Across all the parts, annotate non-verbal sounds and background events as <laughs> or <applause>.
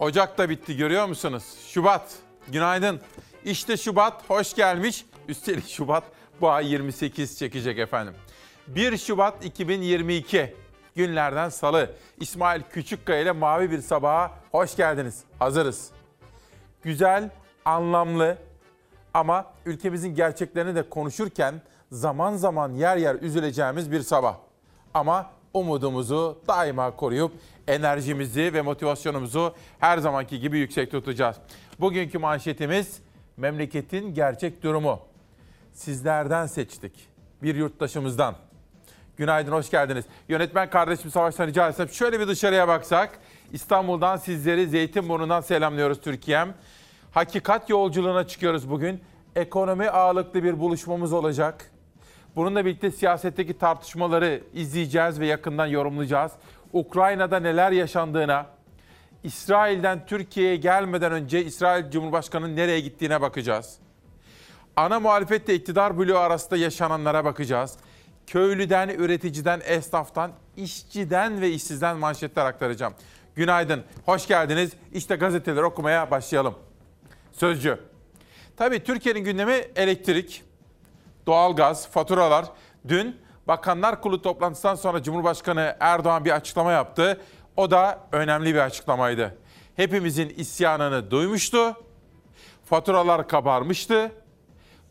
Ocak da bitti görüyor musunuz? Şubat. Günaydın. İşte Şubat hoş gelmiş. Üstelik <laughs> Şubat bu ay 28 çekecek efendim. 1 Şubat 2022 günlerden salı. İsmail Küçükkaya ile Mavi Bir Sabaha hoş geldiniz. Hazırız. Güzel, anlamlı ama ülkemizin gerçeklerini de konuşurken zaman zaman yer yer üzüleceğimiz bir sabah. Ama umudumuzu daima koruyup enerjimizi ve motivasyonumuzu her zamanki gibi yüksek tutacağız. Bugünkü manşetimiz memleketin gerçek durumu. Sizlerden seçtik. Bir yurttaşımızdan. Günaydın, hoş geldiniz. Yönetmen kardeşim Savaş'tan rica etsem şöyle bir dışarıya baksak. İstanbul'dan sizleri Zeytinburnu'ndan selamlıyoruz Türkiye'm. Hakikat yolculuğuna çıkıyoruz bugün. Ekonomi ağırlıklı bir buluşmamız olacak. Bununla birlikte siyasetteki tartışmaları izleyeceğiz ve yakından yorumlayacağız. Ukrayna'da neler yaşandığına, İsrail'den Türkiye'ye gelmeden önce İsrail Cumhurbaşkanı'nın nereye gittiğine bakacağız. Ana muhalefetle iktidar bloğu arasında yaşananlara bakacağız. Köylüden, üreticiden, esnaftan, işçiden ve işsizden manşetler aktaracağım. Günaydın, hoş geldiniz. İşte gazeteleri okumaya başlayalım. Sözcü. Tabii Türkiye'nin gündemi elektrik, doğalgaz, faturalar. Dün Bakanlar Kurulu toplantısından sonra Cumhurbaşkanı Erdoğan bir açıklama yaptı. O da önemli bir açıklamaydı. Hepimizin isyanını duymuştu. Faturalar kabarmıştı.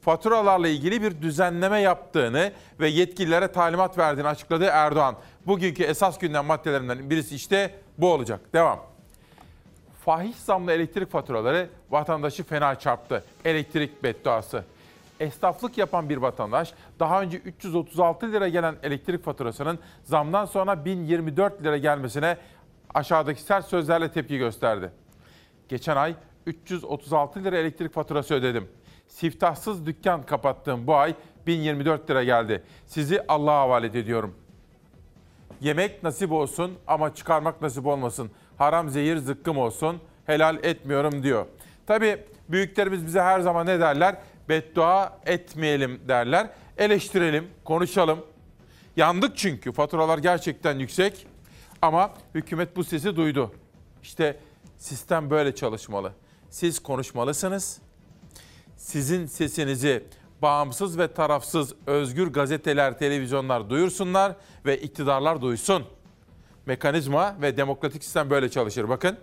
Faturalarla ilgili bir düzenleme yaptığını ve yetkililere talimat verdiğini açıkladı Erdoğan. Bugünkü esas gündem maddelerinden birisi işte bu olacak. Devam. Fahiş zamlı elektrik faturaları vatandaşı fena çarptı. Elektrik bedduası esnaflık yapan bir vatandaş daha önce 336 lira gelen elektrik faturasının zamdan sonra 1024 lira gelmesine aşağıdaki sert sözlerle tepki gösterdi. Geçen ay 336 lira elektrik faturası ödedim. Siftahsız dükkan kapattığım bu ay 1024 lira geldi. Sizi Allah'a havale ediyorum. Yemek nasip olsun ama çıkarmak nasip olmasın. Haram zehir zıkkım olsun. Helal etmiyorum diyor. Tabii büyüklerimiz bize her zaman ne derler? Beddua etmeyelim derler. Eleştirelim, konuşalım. Yandık çünkü faturalar gerçekten yüksek ama hükümet bu sesi duydu. İşte sistem böyle çalışmalı. Siz konuşmalısınız. Sizin sesinizi bağımsız ve tarafsız özgür gazeteler, televizyonlar duyursunlar ve iktidarlar duysun. Mekanizma ve demokratik sistem böyle çalışır. Bakın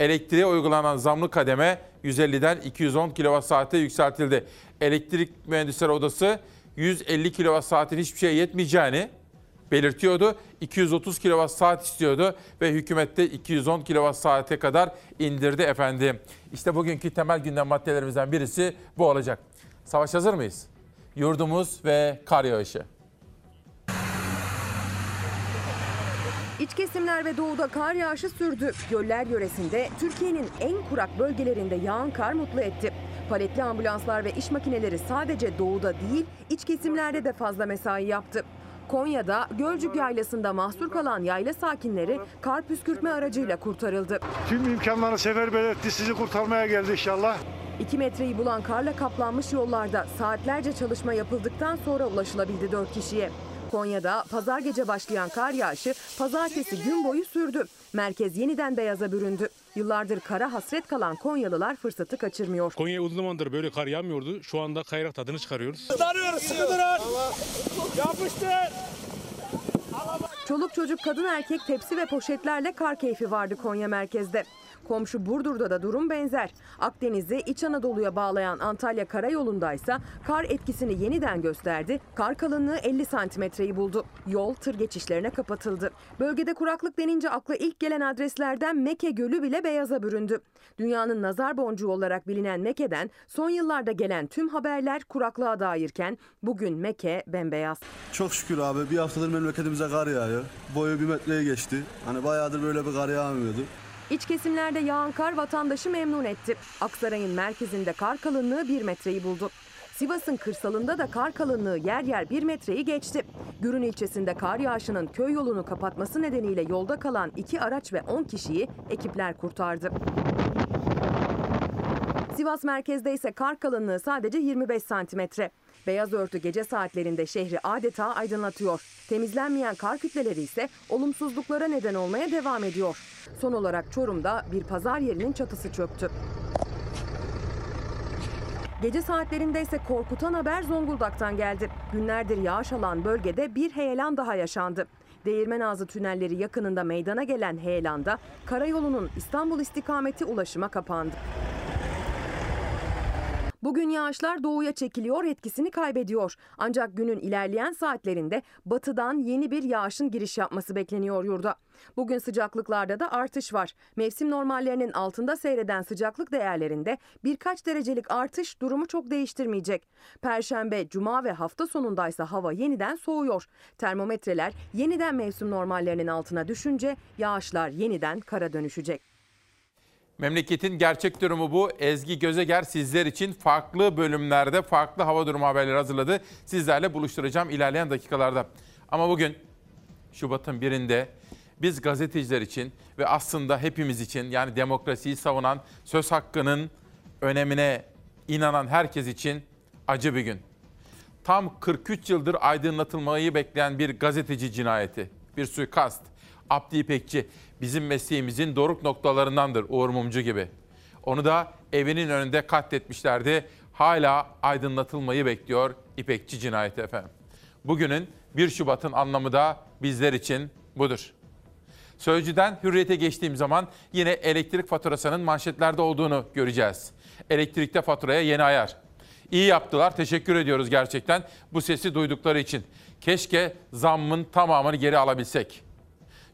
elektriğe uygulanan zamlı kademe 150'den 210 kWh'e yükseltildi. Elektrik Mühendisleri Odası 150 kWh'in hiçbir şeye yetmeyeceğini belirtiyordu. 230 kWh istiyordu ve hükümette 210 kWh'e kadar indirdi efendim. İşte bugünkü temel gündem maddelerimizden birisi bu olacak. Savaş hazır mıyız? Yurdumuz ve kar yağışı. İç kesimler ve doğuda kar yağışı sürdü. Göller yöresinde Türkiye'nin en kurak bölgelerinde yağan kar mutlu etti. Paletli ambulanslar ve iş makineleri sadece doğuda değil, iç kesimlerde de fazla mesai yaptı. Konya'da Gölcük Yaylası'nda mahsur kalan yayla sakinleri kar püskürtme aracıyla kurtarıldı. Tüm imkanları seferber etti, sizi kurtarmaya geldi inşallah. 2 metreyi bulan karla kaplanmış yollarda saatlerce çalışma yapıldıktan sonra ulaşılabildi 4 kişiye. Konya'da pazar gece başlayan kar yağışı pazartesi gün boyu sürdü. Merkez yeniden beyaza büründü. Yıllardır kara hasret kalan Konyalılar fırsatı kaçırmıyor. Konya'ya uzun zamandır böyle kar yağmıyordu. Şu anda kayrak tadını çıkarıyoruz. Darıyoruz, sıkı durun. Yapıştır. Çoluk çocuk kadın erkek tepsi ve poşetlerle kar keyfi vardı Konya merkezde. Komşu Burdur'da da durum benzer. Akdeniz'i İç Anadolu'ya bağlayan Antalya Karayolu'ndaysa kar etkisini yeniden gösterdi. Kar kalınlığı 50 santimetreyi buldu. Yol tır geçişlerine kapatıldı. Bölgede kuraklık denince akla ilk gelen adreslerden Meke Gölü bile beyaza büründü. Dünyanın nazar boncuğu olarak bilinen Meke'den son yıllarda gelen tüm haberler kuraklığa dairken bugün Meke bembeyaz. Çok şükür abi bir haftadır memleketimize kar yağıyor. Boyu bir metreye geçti. Hani bayağıdır böyle bir kar yağmıyordu. İç kesimlerde yağan kar vatandaşı memnun etti. Aksaray'ın merkezinde kar kalınlığı 1 metreyi buldu. Sivas'ın kırsalında da kar kalınlığı yer yer 1 metreyi geçti. Gürün ilçesinde kar yağışının köy yolunu kapatması nedeniyle yolda kalan 2 araç ve 10 kişiyi ekipler kurtardı. Sivas merkezde ise kar kalınlığı sadece 25 santimetre. Beyaz örtü gece saatlerinde şehri adeta aydınlatıyor. Temizlenmeyen kar kütleleri ise olumsuzluklara neden olmaya devam ediyor. Son olarak Çorum'da bir pazar yerinin çatısı çöktü. Gece saatlerinde ise korkutan haber Zonguldak'tan geldi. Günlerdir yağış alan bölgede bir heyelan daha yaşandı. Değirmen Ağzı tünelleri yakınında meydana gelen heyelanda karayolunun İstanbul istikameti ulaşıma kapandı. Bugün yağışlar doğuya çekiliyor, etkisini kaybediyor. Ancak günün ilerleyen saatlerinde batıdan yeni bir yağışın giriş yapması bekleniyor yurda. Bugün sıcaklıklarda da artış var. Mevsim normallerinin altında seyreden sıcaklık değerlerinde birkaç derecelik artış durumu çok değiştirmeyecek. Perşembe, cuma ve hafta sonundaysa hava yeniden soğuyor. Termometreler yeniden mevsim normallerinin altına düşünce yağışlar yeniden kara dönüşecek. Memleketin gerçek durumu bu. Ezgi Gözeger sizler için farklı bölümlerde farklı hava durumu haberleri hazırladı. Sizlerle buluşturacağım ilerleyen dakikalarda. Ama bugün Şubat'ın birinde biz gazeteciler için ve aslında hepimiz için yani demokrasiyi savunan, söz hakkının önemine inanan herkes için acı bir gün. Tam 43 yıldır aydınlatılmayı bekleyen bir gazeteci cinayeti, bir suikast. Abdi İpekçi bizim mesleğimizin doruk noktalarındandır Uğur Mumcu gibi. Onu da evinin önünde katletmişlerdi. Hala aydınlatılmayı bekliyor İpekçi cinayeti efendim. Bugünün 1 Şubat'ın anlamı da bizler için budur. Sözcüden hürriyete geçtiğim zaman yine elektrik faturasının manşetlerde olduğunu göreceğiz. Elektrikte faturaya yeni ayar. İyi yaptılar. Teşekkür ediyoruz gerçekten bu sesi duydukları için. Keşke zammın tamamını geri alabilsek.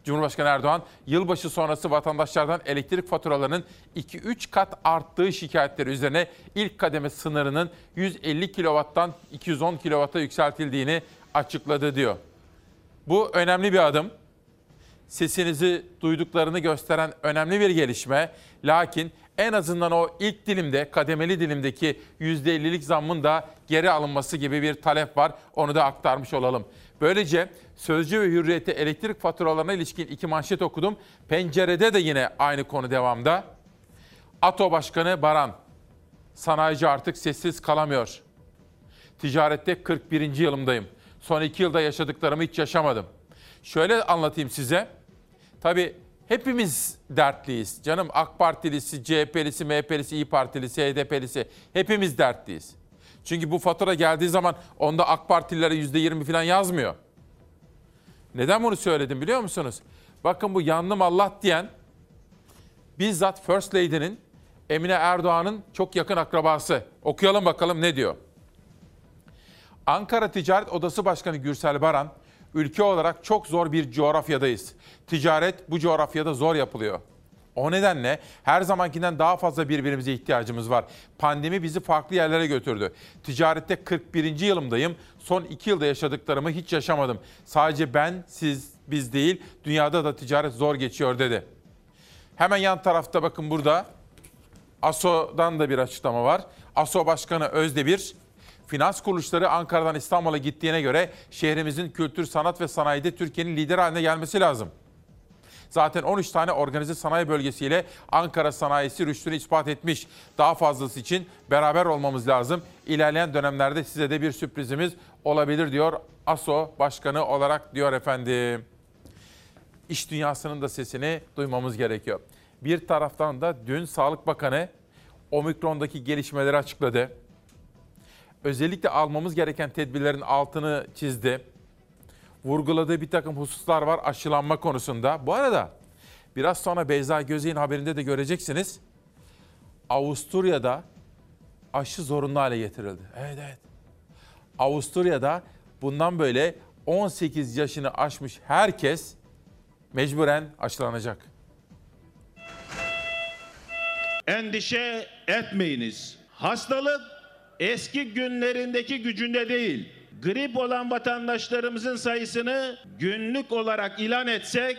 Cumhurbaşkanı Erdoğan yılbaşı sonrası vatandaşlardan elektrik faturalarının 2-3 kat arttığı şikayetleri üzerine ilk kademe sınırının 150 kW'dan 210 kW'a yükseltildiğini açıkladı diyor. Bu önemli bir adım. Sesinizi duyduklarını gösteren önemli bir gelişme. Lakin en azından o ilk dilimde, kademeli dilimdeki %50'lik zammın da geri alınması gibi bir talep var. Onu da aktarmış olalım. Böylece Sözcü ve Hürriyet'te elektrik faturalarına ilişkin iki manşet okudum. Pencerede de yine aynı konu devamda. ATO Başkanı Baran, sanayici artık sessiz kalamıyor. Ticarette 41. yılımdayım. Son iki yılda yaşadıklarımı hiç yaşamadım. Şöyle anlatayım size. Tabii hepimiz dertliyiz. Canım AK Partilisi, CHP'lisi, MHP'lisi, İyi Partilisi, HDP'lisi hepimiz dertliyiz. Çünkü bu fatura geldiği zaman onda AK Partililere %20 falan yazmıyor. Neden bunu söyledim biliyor musunuz? Bakın bu yandım Allah diyen bizzat First Lady'nin Emine Erdoğan'ın çok yakın akrabası. Okuyalım bakalım ne diyor. Ankara Ticaret Odası Başkanı Gürsel Baran, ülke olarak çok zor bir coğrafyadayız. Ticaret bu coğrafyada zor yapılıyor. O nedenle her zamankinden daha fazla birbirimize ihtiyacımız var. Pandemi bizi farklı yerlere götürdü. Ticarette 41. yılımdayım. Son 2 yılda yaşadıklarımı hiç yaşamadım. Sadece ben, siz, biz değil, dünyada da ticaret zor geçiyor dedi. Hemen yan tarafta bakın burada ASO'dan da bir açıklama var. ASO Başkanı Özdemir, finans kuruluşları Ankara'dan İstanbul'a gittiğine göre şehrimizin kültür, sanat ve sanayide Türkiye'nin lider haline gelmesi lazım. Zaten 13 tane organize sanayi bölgesiyle Ankara sanayisi rüştünü ispat etmiş. Daha fazlası için beraber olmamız lazım. İlerleyen dönemlerde size de bir sürprizimiz olabilir diyor ASO Başkanı olarak diyor efendim. İş dünyasının da sesini duymamız gerekiyor. Bir taraftan da dün Sağlık Bakanı Omikron'daki gelişmeleri açıkladı. Özellikle almamız gereken tedbirlerin altını çizdi vurguladığı bir takım hususlar var aşılanma konusunda. Bu arada biraz sonra Beyza Gözey'in haberinde de göreceksiniz. Avusturya'da aşı zorunlu hale getirildi. Evet evet. Avusturya'da bundan böyle 18 yaşını aşmış herkes mecburen aşılanacak. Endişe etmeyiniz. Hastalık eski günlerindeki gücünde değil grip olan vatandaşlarımızın sayısını günlük olarak ilan etsek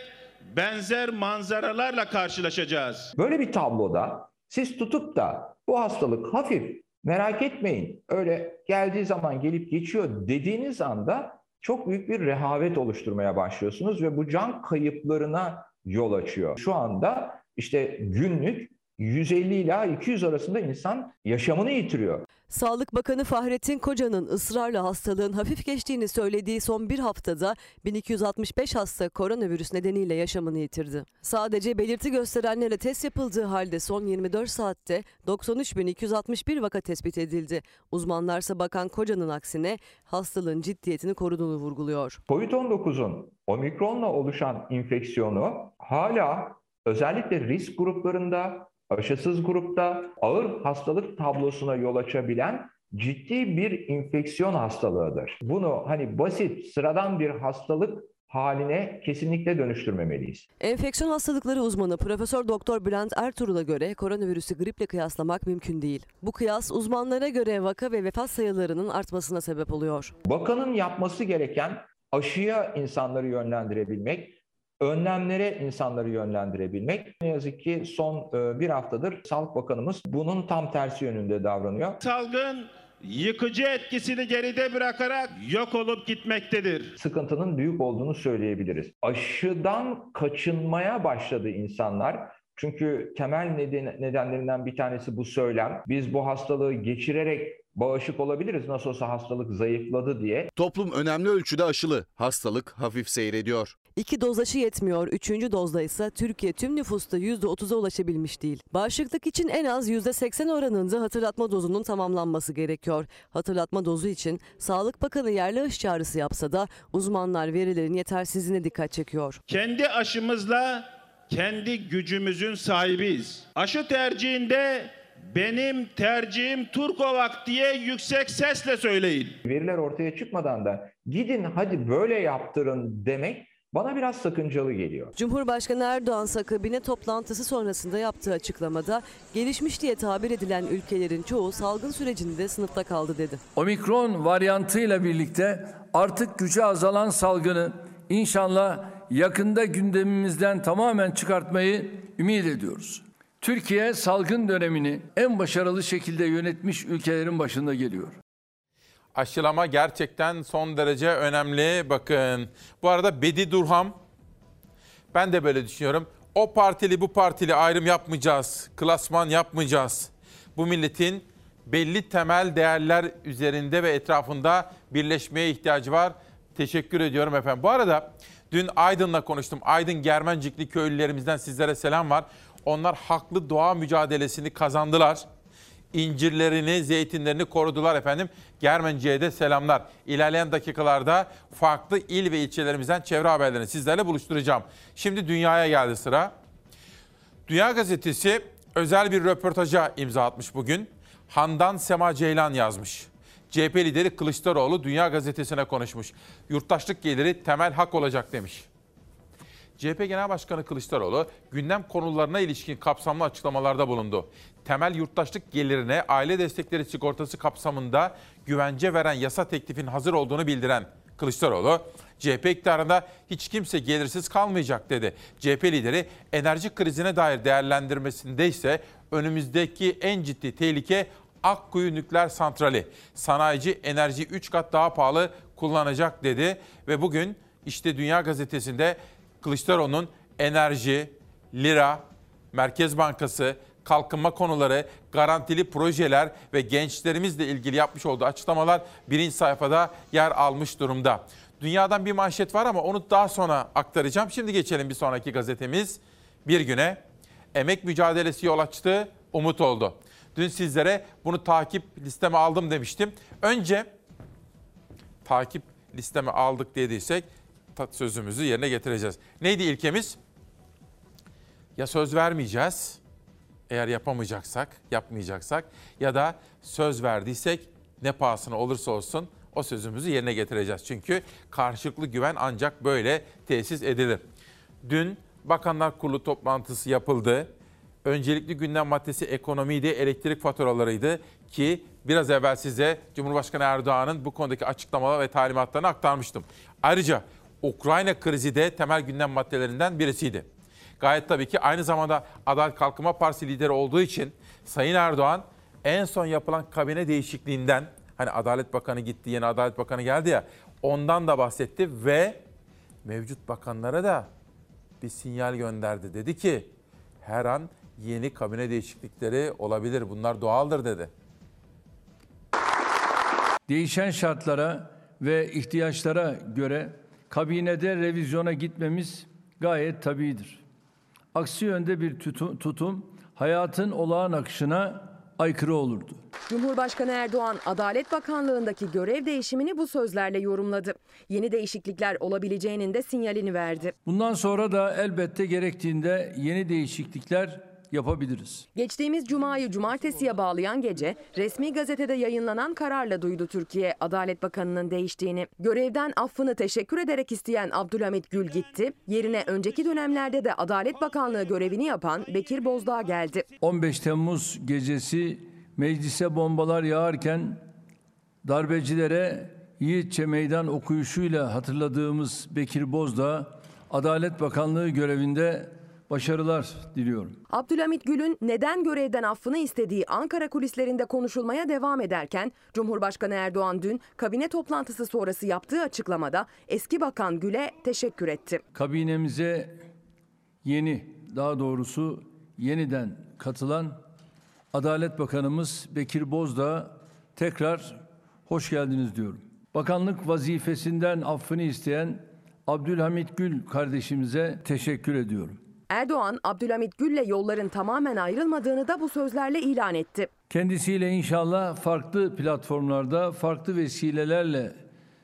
benzer manzaralarla karşılaşacağız. Böyle bir tabloda siz tutup da bu hastalık hafif merak etmeyin öyle geldiği zaman gelip geçiyor dediğiniz anda çok büyük bir rehavet oluşturmaya başlıyorsunuz ve bu can kayıplarına yol açıyor. Şu anda işte günlük 150 ila 200 arasında insan yaşamını yitiriyor. Sağlık Bakanı Fahrettin Koca'nın ısrarla hastalığın hafif geçtiğini söylediği son bir haftada 1265 hasta koronavirüs nedeniyle yaşamını yitirdi. Sadece belirti gösterenlere test yapıldığı halde son 24 saatte 93.261 vaka tespit edildi. Uzmanlarsa Bakan Koca'nın aksine hastalığın ciddiyetini koruduğunu vurguluyor. Covid-19'un omikronla oluşan infeksiyonu hala özellikle risk gruplarında, aşısız grupta ağır hastalık tablosuna yol açabilen ciddi bir infeksiyon hastalığıdır. Bunu hani basit, sıradan bir hastalık haline kesinlikle dönüştürmemeliyiz. Enfeksiyon hastalıkları uzmanı Profesör Doktor Bülent Ertuğrul'a göre koronavirüsü griple kıyaslamak mümkün değil. Bu kıyas uzmanlara göre vaka ve vefat sayılarının artmasına sebep oluyor. Bakanın yapması gereken aşıya insanları yönlendirebilmek, önlemlere insanları yönlendirebilmek. Ne yazık ki son e, bir haftadır Sağlık Bakanımız bunun tam tersi yönünde davranıyor. Salgın yıkıcı etkisini geride bırakarak yok olup gitmektedir. Sıkıntının büyük olduğunu söyleyebiliriz. Aşıdan kaçınmaya başladı insanlar. Çünkü temel neden, nedenlerinden bir tanesi bu söylem. Biz bu hastalığı geçirerek bağışık olabiliriz. Nasıl olsa hastalık zayıfladı diye. Toplum önemli ölçüde aşılı. Hastalık hafif seyrediyor. İki doz aşı yetmiyor. Üçüncü dozda ise Türkiye tüm nüfusta %30'a ulaşabilmiş değil. Bağışıklık için en az %80 oranında hatırlatma dozunun tamamlanması gerekiyor. Hatırlatma dozu için Sağlık Bakanı yerli aşı çağrısı yapsa da uzmanlar verilerin yetersizliğine dikkat çekiyor. Kendi aşımızla kendi gücümüzün sahibiyiz. Aşı tercihinde benim tercihim Turkovak diye yüksek sesle söyleyin. Veriler ortaya çıkmadan da gidin hadi böyle yaptırın demek bana biraz sakıncalı geliyor. Cumhurbaşkanı Erdoğan kabine toplantısı sonrasında yaptığı açıklamada gelişmiş diye tabir edilen ülkelerin çoğu salgın sürecinde sınıfta kaldı dedi. Omikron varyantıyla birlikte artık gücü azalan salgını inşallah yakında gündemimizden tamamen çıkartmayı ümit ediyoruz. Türkiye salgın dönemini en başarılı şekilde yönetmiş ülkelerin başında geliyor. Aşılama gerçekten son derece önemli. Bakın bu arada Bedi Durham ben de böyle düşünüyorum. O partili bu partili ayrım yapmayacağız. Klasman yapmayacağız. Bu milletin belli temel değerler üzerinde ve etrafında birleşmeye ihtiyacı var. Teşekkür ediyorum efendim. Bu arada dün Aydın'la konuştum. Aydın Germencikli köylülerimizden sizlere selam var. Onlar haklı doğa mücadelesini kazandılar. İncirlerini, zeytinlerini korudular efendim. Germenci'ye de selamlar. İlerleyen dakikalarda farklı il ve ilçelerimizden çevre haberlerini sizlerle buluşturacağım. Şimdi dünyaya geldi sıra. Dünya Gazetesi özel bir röportaja imza atmış bugün. Handan Sema Ceylan yazmış. CHP lideri Kılıçdaroğlu Dünya Gazetesi'ne konuşmuş. Yurttaşlık geliri temel hak olacak demiş. CHP Genel Başkanı Kılıçdaroğlu gündem konularına ilişkin kapsamlı açıklamalarda bulundu. Temel yurttaşlık gelirine aile destekleri sigortası kapsamında güvence veren yasa teklifin hazır olduğunu bildiren Kılıçdaroğlu, CHP iktidarında hiç kimse gelirsiz kalmayacak dedi. CHP lideri enerji krizine dair değerlendirmesinde ise önümüzdeki en ciddi tehlike Akkuyu Nükleer Santrali. Sanayici enerjiyi 3 kat daha pahalı kullanacak dedi ve bugün işte Dünya Gazetesi'nde Kılıçdaroğlu'nun enerji, lira, Merkez Bankası, kalkınma konuları, garantili projeler ve gençlerimizle ilgili yapmış olduğu açıklamalar birinci sayfada yer almış durumda. Dünyadan bir manşet var ama onu daha sonra aktaracağım. Şimdi geçelim bir sonraki gazetemiz. Bir güne emek mücadelesi yol açtı, umut oldu. Dün sizlere bunu takip listeme aldım demiştim. Önce takip listeme aldık dediysek sözümüzü yerine getireceğiz. Neydi ilkemiz? Ya söz vermeyeceğiz eğer yapamayacaksak, yapmayacaksak ya da söz verdiysek ne pahasına olursa olsun o sözümüzü yerine getireceğiz. Çünkü karşılıklı güven ancak böyle tesis edilir. Dün Bakanlar Kurulu toplantısı yapıldı. Öncelikli gündem maddesi ekonomiydi, elektrik faturalarıydı ki biraz evvel size Cumhurbaşkanı Erdoğan'ın bu konudaki açıklamalar ve talimatlarını aktarmıştım. Ayrıca Ukrayna krizi de temel gündem maddelerinden birisiydi. Gayet tabii ki aynı zamanda Adalet Kalkınma Partisi lideri olduğu için Sayın Erdoğan en son yapılan kabine değişikliğinden hani Adalet Bakanı gitti, yeni Adalet Bakanı geldi ya ondan da bahsetti ve mevcut bakanlara da bir sinyal gönderdi. Dedi ki her an yeni kabine değişiklikleri olabilir. Bunlar doğaldır dedi. Değişen şartlara ve ihtiyaçlara göre kabinede revizyona gitmemiz gayet tabidir. Aksi yönde bir tutum, tutum hayatın olağan akışına aykırı olurdu. Cumhurbaşkanı Erdoğan Adalet Bakanlığı'ndaki görev değişimini bu sözlerle yorumladı. Yeni değişiklikler olabileceğinin de sinyalini verdi. Bundan sonra da elbette gerektiğinde yeni değişiklikler yapabiliriz. Geçtiğimiz cumayı cumartesiye bağlayan gece resmi gazetede yayınlanan kararla duydu Türkiye Adalet Bakanı'nın değiştiğini. Görevden affını teşekkür ederek isteyen Abdülhamit Gül gitti. Yerine önceki dönemlerde de Adalet Bakanlığı görevini yapan Bekir Bozdağ geldi. 15 Temmuz gecesi meclise bombalar yağarken darbecilere yiğitçe meydan okuyuşuyla hatırladığımız Bekir Bozdağ Adalet Bakanlığı görevinde başarılar diliyorum. Abdülhamit Gül'ün neden görevden affını istediği Ankara kulislerinde konuşulmaya devam ederken Cumhurbaşkanı Erdoğan dün kabine toplantısı sonrası yaptığı açıklamada eski bakan Gül'e teşekkür etti. Kabinemize yeni, daha doğrusu yeniden katılan Adalet Bakanımız Bekir Bozdağ tekrar hoş geldiniz diyorum. Bakanlık vazifesinden affını isteyen Abdülhamit Gül kardeşimize teşekkür ediyorum. Erdoğan, Abdülhamit Gül'le yolların tamamen ayrılmadığını da bu sözlerle ilan etti. Kendisiyle inşallah farklı platformlarda, farklı vesilelerle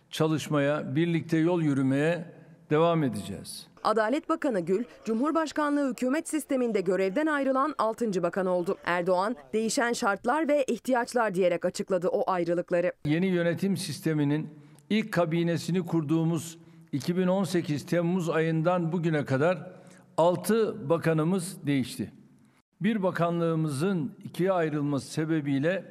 çalışmaya, birlikte yol yürümeye devam edeceğiz. Adalet Bakanı Gül, Cumhurbaşkanlığı hükümet sisteminde görevden ayrılan 6. bakan oldu. Erdoğan, değişen şartlar ve ihtiyaçlar diyerek açıkladı o ayrılıkları. Yeni yönetim sisteminin ilk kabinesini kurduğumuz 2018 Temmuz ayından bugüne kadar 6 bakanımız değişti. Bir bakanlığımızın ikiye ayrılması sebebiyle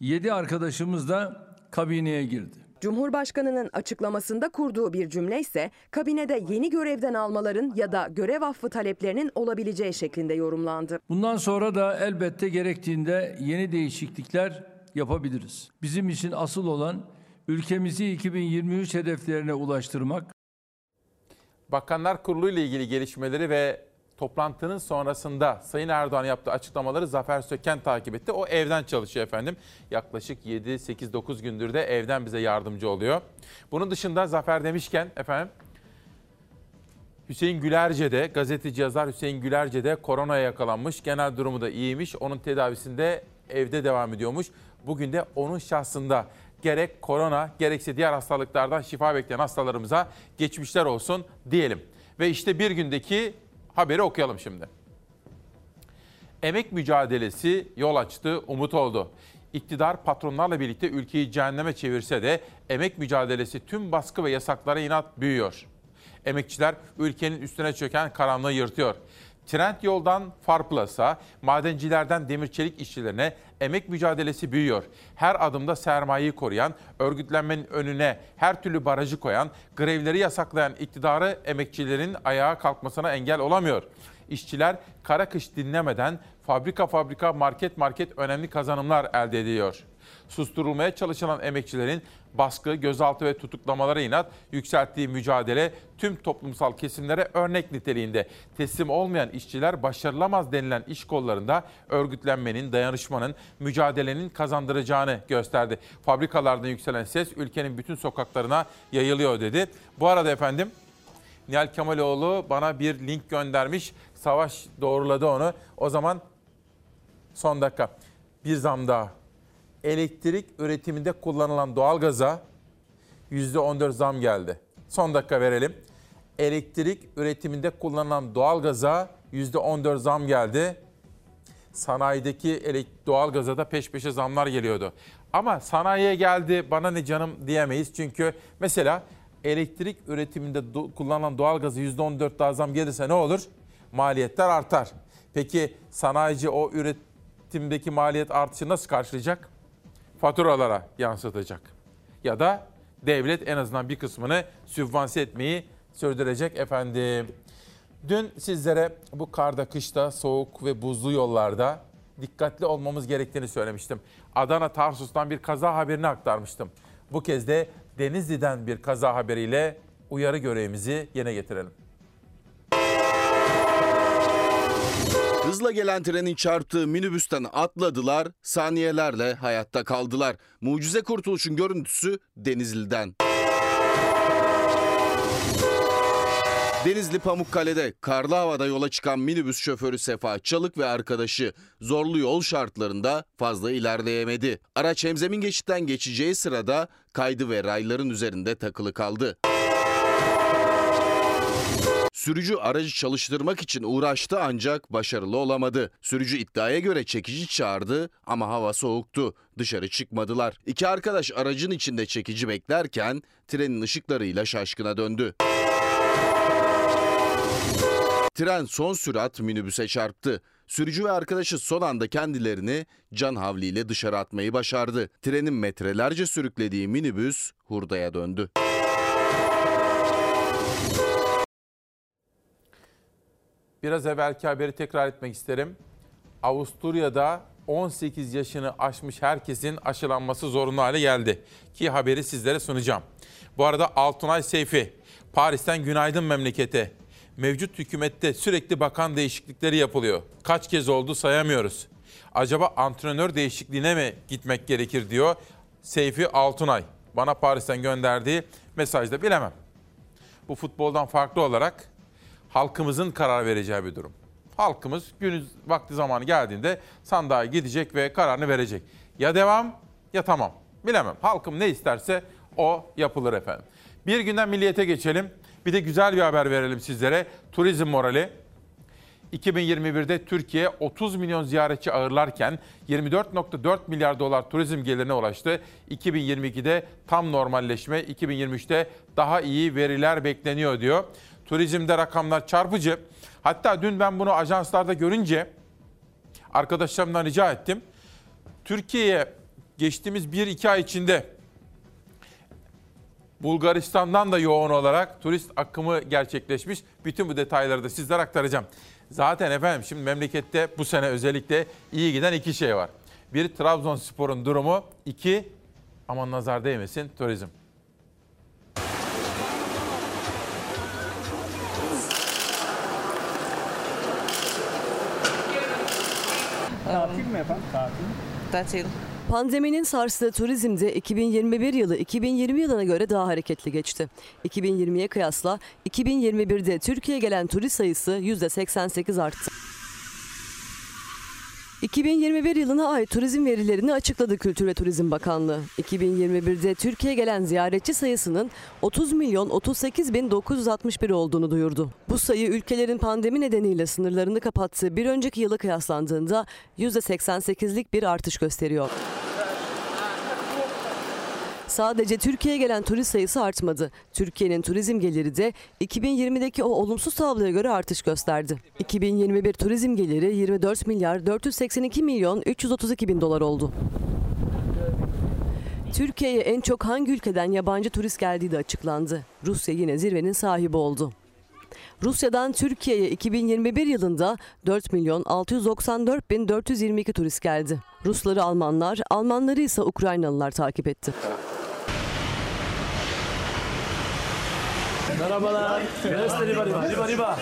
7 arkadaşımız da kabineye girdi. Cumhurbaşkanının açıklamasında kurduğu bir cümle ise kabinede yeni görevden almaların ya da görev affı taleplerinin olabileceği şeklinde yorumlandı. Bundan sonra da elbette gerektiğinde yeni değişiklikler yapabiliriz. Bizim için asıl olan ülkemizi 2023 hedeflerine ulaştırmak, Bakanlar Kurulu ile ilgili gelişmeleri ve toplantının sonrasında Sayın Erdoğan yaptığı açıklamaları Zafer Söken takip etti. O evden çalışıyor efendim. Yaklaşık 7, 8, 9 gündür de evden bize yardımcı oluyor. Bunun dışında Zafer demişken efendim Hüseyin Gülerce de gazeteci yazar Hüseyin Gülerce de koronaya yakalanmış. Genel durumu da iyiymiş. Onun tedavisinde evde devam ediyormuş. Bugün de onun şahsında gerek korona gerekse diğer hastalıklardan şifa bekleyen hastalarımıza geçmişler olsun diyelim. Ve işte bir gündeki haberi okuyalım şimdi. Emek mücadelesi yol açtı, umut oldu. İktidar patronlarla birlikte ülkeyi cehenneme çevirse de emek mücadelesi tüm baskı ve yasaklara inat büyüyor. Emekçiler ülkenin üstüne çöken karanlığı yırtıyor. Trend yoldan Farplus'a, madencilerden demir çelik işçilerine emek mücadelesi büyüyor. Her adımda sermayeyi koruyan, örgütlenmenin önüne her türlü barajı koyan, grevleri yasaklayan iktidarı emekçilerin ayağa kalkmasına engel olamıyor. İşçiler kara kış dinlemeden fabrika fabrika market market önemli kazanımlar elde ediyor. Susturulmaya çalışılan emekçilerin baskı, gözaltı ve tutuklamalara inat yükselttiği mücadele tüm toplumsal kesimlere örnek niteliğinde. Teslim olmayan işçiler başarılamaz denilen iş kollarında örgütlenmenin, dayanışmanın, mücadelenin kazandıracağını gösterdi. Fabrikalardan yükselen ses ülkenin bütün sokaklarına yayılıyor dedi. Bu arada efendim Nihal Kemaloğlu bana bir link göndermiş. Savaş doğruladı onu. O zaman son dakika bir zam daha. Elektrik üretiminde kullanılan doğalgaza %14 zam geldi. Son dakika verelim. Elektrik üretiminde kullanılan doğalgaza %14 zam geldi. Sanayideki doğalgaza da peş peşe zamlar geliyordu. Ama sanayiye geldi bana ne canım diyemeyiz. Çünkü mesela elektrik üretiminde do- kullanılan doğalgazı %14 daha zam gelirse ne olur? Maliyetler artar. Peki sanayici o üretimdeki maliyet artışı nasıl karşılayacak? Faturalara yansıtacak. Ya da devlet en azından bir kısmını sübvanse etmeyi sürdürecek efendim. Dün sizlere bu karda, kışta, soğuk ve buzlu yollarda dikkatli olmamız gerektiğini söylemiştim. Adana Tarsus'tan bir kaza haberini aktarmıştım. Bu kez de Denizli'den bir kaza haberiyle uyarı görevimizi yerine getirelim. Hızla gelen trenin çarptığı minibüsten atladılar, saniyelerle hayatta kaldılar. Mucize kurtuluşun görüntüsü Denizli'den. Denizli Pamukkale'de karlı havada yola çıkan minibüs şoförü Sefa Çalık ve arkadaşı zorlu yol şartlarında fazla ilerleyemedi. Araç hemzemin geçitten geçeceği sırada kaydı ve rayların üzerinde takılı kaldı. Sürücü aracı çalıştırmak için uğraştı ancak başarılı olamadı. Sürücü iddiaya göre çekici çağırdı ama hava soğuktu. Dışarı çıkmadılar. İki arkadaş aracın içinde çekici beklerken trenin ışıklarıyla şaşkına döndü. Tren son sürat minibüse çarptı. Sürücü ve arkadaşı son anda kendilerini can havliyle dışarı atmayı başardı. Trenin metrelerce sürüklediği minibüs hurdaya döndü. Biraz evvelki haberi tekrar etmek isterim. Avusturya'da 18 yaşını aşmış herkesin aşılanması zorunlu hale geldi. Ki haberi sizlere sunacağım. Bu arada Altunay Seyfi, Paris'ten günaydın memlekete. Mevcut hükümette sürekli bakan değişiklikleri yapılıyor. Kaç kez oldu sayamıyoruz. Acaba antrenör değişikliğine mi gitmek gerekir diyor Seyfi Altunay. Bana Paris'ten gönderdiği mesajda bilemem. Bu futboldan farklı olarak halkımızın karar vereceği bir durum. Halkımız günü vakti zamanı geldiğinde sandığa gidecek ve kararını verecek. Ya devam ya tamam. Bilemem. Halkım ne isterse o yapılır efendim. Bir günden milliyete geçelim. Bir de güzel bir haber verelim sizlere. Turizm morali. 2021'de Türkiye 30 milyon ziyaretçi ağırlarken 24.4 milyar dolar turizm gelirine ulaştı. 2022'de tam normalleşme, 2023'te daha iyi veriler bekleniyor diyor. Turizmde rakamlar çarpıcı. Hatta dün ben bunu ajanslarda görünce arkadaşlarımdan rica ettim. Türkiye'ye geçtiğimiz 1-2 ay içinde Bulgaristan'dan da yoğun olarak turist akımı gerçekleşmiş. Bütün bu detayları da sizlere aktaracağım. Zaten efendim şimdi memlekette bu sene özellikle iyi giden iki şey var. Bir Trabzonspor'un durumu, iki aman nazar değmesin turizm. Tatil mi efendim? Tatil. Tatil. Pandeminin sarstığı turizmde 2021 yılı 2020 yılına göre daha hareketli geçti. 2020'ye kıyasla 2021'de Türkiye'ye gelen turist sayısı %88 arttı. 2021 yılına ait turizm verilerini açıkladı Kültür ve Turizm Bakanlığı. 2021'de Türkiye'ye gelen ziyaretçi sayısının 30 milyon 38 bin 961 olduğunu duyurdu. Bu sayı ülkelerin pandemi nedeniyle sınırlarını kapattığı bir önceki yıla kıyaslandığında %88'lik bir artış gösteriyor. Sadece Türkiye'ye gelen turist sayısı artmadı. Türkiye'nin turizm geliri de 2020'deki o olumsuz tabloya göre artış gösterdi. 2021 turizm geliri 24 milyar 482 milyon 332 bin dolar oldu. Türkiye'ye en çok hangi ülkeden yabancı turist geldiği de açıklandı. Rusya yine zirvenin sahibi oldu. Rusya'dan Türkiye'ye 2021 yılında 4 milyon 694 bin 422 turist geldi. Rusları Almanlar, Almanları ise Ukraynalılar takip etti. Merhabalar. Var. Riba riba.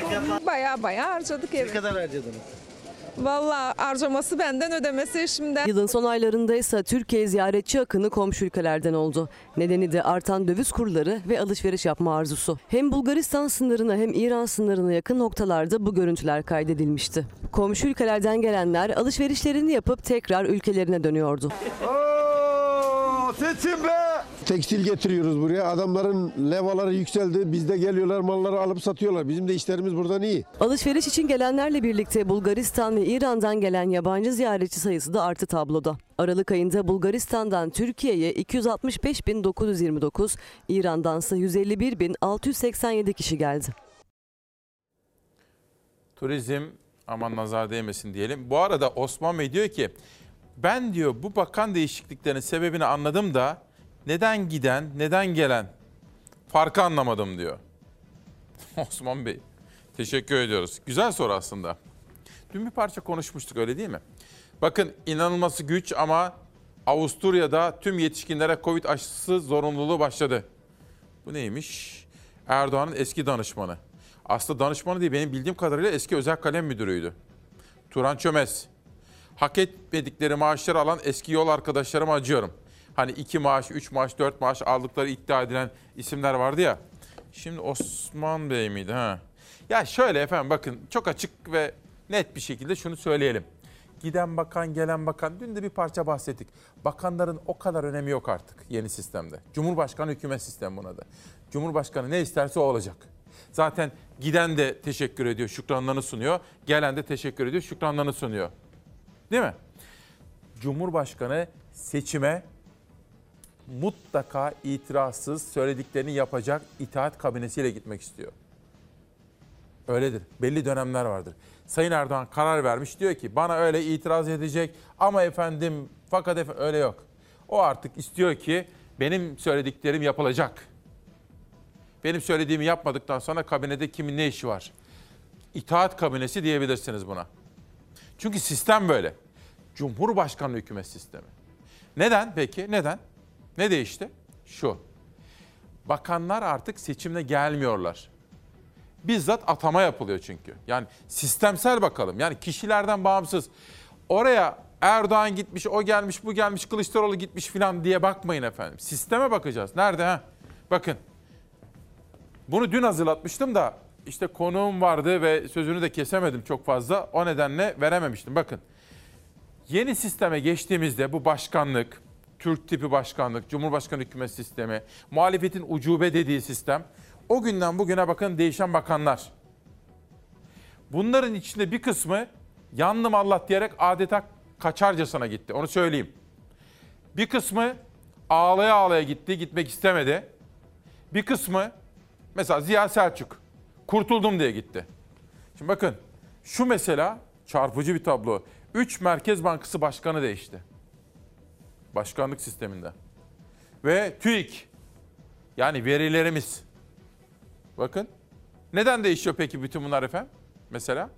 Baya baya harcadık evet. Ne kadar harcadınız? Valla harcaması benden ödemesi eşimden. Yılın son aylarında ise Türkiye ziyaretçi akını komşu ülkelerden oldu. Nedeni de artan döviz kurları ve alışveriş yapma arzusu. Hem Bulgaristan sınırına hem İran sınırına yakın noktalarda bu görüntüler kaydedilmişti. Komşu ülkelerden gelenler alışverişlerini yapıp tekrar ülkelerine dönüyordu. Seçim be! Tekstil getiriyoruz buraya. Adamların levaları yükseldi. Bizde geliyorlar malları alıp satıyorlar. Bizim de işlerimiz buradan iyi. Alışveriş için gelenlerle birlikte Bulgaristan ve İran'dan gelen yabancı ziyaretçi sayısı da arttı tabloda. Aralık ayında Bulgaristan'dan Türkiye'ye 265.929, İran'dansa 151.687 kişi geldi. Turizm aman nazar değmesin diyelim. Bu arada Osman Bey diyor ki ben diyor bu bakan değişikliklerin sebebini anladım da neden giden, neden gelen farkı anlamadım diyor. <laughs> Osman Bey teşekkür ediyoruz. Güzel soru aslında. Dün bir parça konuşmuştuk öyle değil mi? Bakın inanılması güç ama Avusturya'da tüm yetişkinlere Covid aşısı zorunluluğu başladı. Bu neymiş? Erdoğan'ın eski danışmanı. Aslında danışmanı değil benim bildiğim kadarıyla eski özel kalem müdürüydü. Turan Çömez. Hak etmedikleri maaşları alan eski yol arkadaşlarıma acıyorum. Hani iki maaş, üç maaş, dört maaş aldıkları iddia edilen isimler vardı ya. Şimdi Osman Bey miydi ha? Ya şöyle efendim bakın çok açık ve net bir şekilde şunu söyleyelim. Giden bakan, gelen bakan. Dün de bir parça bahsettik. Bakanların o kadar önemi yok artık yeni sistemde. Cumhurbaşkanı hükümet sistemi buna da. Cumhurbaşkanı ne isterse o olacak. Zaten giden de teşekkür ediyor, şükranlarını sunuyor. Gelen de teşekkür ediyor, şükranlarını sunuyor. Değil mi? Cumhurbaşkanı seçime mutlaka itirazsız söylediklerini yapacak itaat kabinesiyle gitmek istiyor. Öyledir. Belli dönemler vardır. Sayın Erdoğan karar vermiş diyor ki bana öyle itiraz edecek ama efendim fakat efendim öyle yok. O artık istiyor ki benim söylediklerim yapılacak. Benim söylediğimi yapmadıktan sonra kabinede kimin ne işi var? İtaat kabinesi diyebilirsiniz buna. Çünkü sistem böyle. Cumhurbaşkanlığı hükümet sistemi. Neden peki? Neden? Ne değişti? Şu. Bakanlar artık seçimle gelmiyorlar. Bizzat atama yapılıyor çünkü. Yani sistemsel bakalım. Yani kişilerden bağımsız. Oraya Erdoğan gitmiş, o gelmiş, bu gelmiş, Kılıçdaroğlu gitmiş filan diye bakmayın efendim. Sisteme bakacağız. Nerede ha? Bakın. Bunu dün hazırlatmıştım da işte konuğum vardı ve sözünü de kesemedim çok fazla. O nedenle verememiştim. Bakın. Yeni sisteme geçtiğimizde bu başkanlık, Türk tipi başkanlık, Cumhurbaşkanı hükümet sistemi, muhalefetin ucube dediği sistem. O günden bugüne bakın değişen bakanlar. Bunların içinde bir kısmı yandım Allah diyerek adeta kaçarcasına gitti. Onu söyleyeyim. Bir kısmı ağlaya ağlaya gitti, gitmek istemedi. Bir kısmı mesela Ziya Selçuk kurtuldum diye gitti. Şimdi bakın şu mesela çarpıcı bir tablo. 3 Merkez Bankası Başkanı değişti. Başkanlık sisteminde. Ve TÜİK yani verilerimiz. Bakın. Neden değişiyor peki bütün bunlar efendim? Mesela?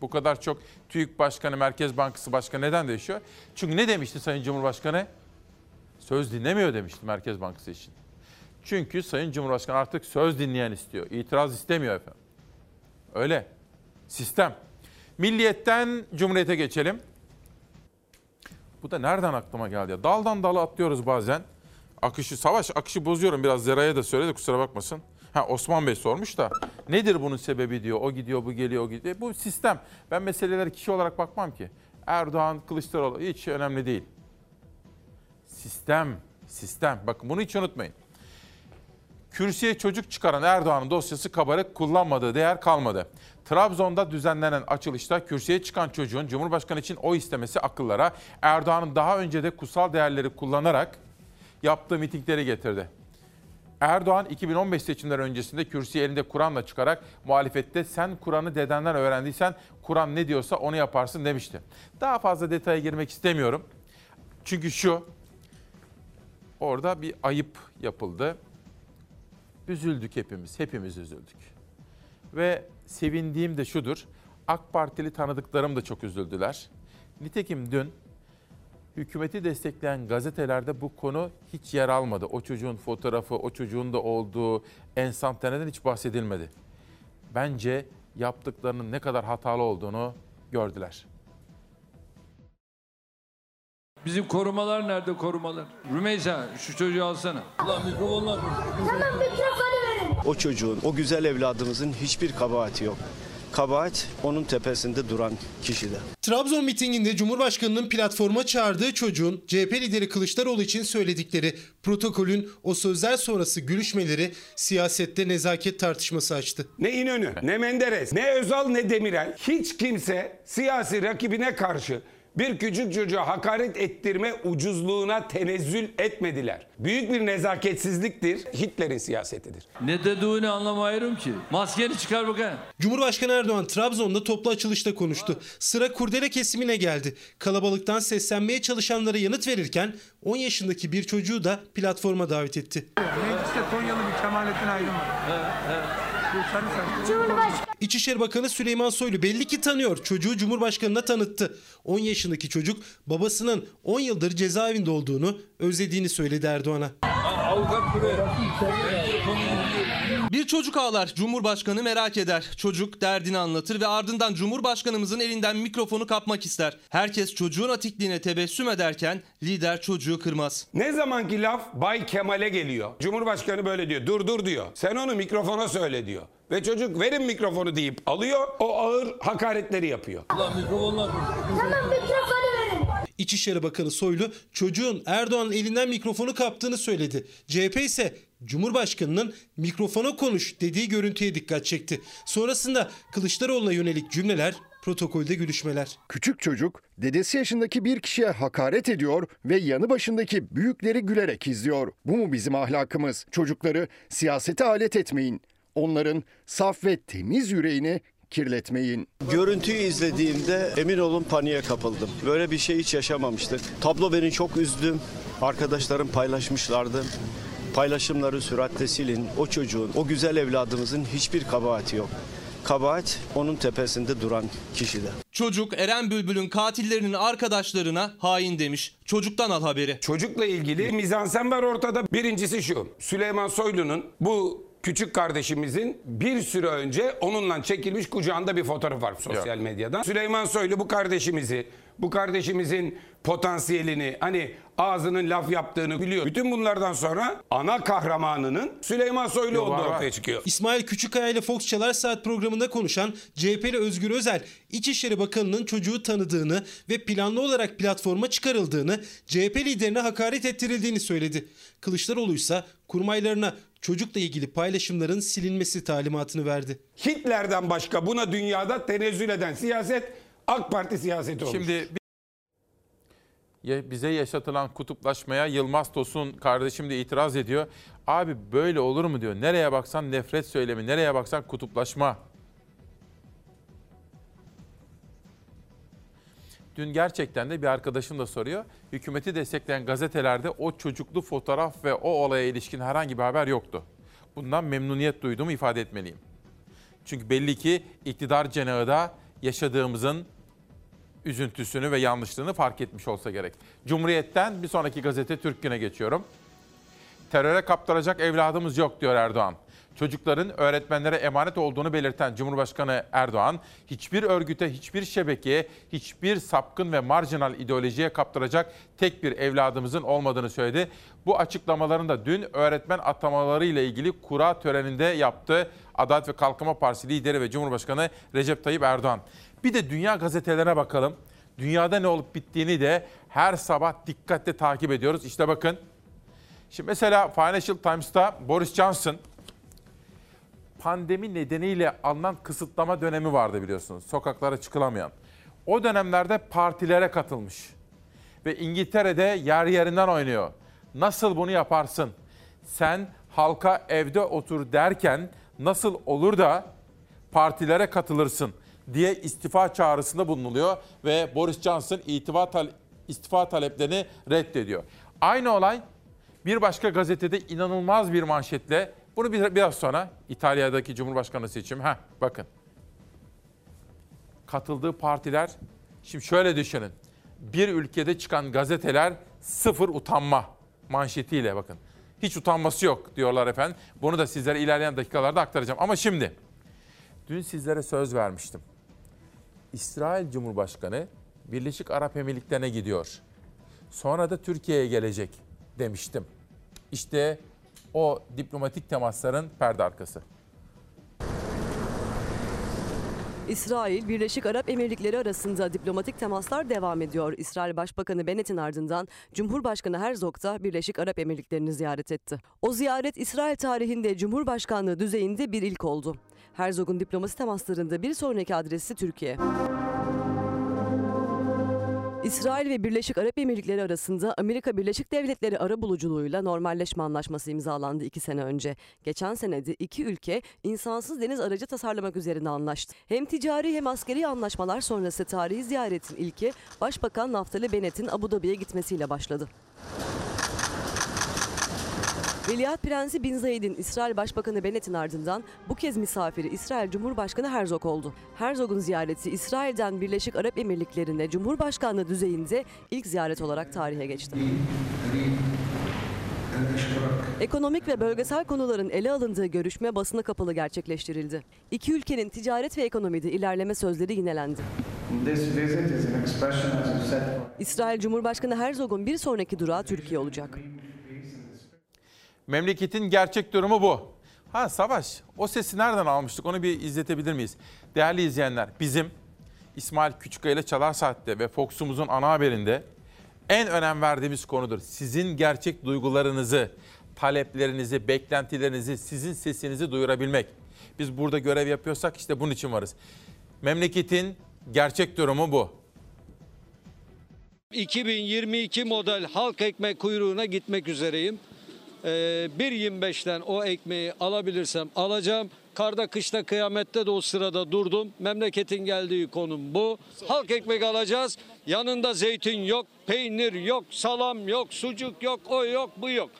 Bu kadar çok TÜİK Başkanı, Merkez Bankası Başkanı neden değişiyor? Çünkü ne demişti Sayın Cumhurbaşkanı? Söz dinlemiyor demişti Merkez Bankası için. Çünkü Sayın Cumhurbaşkanı artık söz dinleyen istiyor. İtiraz istemiyor efendim. Öyle. Sistem. Milliyetten Cumhuriyet'e geçelim. Bu da nereden aklıma geldi ya? Daldan dala atlıyoruz bazen. Akışı, savaş akışı bozuyorum biraz. Zera'ya da söyle de kusura bakmasın. Ha Osman Bey sormuş da nedir bunun sebebi diyor. O gidiyor, bu geliyor, o gidiyor. Bu sistem. Ben meselelere kişi olarak bakmam ki. Erdoğan, Kılıçdaroğlu hiç önemli değil. Sistem, sistem. Bakın bunu hiç unutmayın. Kürsüye çocuk çıkaran Erdoğan'ın dosyası kabarık kullanmadığı değer kalmadı. Trabzon'da düzenlenen açılışta kürsüye çıkan çocuğun Cumhurbaşkanı için oy istemesi akıllara Erdoğan'ın daha önce de kutsal değerleri kullanarak yaptığı mitingleri getirdi. Erdoğan 2015 seçimleri öncesinde kürsüye elinde Kur'an'la çıkarak muhalefette sen Kur'an'ı dedenden öğrendiysen Kur'an ne diyorsa onu yaparsın demişti. Daha fazla detaya girmek istemiyorum. Çünkü şu orada bir ayıp yapıldı. Üzüldük hepimiz, hepimiz üzüldük. Ve sevindiğim de şudur, AK Partili tanıdıklarım da çok üzüldüler. Nitekim dün hükümeti destekleyen gazetelerde bu konu hiç yer almadı. O çocuğun fotoğrafı, o çocuğun da olduğu enstantaneden hiç bahsedilmedi. Bence yaptıklarının ne kadar hatalı olduğunu gördüler. Bizim korumalar nerede korumalar? Rümeysa şu çocuğu alsana. Ulan mikrofonlar. O çocuğun, o güzel evladımızın hiçbir kabahati yok. Kabahat onun tepesinde duran kişide. Trabzon mitinginde Cumhurbaşkanı'nın platforma çağırdığı çocuğun CHP lideri Kılıçdaroğlu için söyledikleri protokolün o sözler sonrası görüşmeleri siyasette nezaket tartışması açtı. Ne İnönü, ne Menderes, ne Özal ne Demirel hiç kimse siyasi rakibine karşı bir küçük çocuğa hakaret ettirme ucuzluğuna tenezzül etmediler. Büyük bir nezaketsizliktir. Hitler'in siyasetidir. Ne dediğini anlamayırım ki. Maskeni çıkar bakayım. Cumhurbaşkanı Erdoğan Trabzon'da toplu açılışta konuştu. Sıra kurdele kesimine geldi. Kalabalıktan seslenmeye çalışanlara yanıt verirken 10 yaşındaki bir çocuğu da platforma davet etti. Mecliste Konyalı bir Kemalettin Aydın var. İçişleri Bakanı Süleyman Soylu belli ki tanıyor. Çocuğu Cumhurbaşkanı'na tanıttı. 10 yaşındaki çocuk babasının 10 yıldır cezaevinde olduğunu, özlediğini söyledi Erdoğan'a. Bir çocuk ağlar, Cumhurbaşkanı merak eder. Çocuk derdini anlatır ve ardından Cumhurbaşkanımızın elinden mikrofonu kapmak ister. Herkes çocuğun atikliğine tebessüm ederken lider çocuğu kırmaz. Ne zamanki laf Bay Kemal'e geliyor. Cumhurbaşkanı böyle diyor. Dur dur diyor. Sen onu mikrofona söyle diyor. Ve çocuk verin mikrofonu deyip alıyor. O ağır hakaretleri yapıyor. İçişleri Bakanı Soylu çocuğun Erdoğan'ın elinden mikrofonu kaptığını söyledi. CHP ise Cumhurbaşkanının mikrofona konuş dediği görüntüye dikkat çekti. Sonrasında Kılıçdaroğlu'na yönelik cümleler, protokolde gülüşmeler. Küçük çocuk dedesi yaşındaki bir kişiye hakaret ediyor ve yanı başındaki büyükleri gülerek izliyor. Bu mu bizim ahlakımız? Çocukları siyasete alet etmeyin. Onların saf ve temiz yüreğini kirletmeyin. Görüntüyü izlediğimde emin olun paniğe kapıldım. Böyle bir şey hiç yaşamamıştık. Tablo beni çok üzdü. Arkadaşlarım paylaşmışlardı. Paylaşımları süratle silin. O çocuğun, o güzel evladımızın hiçbir kabahati yok. Kabahat onun tepesinde duran kişide. Çocuk Eren Bülbül'ün katillerinin arkadaşlarına hain demiş. Çocuktan al haberi. Çocukla ilgili mizansen var ortada. Birincisi şu. Süleyman Soylu'nun bu küçük kardeşimizin bir süre önce onunla çekilmiş kucağında bir fotoğraf var sosyal medyadan. Süleyman Soylu bu kardeşimizi, bu kardeşimizin potansiyelini, hani ağzının laf yaptığını biliyor. Bütün bunlardan sonra ana kahramanının Süleyman Soylu olduğu ortaya çıkıyor. İsmail Küçükkaya ile Fox Çalar Saat programında konuşan CHP'li Özgür Özel, İçişleri Bakanı'nın çocuğu tanıdığını ve planlı olarak platforma çıkarıldığını, CHP liderine hakaret ettirildiğini söyledi. Kılıçdaroğlu ise kurmaylarına çocukla ilgili paylaşımların silinmesi talimatını verdi. Hitler'den başka buna dünyada tenezzül eden siyaset AK Parti siyaseti olmuş. Şimdi bize yaşatılan kutuplaşmaya Yılmaz Tosun kardeşim de itiraz ediyor. Abi böyle olur mu diyor. Nereye baksan nefret söylemi, nereye baksan kutuplaşma. Dün gerçekten de bir arkadaşım da soruyor. Hükümeti destekleyen gazetelerde o çocuklu fotoğraf ve o olaya ilişkin herhangi bir haber yoktu. Bundan memnuniyet duyduğumu ifade etmeliyim. Çünkü belli ki iktidar cenahı da yaşadığımızın üzüntüsünü ve yanlışlığını fark etmiş olsa gerek. Cumhuriyet'ten bir sonraki gazete Türk Günü'ne geçiyorum. Teröre kaptıracak evladımız yok diyor Erdoğan. Çocukların öğretmenlere emanet olduğunu belirten Cumhurbaşkanı Erdoğan, hiçbir örgüte, hiçbir şebekeye, hiçbir sapkın ve marjinal ideolojiye kaptıracak tek bir evladımızın olmadığını söyledi. Bu açıklamalarını da dün öğretmen atamaları ile ilgili kura töreninde yaptı. Adalet ve Kalkınma Partisi lideri ve Cumhurbaşkanı Recep Tayyip Erdoğan. Bir de dünya gazetelerine bakalım. Dünyada ne olup bittiğini de her sabah dikkatle takip ediyoruz. İşte bakın. Şimdi mesela Financial Times'ta Boris Johnson pandemi nedeniyle alınan kısıtlama dönemi vardı biliyorsunuz. Sokaklara çıkılamayan. O dönemlerde partilere katılmış. Ve İngiltere'de yer yerinden oynuyor. Nasıl bunu yaparsın? Sen halka evde otur derken nasıl olur da partilere katılırsın diye istifa çağrısında bulunuluyor ve Boris Johnson itifa tal- istifa taleplerini reddediyor. Aynı olay bir başka gazetede inanılmaz bir manşetle bunu biraz sonra İtalya'daki Cumhurbaşkanı seçimi. Heh, bakın. Katıldığı partiler, şimdi şöyle düşünün. Bir ülkede çıkan gazeteler sıfır utanma manşetiyle bakın. Hiç utanması yok diyorlar efendim. Bunu da sizlere ilerleyen dakikalarda aktaracağım. Ama şimdi, dün sizlere söz vermiştim. İsrail Cumhurbaşkanı Birleşik Arap Emirlikleri'ne gidiyor. Sonra da Türkiye'ye gelecek demiştim. İşte o diplomatik temasların perde arkası. İsrail, Birleşik Arap Emirlikleri arasında diplomatik temaslar devam ediyor. İsrail Başbakanı Bennett'in ardından Cumhurbaşkanı Herzog da Birleşik Arap Emirlikleri'ni ziyaret etti. O ziyaret İsrail tarihinde Cumhurbaşkanlığı düzeyinde bir ilk oldu. Herzog'un diplomasi temaslarında bir sonraki adresi Türkiye. İsrail ve Birleşik Arap Emirlikleri arasında Amerika Birleşik Devletleri arabuluculuğuyla normalleşme anlaşması imzalandı iki sene önce. Geçen senede iki ülke insansız deniz aracı tasarlamak üzerine anlaştı. Hem ticari hem askeri anlaşmalar sonrası tarihi ziyaretin ilki Başbakan Naftali Bennett'in Abu Dhabi'ye gitmesiyle başladı. Veliaht Prensi Bin Zayed'in İsrail Başbakanı Bennett'in ardından bu kez misafiri İsrail Cumhurbaşkanı Herzog oldu. Herzog'un ziyareti İsrail'den Birleşik Arap Emirlikleri'ne Cumhurbaşkanlığı düzeyinde ilk ziyaret olarak tarihe geçti. Ekonomik ve bölgesel konuların ele alındığı görüşme basına kapalı gerçekleştirildi. İki ülkenin ticaret ve ekonomide ilerleme sözleri yinelendi. İsrail Cumhurbaşkanı Herzog'un bir sonraki durağı Türkiye olacak. Memleketin gerçek durumu bu. Ha Savaş, o sesi nereden almıştık onu bir izletebilir miyiz? Değerli izleyenler, bizim İsmail Küçükkaya ile Çalar Saat'te ve Fox'umuzun ana haberinde en önem verdiğimiz konudur. Sizin gerçek duygularınızı, taleplerinizi, beklentilerinizi, sizin sesinizi duyurabilmek. Biz burada görev yapıyorsak işte bunun için varız. Memleketin gerçek durumu bu. 2022 model halk ekmek kuyruğuna gitmek üzereyim. Ee, 1.25'ten o ekmeği alabilirsem alacağım. Karda kışta kıyamette de o sırada durdum. Memleketin geldiği konum bu. Halk ekmek alacağız. Yanında zeytin yok, peynir yok, salam yok, sucuk yok, o yok, bu yok.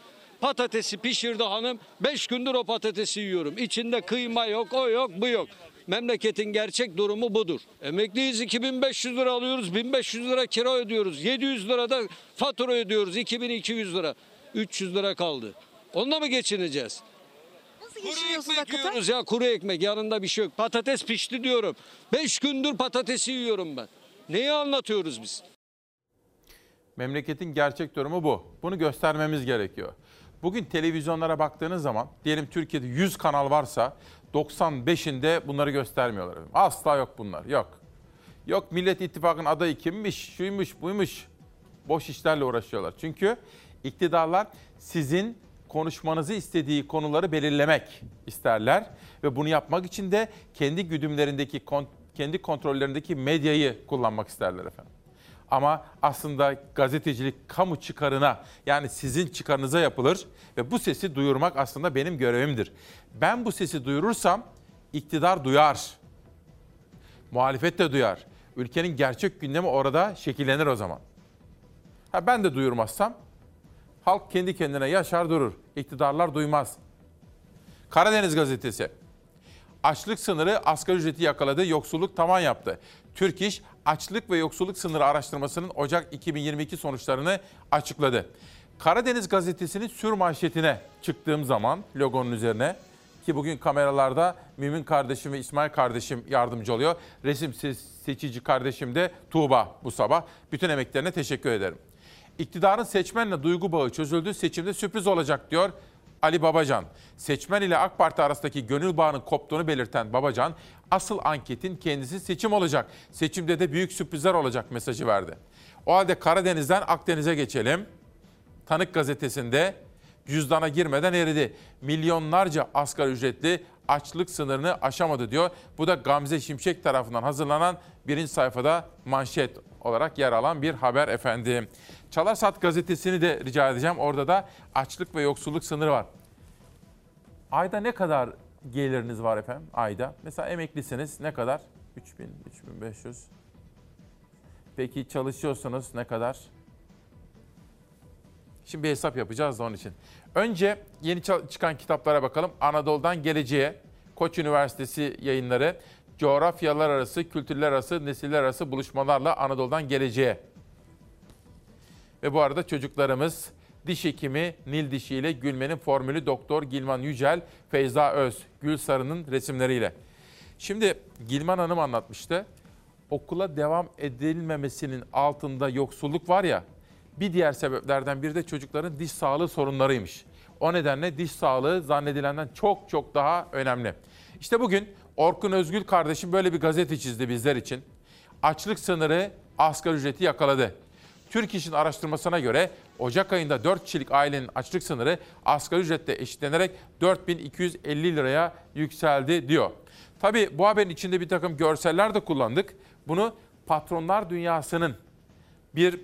Patatesi pişirdi hanım. 5 gündür o patatesi yiyorum. İçinde kıyma yok, o yok, bu yok. Memleketin gerçek durumu budur. Emekliyiz 2500 lira alıyoruz, 1500 lira kira ödüyoruz. 700 lira da fatura ödüyoruz, 2200 lira. 300 lira kaldı. Onunla mı geçineceğiz? Geçiniyorsun Ekmek hakikaten. yiyoruz ya kuru ekmek yanında bir şey yok. Patates pişti diyorum. 5 gündür patatesi yiyorum ben. Neyi anlatıyoruz biz? Memleketin gerçek durumu bu. Bunu göstermemiz gerekiyor. Bugün televizyonlara baktığınız zaman diyelim Türkiye'de 100 kanal varsa 95'inde bunları göstermiyorlar. efendim. Asla yok bunlar. Yok. Yok Millet İttifakı'nın adayı kimmiş, şuymuş, buymuş. Boş işlerle uğraşıyorlar. Çünkü iktidarlar sizin konuşmanızı istediği konuları belirlemek isterler ve bunu yapmak için de kendi güdümlerindeki kendi kontrollerindeki medyayı kullanmak isterler efendim. Ama aslında gazetecilik kamu çıkarına yani sizin çıkarınıza yapılır ve bu sesi duyurmak aslında benim görevimdir. Ben bu sesi duyurursam iktidar duyar. Muhalefet de duyar. Ülkenin gerçek gündemi orada şekillenir o zaman. Ha ben de duyurmazsam halk kendi kendine yaşar durur. İktidarlar duymaz. Karadeniz gazetesi. Açlık sınırı asgari ücreti yakaladı, yoksulluk tavan yaptı. Türk İş, açlık ve yoksulluk sınırı araştırmasının Ocak 2022 sonuçlarını açıkladı. Karadeniz gazetesinin sür manşetine çıktığım zaman logonun üzerine ki bugün kameralarda Mümin kardeşim ve İsmail kardeşim yardımcı oluyor. Resim se- seçici kardeşim de Tuğba bu sabah. Bütün emeklerine teşekkür ederim. İktidarın seçmenle duygu bağı çözüldü, seçimde sürpriz olacak diyor Ali Babacan. Seçmen ile AK Parti arasındaki gönül bağının koptuğunu belirten Babacan, asıl anketin kendisi seçim olacak. Seçimde de büyük sürprizler olacak mesajı verdi. O halde Karadeniz'den Akdeniz'e geçelim. Tanık gazetesinde cüzdana girmeden eridi. Milyonlarca asgari ücretli açlık sınırını aşamadı diyor. Bu da Gamze Şimşek tarafından hazırlanan birinci sayfada manşet olarak yer alan bir haber efendim. Çalarsat gazetesini de rica edeceğim. Orada da açlık ve yoksulluk sınırı var. Ayda ne kadar geliriniz var efendim? Ayda. Mesela emeklisiniz ne kadar? 3000, 3500. Peki çalışıyorsunuz ne kadar? Şimdi bir hesap yapacağız da onun için. Önce yeni çıkan kitaplara bakalım. Anadolu'dan Geleceğe, Koç Üniversitesi yayınları, coğrafyalar arası, kültürler arası, nesiller arası buluşmalarla Anadolu'dan Geleceğe. Ve bu arada çocuklarımız diş hekimi Nil Dişi ile Gülmen'in formülü Doktor Gilman Yücel, Feyza Öz, Gül Sarı'nın resimleriyle. Şimdi Gilman Hanım anlatmıştı. Okula devam edilmemesinin altında yoksulluk var ya, bir diğer sebeplerden biri de çocukların diş sağlığı sorunlarıymış. O nedenle diş sağlığı zannedilenden çok çok daha önemli. İşte bugün Orkun Özgül kardeşim böyle bir gazete çizdi bizler için. Açlık sınırı asgari ücreti yakaladı. Türk İş'in araştırmasına göre Ocak ayında 4 kişilik ailenin açlık sınırı asgari ücretle eşitlenerek 4250 liraya yükseldi diyor. Tabii bu haberin içinde bir takım görseller de kullandık. Bunu patronlar dünyasının bir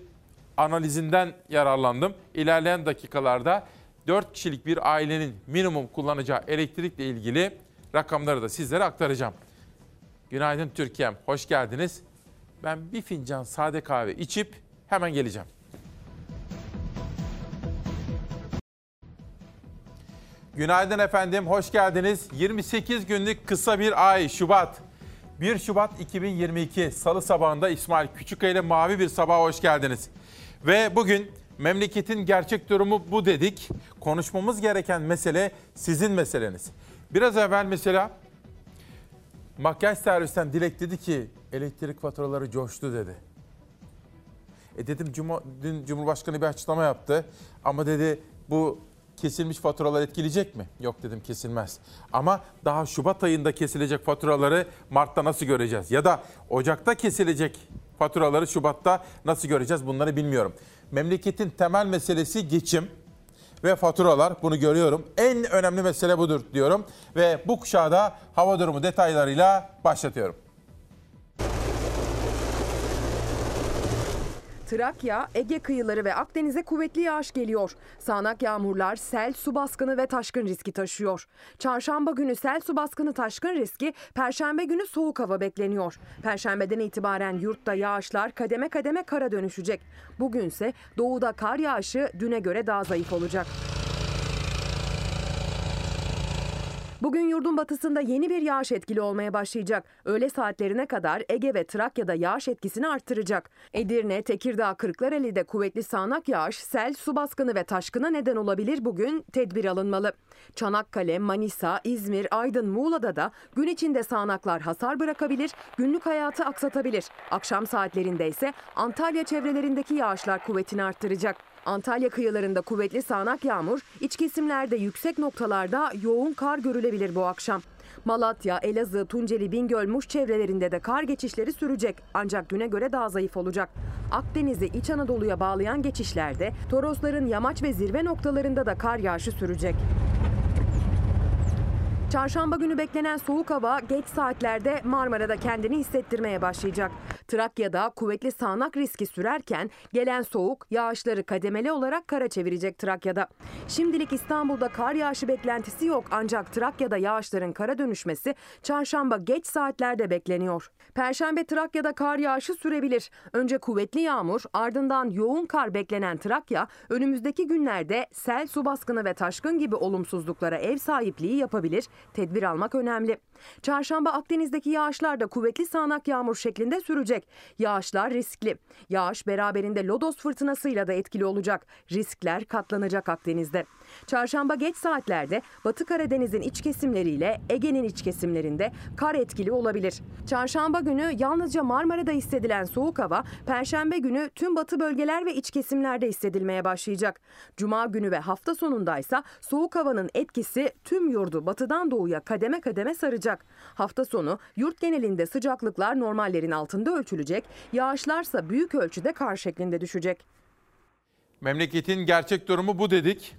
analizinden yararlandım. İlerleyen dakikalarda 4 kişilik bir ailenin minimum kullanacağı elektrikle ilgili rakamları da sizlere aktaracağım. Günaydın Türkiye'm, hoş geldiniz. Ben bir fincan sade kahve içip hemen geleceğim. Günaydın efendim, hoş geldiniz. 28 günlük kısa bir ay, Şubat. 1 Şubat 2022 Salı sabahında İsmail Küçükkaya ile Mavi Bir Sabah hoş geldiniz. Ve bugün Memleketin gerçek durumu bu dedik. Konuşmamız gereken mesele sizin meseleniz. Biraz evvel mesela makyaj servisten Dilek dedi ki elektrik faturaları coştu dedi. E dedim Cuma, dün Cumhurbaşkanı bir açıklama yaptı ama dedi bu kesilmiş faturalar etkileyecek mi? Yok dedim kesilmez. Ama daha Şubat ayında kesilecek faturaları Mart'ta nasıl göreceğiz? Ya da Ocak'ta kesilecek faturaları Şubat'ta nasıl göreceğiz bunları bilmiyorum. Memleketin temel meselesi geçim ve faturalar bunu görüyorum. En önemli mesele budur diyorum ve bu kuşağı da hava durumu detaylarıyla başlatıyorum. Trakya, Ege kıyıları ve Akdeniz'e kuvvetli yağış geliyor. Sağanak yağmurlar, sel, su baskını ve taşkın riski taşıyor. Çarşamba günü sel, su baskını, taşkın riski, perşembe günü soğuk hava bekleniyor. Perşembeden itibaren yurtta yağışlar kademe kademe kara dönüşecek. Bugünse doğuda kar yağışı düne göre daha zayıf olacak. Bugün yurdun batısında yeni bir yağış etkili olmaya başlayacak. Öğle saatlerine kadar Ege ve Trakya'da yağış etkisini arttıracak. Edirne, Tekirdağ, Kırklareli'de kuvvetli sağanak yağış, sel, su baskını ve taşkına neden olabilir bugün tedbir alınmalı. Çanakkale, Manisa, İzmir, Aydın, Muğla'da da gün içinde sağanaklar hasar bırakabilir, günlük hayatı aksatabilir. Akşam saatlerinde ise Antalya çevrelerindeki yağışlar kuvvetini arttıracak. Antalya kıyılarında kuvvetli sağanak yağmur, iç kesimlerde yüksek noktalarda yoğun kar görülebilir bu akşam. Malatya, Elazığ, Tunceli, Bingöl, Muş çevrelerinde de kar geçişleri sürecek ancak güne göre daha zayıf olacak. Akdeniz'i İç Anadolu'ya bağlayan geçişlerde Torosların yamaç ve zirve noktalarında da kar yağışı sürecek. Çarşamba günü beklenen soğuk hava geç saatlerde Marmara'da kendini hissettirmeye başlayacak. Trakya'da kuvvetli sağanak riski sürerken gelen soğuk yağışları kademeli olarak kara çevirecek Trakya'da. Şimdilik İstanbul'da kar yağışı beklentisi yok ancak Trakya'da yağışların kara dönüşmesi çarşamba geç saatlerde bekleniyor. Perşembe Trakya'da kar yağışı sürebilir. Önce kuvvetli yağmur ardından yoğun kar beklenen Trakya önümüzdeki günlerde sel, su baskını ve taşkın gibi olumsuzluklara ev sahipliği yapabilir. Tedbir almak önemli. Çarşamba Akdeniz'deki yağışlar da kuvvetli sağanak yağmur şeklinde sürecek. Yağışlar riskli. Yağış beraberinde lodos fırtınasıyla da etkili olacak. Riskler katlanacak Akdeniz'de. Çarşamba geç saatlerde Batı Karadeniz'in iç kesimleriyle Ege'nin iç kesimlerinde kar etkili olabilir. Çarşamba günü yalnızca Marmara'da hissedilen soğuk hava, Perşembe günü tüm batı bölgeler ve iç kesimlerde hissedilmeye başlayacak. Cuma günü ve hafta sonundaysa soğuk havanın etkisi tüm yurdu batıdan doğuya kademe kademe saracak. Hafta sonu yurt genelinde sıcaklıklar normallerin altında ölçülecek, yağışlarsa büyük ölçüde kar şeklinde düşecek. Memleketin gerçek durumu bu dedik.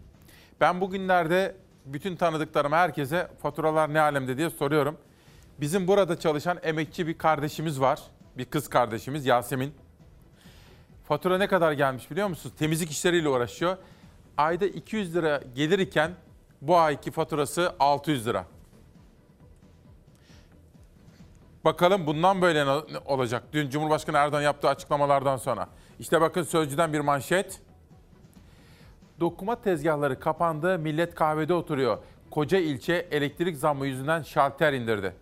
Ben bugünlerde bütün tanıdıklarıma herkese faturalar ne alemde diye soruyorum. Bizim burada çalışan emekçi bir kardeşimiz var. Bir kız kardeşimiz Yasemin. Fatura ne kadar gelmiş biliyor musunuz? Temizlik işleriyle uğraşıyor. Ayda 200 lira gelir iken bu ayki faturası 600 lira. Bakalım bundan böyle olacak? Dün Cumhurbaşkanı Erdoğan yaptığı açıklamalardan sonra. İşte bakın Sözcü'den bir manşet. Dokuma tezgahları kapandı, millet kahvede oturuyor. Koca ilçe elektrik zammı yüzünden şalter indirdi.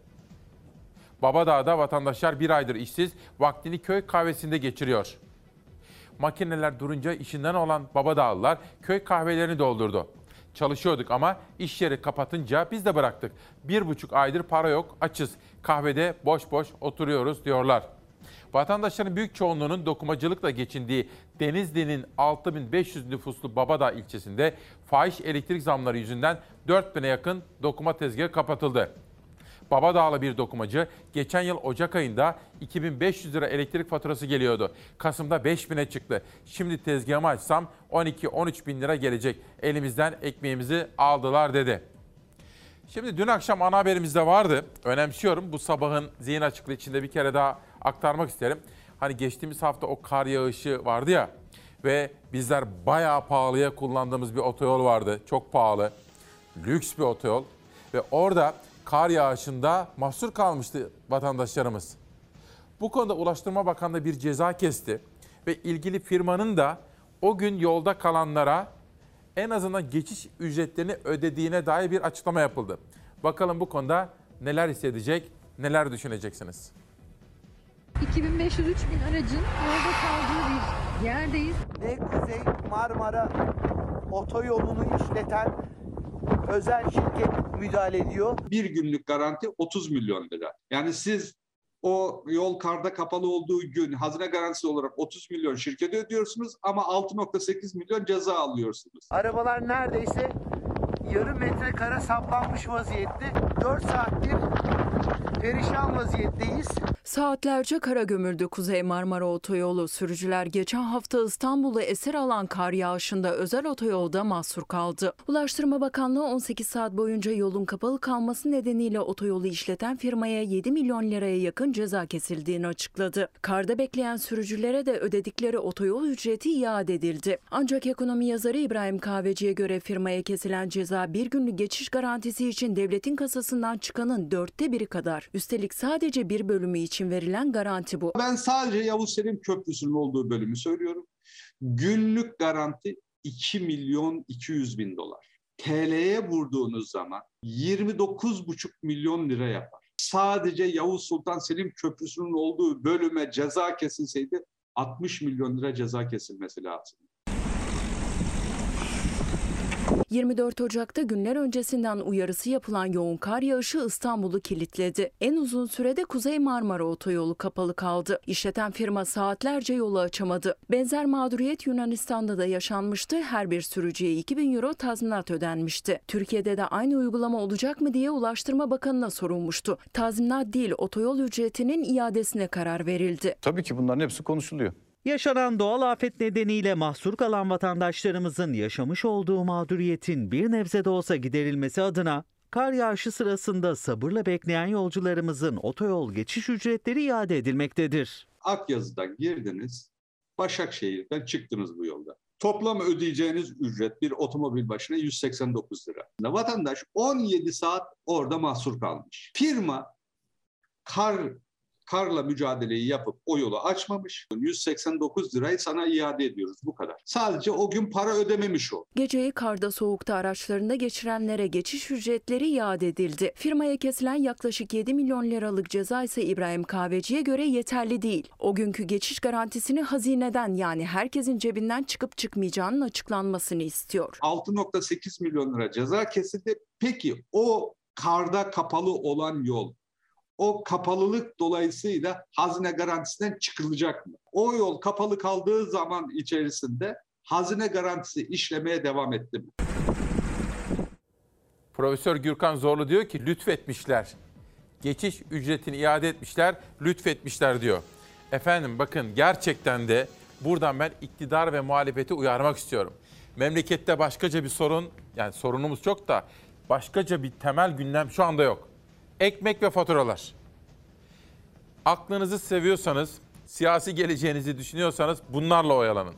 Babadağ'da vatandaşlar bir aydır işsiz, vaktini köy kahvesinde geçiriyor. Makineler durunca işinden olan Babadağlılar köy kahvelerini doldurdu. Çalışıyorduk ama iş yeri kapatınca biz de bıraktık. Bir buçuk aydır para yok, açız. Kahvede boş boş oturuyoruz diyorlar. Vatandaşların büyük çoğunluğunun dokumacılıkla geçindiği Denizli'nin 6500 nüfuslu Babadağ ilçesinde fahiş elektrik zamları yüzünden 4000'e yakın dokuma tezgahı kapatıldı. Babadağlı bir dokumacı geçen yıl Ocak ayında 2500 lira elektrik faturası geliyordu. Kasım'da 5000'e çıktı. Şimdi tezgahımı açsam 12-13 bin lira gelecek. Elimizden ekmeğimizi aldılar dedi. Şimdi dün akşam ana haberimizde vardı. Önemsiyorum. Bu sabahın zihin açıklığı içinde bir kere daha aktarmak isterim. Hani geçtiğimiz hafta o kar yağışı vardı ya ve bizler bayağı pahalıya kullandığımız bir otoyol vardı. Çok pahalı. Lüks bir otoyol. Ve orada kar yağışında mahsur kalmıştı vatandaşlarımız. Bu konuda Ulaştırma Bakanlığı bir ceza kesti ve ilgili firmanın da o gün yolda kalanlara en azından geçiş ücretlerini ödediğine dair bir açıklama yapıldı. Bakalım bu konuda neler hissedecek, neler düşüneceksiniz? 2500-3000 aracın yolda kaldığı bir Yerdeyiz. Ve Kuzey Marmara otoyolunu işleten özel şirket müdahale ediyor. Bir günlük garanti 30 milyon lira. Yani siz o yol karda kapalı olduğu gün hazine garantisi olarak 30 milyon şirkete ödüyorsunuz ama 6.8 milyon ceza alıyorsunuz. Arabalar neredeyse yarım metre kare saplanmış vaziyette. 4 saattir perişan vaziyetteyiz. Saatlerce kara gömüldü Kuzey Marmara Otoyolu. Sürücüler geçen hafta İstanbul'u esir alan kar yağışında özel otoyolda mahsur kaldı. Ulaştırma Bakanlığı 18 saat boyunca yolun kapalı kalması nedeniyle otoyolu işleten firmaya 7 milyon liraya yakın ceza kesildiğini açıkladı. Karda bekleyen sürücülere de ödedikleri otoyol ücreti iade edildi. Ancak ekonomi yazarı İbrahim Kahveci'ye göre firmaya kesilen ceza bir günlük geçiş garantisi için devletin kasasından çıkanın dörtte biri kadar. Üstelik sadece bir bölümü için verilen garanti bu. Ben sadece Yavuz Selim Köprüsü'nün olduğu bölümü söylüyorum. Günlük garanti 2 milyon 200 bin dolar. TL'ye vurduğunuz zaman 29,5 milyon lira yapar. Sadece Yavuz Sultan Selim Köprüsü'nün olduğu bölüme ceza kesilseydi 60 milyon lira ceza kesilmesi lazım. 24 Ocak'ta günler öncesinden uyarısı yapılan yoğun kar yağışı İstanbul'u kilitledi. En uzun sürede Kuzey Marmara Otoyolu kapalı kaldı. İşleten firma saatlerce yolu açamadı. Benzer mağduriyet Yunanistan'da da yaşanmıştı. Her bir sürücüye 2000 euro tazminat ödenmişti. Türkiye'de de aynı uygulama olacak mı diye Ulaştırma Bakanı'na sorulmuştu. Tazminat değil otoyol ücretinin iadesine karar verildi. Tabii ki bunların hepsi konuşuluyor. Yaşanan doğal afet nedeniyle mahsur kalan vatandaşlarımızın yaşamış olduğu mağduriyetin bir nebze de olsa giderilmesi adına kar yağışı sırasında sabırla bekleyen yolcularımızın otoyol geçiş ücretleri iade edilmektedir. Akyazı'dan girdiniz, Başakşehir'den çıktınız bu yolda. Toplam ödeyeceğiniz ücret bir otomobil başına 189 lira. Vatandaş 17 saat orada mahsur kalmış. Firma kar karla mücadeleyi yapıp o yolu açmamış. 189 lirayı sana iade ediyoruz bu kadar. Sadece o gün para ödememiş o. Geceyi karda soğukta araçlarında geçirenlere geçiş ücretleri iade edildi. Firmaya kesilen yaklaşık 7 milyon liralık ceza ise İbrahim Kahveci'ye göre yeterli değil. O günkü geçiş garantisini hazineden yani herkesin cebinden çıkıp çıkmayacağının açıklanmasını istiyor. 6.8 milyon lira ceza kesildi. Peki o karda kapalı olan yol o kapalılık dolayısıyla hazine garantisinden çıkılacak mı? O yol kapalı kaldığı zaman içerisinde hazine garantisi işlemeye devam etti mi? Profesör Gürkan Zorlu diyor ki lütfetmişler. Geçiş ücretini iade etmişler, lütfetmişler diyor. Efendim bakın gerçekten de buradan ben iktidar ve muhalefeti uyarmak istiyorum. Memlekette başkaca bir sorun, yani sorunumuz çok da başkaca bir temel gündem şu anda yok. Ekmek ve faturalar. Aklınızı seviyorsanız, siyasi geleceğinizi düşünüyorsanız bunlarla oyalanın.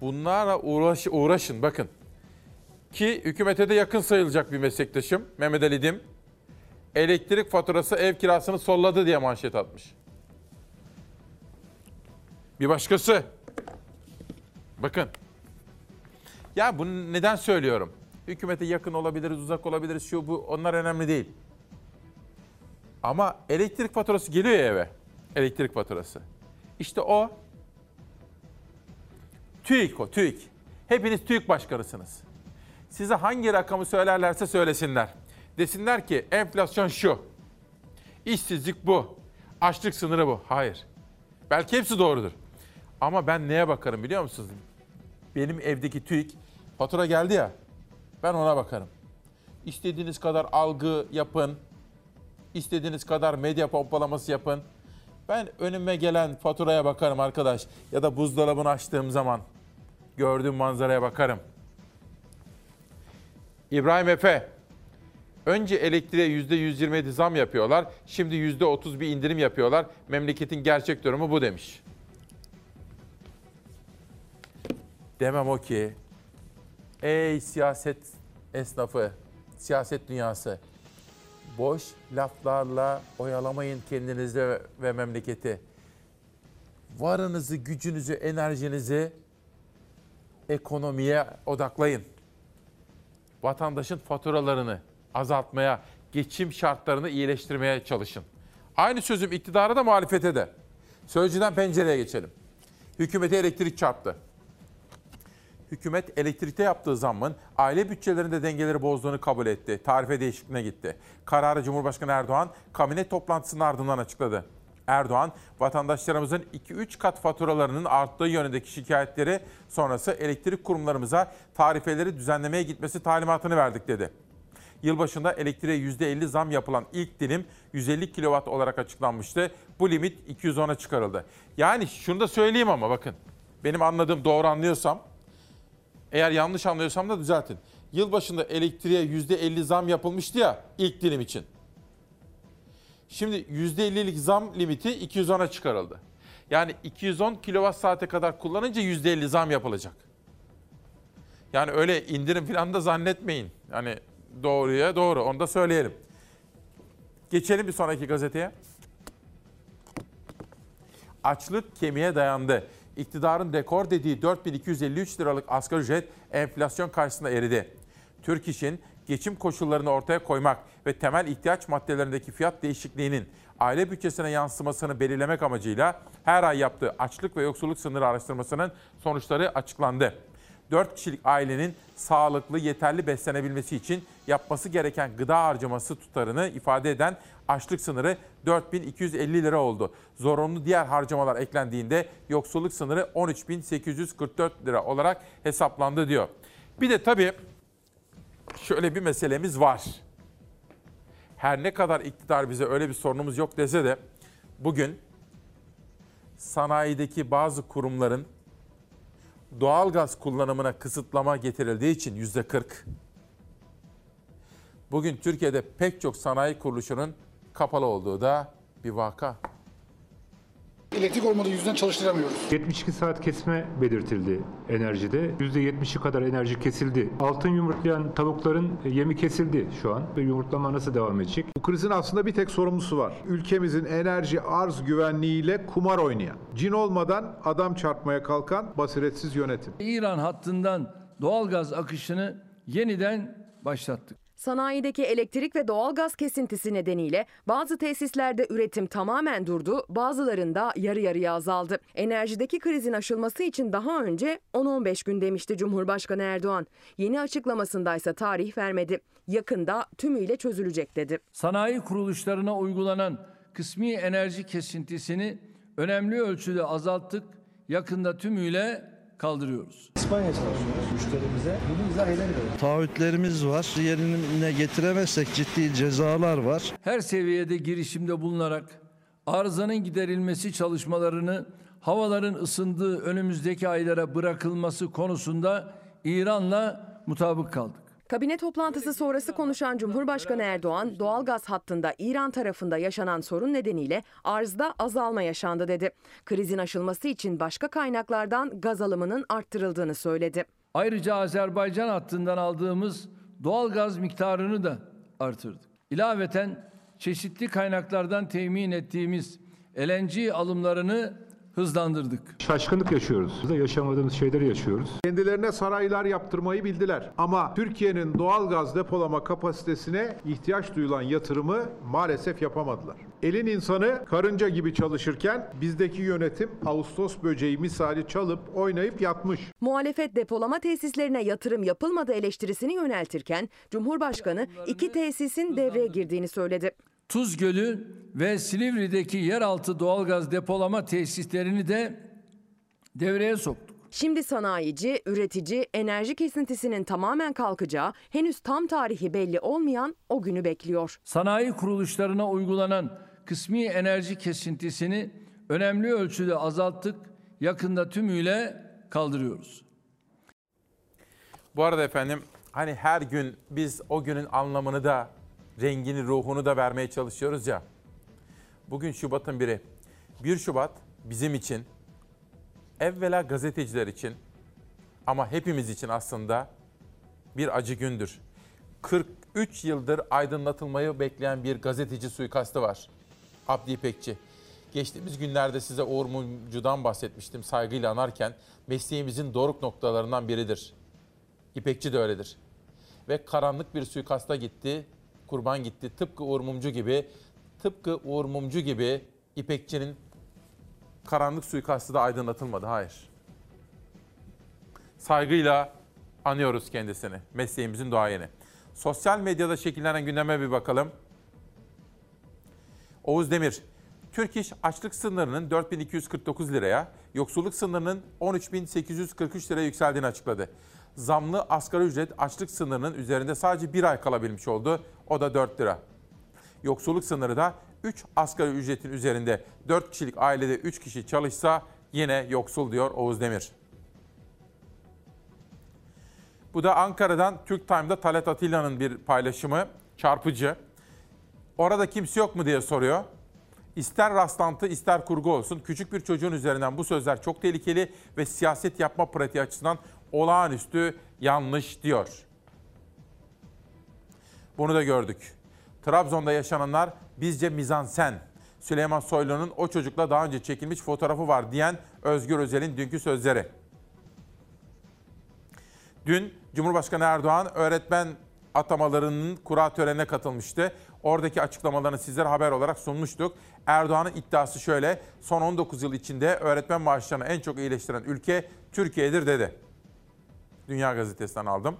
Bunlarla uğraş, uğraşın bakın. Ki hükümete de yakın sayılacak bir meslektaşım Mehmet Ali Dim. Elektrik faturası ev kirasını solladı diye manşet atmış. Bir başkası. Bakın. Ya bunu neden söylüyorum? Hükümete yakın olabiliriz, uzak olabiliriz, şu bu onlar önemli değil. Ama elektrik faturası geliyor ya eve. Elektrik faturası. İşte o TÜİK o TÜİK. Hepiniz TÜİK başkanısınız. Size hangi rakamı söylerlerse söylesinler. Desinler ki enflasyon şu. İşsizlik bu. Açlık sınırı bu. Hayır. Belki hepsi doğrudur. Ama ben neye bakarım biliyor musunuz? Benim evdeki TÜİK fatura geldi ya. Ben ona bakarım. İstediğiniz kadar algı yapın. İstediğiniz kadar medya pompalaması yapın. Ben önüme gelen faturaya bakarım arkadaş. Ya da buzdolabını açtığım zaman gördüğüm manzaraya bakarım. İbrahim Efe, önce elektriğe %127 zam yapıyorlar. Şimdi %30 bir indirim yapıyorlar. Memleketin gerçek durumu bu demiş. Demem o ki, ey siyaset esnafı, siyaset dünyası, boş laflarla oyalamayın kendinizi ve, memleketi. Varınızı, gücünüzü, enerjinizi ekonomiye odaklayın. Vatandaşın faturalarını azaltmaya, geçim şartlarını iyileştirmeye çalışın. Aynı sözüm iktidara da muhalefete de. Sözcüden pencereye geçelim. Hükümete elektrik çarptı. Hükümet elektrikte yaptığı zammın aile bütçelerinde dengeleri bozduğunu kabul etti. Tarife değişikliğine gitti. Kararı Cumhurbaşkanı Erdoğan kabine toplantısının ardından açıkladı. Erdoğan, vatandaşlarımızın 2-3 kat faturalarının arttığı yönündeki şikayetleri sonrası elektrik kurumlarımıza tarifeleri düzenlemeye gitmesi talimatını verdik dedi. Yılbaşında elektriğe %50 zam yapılan ilk dilim 150 kW olarak açıklanmıştı. Bu limit 210'a çıkarıldı. Yani şunu da söyleyeyim ama bakın. Benim anladığım doğru anlıyorsam, eğer yanlış anlıyorsam da düzeltin. Yılbaşında elektriğe %50 zam yapılmıştı ya ilk dilim için. Şimdi %50'lik zam limiti 210'a çıkarıldı. Yani 210 kilowatt saate kadar kullanınca %50 zam yapılacak. Yani öyle indirim falan da zannetmeyin. Yani doğruya doğru onu da söyleyelim. Geçelim bir sonraki gazeteye. Açlık kemiğe dayandı. İktidarın rekor dediği 4253 liralık asgari ücret enflasyon karşısında eridi. Türk İş'in geçim koşullarını ortaya koymak ve temel ihtiyaç maddelerindeki fiyat değişikliğinin aile bütçesine yansımasını belirlemek amacıyla her ay yaptığı açlık ve yoksulluk sınırı araştırmasının sonuçları açıklandı. 4 kişilik ailenin sağlıklı, yeterli beslenebilmesi için yapması gereken gıda harcaması tutarını ifade eden açlık sınırı 4250 lira oldu. Zorunlu diğer harcamalar eklendiğinde yoksulluk sınırı 13844 lira olarak hesaplandı diyor. Bir de tabii şöyle bir meselemiz var. Her ne kadar iktidar bize öyle bir sorunumuz yok dese de bugün sanayideki bazı kurumların doğalgaz kullanımına kısıtlama getirildiği için yüzde 40. Bugün Türkiye'de pek çok sanayi kuruluşunun kapalı olduğu da bir vaka. Elektrik olmadığı yüzden çalıştıramıyoruz. 72 saat kesme belirtildi enerjide. %70'i kadar enerji kesildi. Altın yumurtlayan tavukların yemi kesildi şu an. Ve yumurtlama nasıl devam edecek? Bu krizin aslında bir tek sorumlusu var. Ülkemizin enerji arz güvenliğiyle kumar oynayan, cin olmadan adam çarpmaya kalkan basiretsiz yönetim. İran hattından doğalgaz akışını yeniden başlattık. Sanayideki elektrik ve doğalgaz kesintisi nedeniyle bazı tesislerde üretim tamamen durdu, bazılarında yarı yarıya azaldı. Enerjideki krizin aşılması için daha önce 10-15 gün demişti Cumhurbaşkanı Erdoğan. Yeni açıklamasındaysa tarih vermedi. Yakında tümüyle çözülecek dedi. Sanayi kuruluşlarına uygulanan kısmi enerji kesintisini önemli ölçüde azalttık. Yakında tümüyle kaldırıyoruz. İspanya çalışıyoruz müşterimize. Bunu izah edemiyoruz. Taahhütlerimiz var. Yerine getiremezsek ciddi cezalar var. Her seviyede girişimde bulunarak arızanın giderilmesi çalışmalarını havaların ısındığı önümüzdeki aylara bırakılması konusunda İran'la mutabık kaldık. Kabine toplantısı sonrası konuşan Cumhurbaşkanı Erdoğan, doğalgaz hattında İran tarafında yaşanan sorun nedeniyle arzda azalma yaşandı dedi. Krizin aşılması için başka kaynaklardan gaz alımının arttırıldığını söyledi. Ayrıca Azerbaycan hattından aldığımız doğalgaz miktarını da artırdık. İlaveten çeşitli kaynaklardan temin ettiğimiz LNG alımlarını hızlandırdık. Şaşkınlık yaşıyoruz. Biz de yaşamadığımız şeyleri yaşıyoruz. Kendilerine saraylar yaptırmayı bildiler. Ama Türkiye'nin doğal gaz depolama kapasitesine ihtiyaç duyulan yatırımı maalesef yapamadılar. Elin insanı karınca gibi çalışırken bizdeki yönetim Ağustos böceği misali çalıp oynayıp yatmış. Muhalefet depolama tesislerine yatırım yapılmadı eleştirisini yöneltirken Cumhurbaşkanı iki tesisin devreye girdiğini söyledi. Tuz Gölü ve Silivri'deki yeraltı doğalgaz depolama tesislerini de devreye soktuk. Şimdi sanayici, üretici enerji kesintisinin tamamen kalkacağı, henüz tam tarihi belli olmayan o günü bekliyor. Sanayi kuruluşlarına uygulanan kısmi enerji kesintisini önemli ölçüde azalttık. Yakında tümüyle kaldırıyoruz. Bu arada efendim hani her gün biz o günün anlamını da rengini, ruhunu da vermeye çalışıyoruz ya. Bugün Şubat'ın biri. 1 Şubat bizim için, evvela gazeteciler için ama hepimiz için aslında bir acı gündür. 43 yıldır aydınlatılmayı bekleyen bir gazeteci suikastı var. Abdi İpekçi. Geçtiğimiz günlerde size Uğur Mumcu'dan bahsetmiştim saygıyla anarken. Mesleğimizin doruk noktalarından biridir. İpekçi de öyledir. Ve karanlık bir suikasta gitti, kurban gitti. Tıpkı Uğur Mumcu gibi, tıpkı Uğur Mumcu gibi İpekçi'nin karanlık suikastı da aydınlatılmadı. Hayır. Saygıyla anıyoruz kendisini. Mesleğimizin doğayeni. Sosyal medyada şekillenen gündeme bir bakalım. Oğuz Demir, Türk İş açlık sınırının 4249 liraya, yoksulluk sınırının 13843 liraya yükseldiğini açıkladı. Zamlı asgari ücret açlık sınırının üzerinde sadece bir ay kalabilmiş oldu. O da 4 lira. Yoksulluk sınırı da 3 asgari ücretin üzerinde 4 kişilik ailede 3 kişi çalışsa yine yoksul diyor Oğuz Demir. Bu da Ankara'dan Türk Time'da Talat Atilla'nın bir paylaşımı. Çarpıcı. Orada kimse yok mu diye soruyor. İster rastlantı ister kurgu olsun küçük bir çocuğun üzerinden bu sözler çok tehlikeli ve siyaset yapma pratiği açısından olağanüstü yanlış diyor. Bunu da gördük. Trabzon'da yaşananlar bizce mizansen. Süleyman Soylu'nun o çocukla daha önce çekilmiş fotoğrafı var diyen Özgür Özel'in dünkü sözleri. Dün Cumhurbaşkanı Erdoğan öğretmen atamalarının kura törenine katılmıştı. Oradaki açıklamalarını sizlere haber olarak sunmuştuk. Erdoğan'ın iddiası şöyle, son 19 yıl içinde öğretmen maaşlarını en çok iyileştiren ülke Türkiye'dir dedi. Dünya Gazetesi'nden aldım.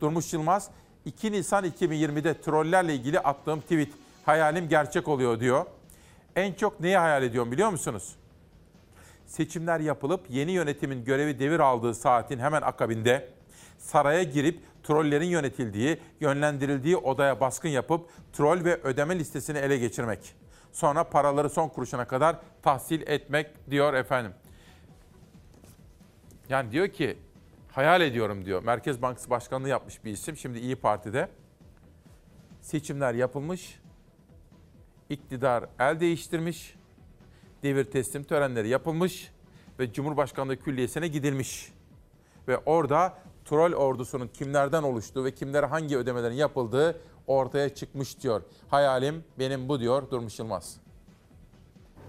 Durmuş Yılmaz, 2 Nisan 2020'de trollerle ilgili attığım tweet, hayalim gerçek oluyor diyor. En çok neyi hayal ediyorum biliyor musunuz? Seçimler yapılıp yeni yönetimin görevi devir aldığı saatin hemen akabinde saraya girip trollerin yönetildiği, yönlendirildiği odaya baskın yapıp troll ve ödeme listesini ele geçirmek. Sonra paraları son kuruşuna kadar tahsil etmek diyor efendim. Yani diyor ki hayal ediyorum diyor. Merkez Bankası Başkanlığı yapmış bir isim. Şimdi İyi Parti'de. Seçimler yapılmış. iktidar el değiştirmiş. Devir teslim törenleri yapılmış ve Cumhurbaşkanlığı Külliyesi'ne gidilmiş. Ve orada troll ordusunun kimlerden oluştuğu ve kimlere hangi ödemelerin yapıldığı ortaya çıkmış diyor. Hayalim benim bu diyor Durmuş Yılmaz.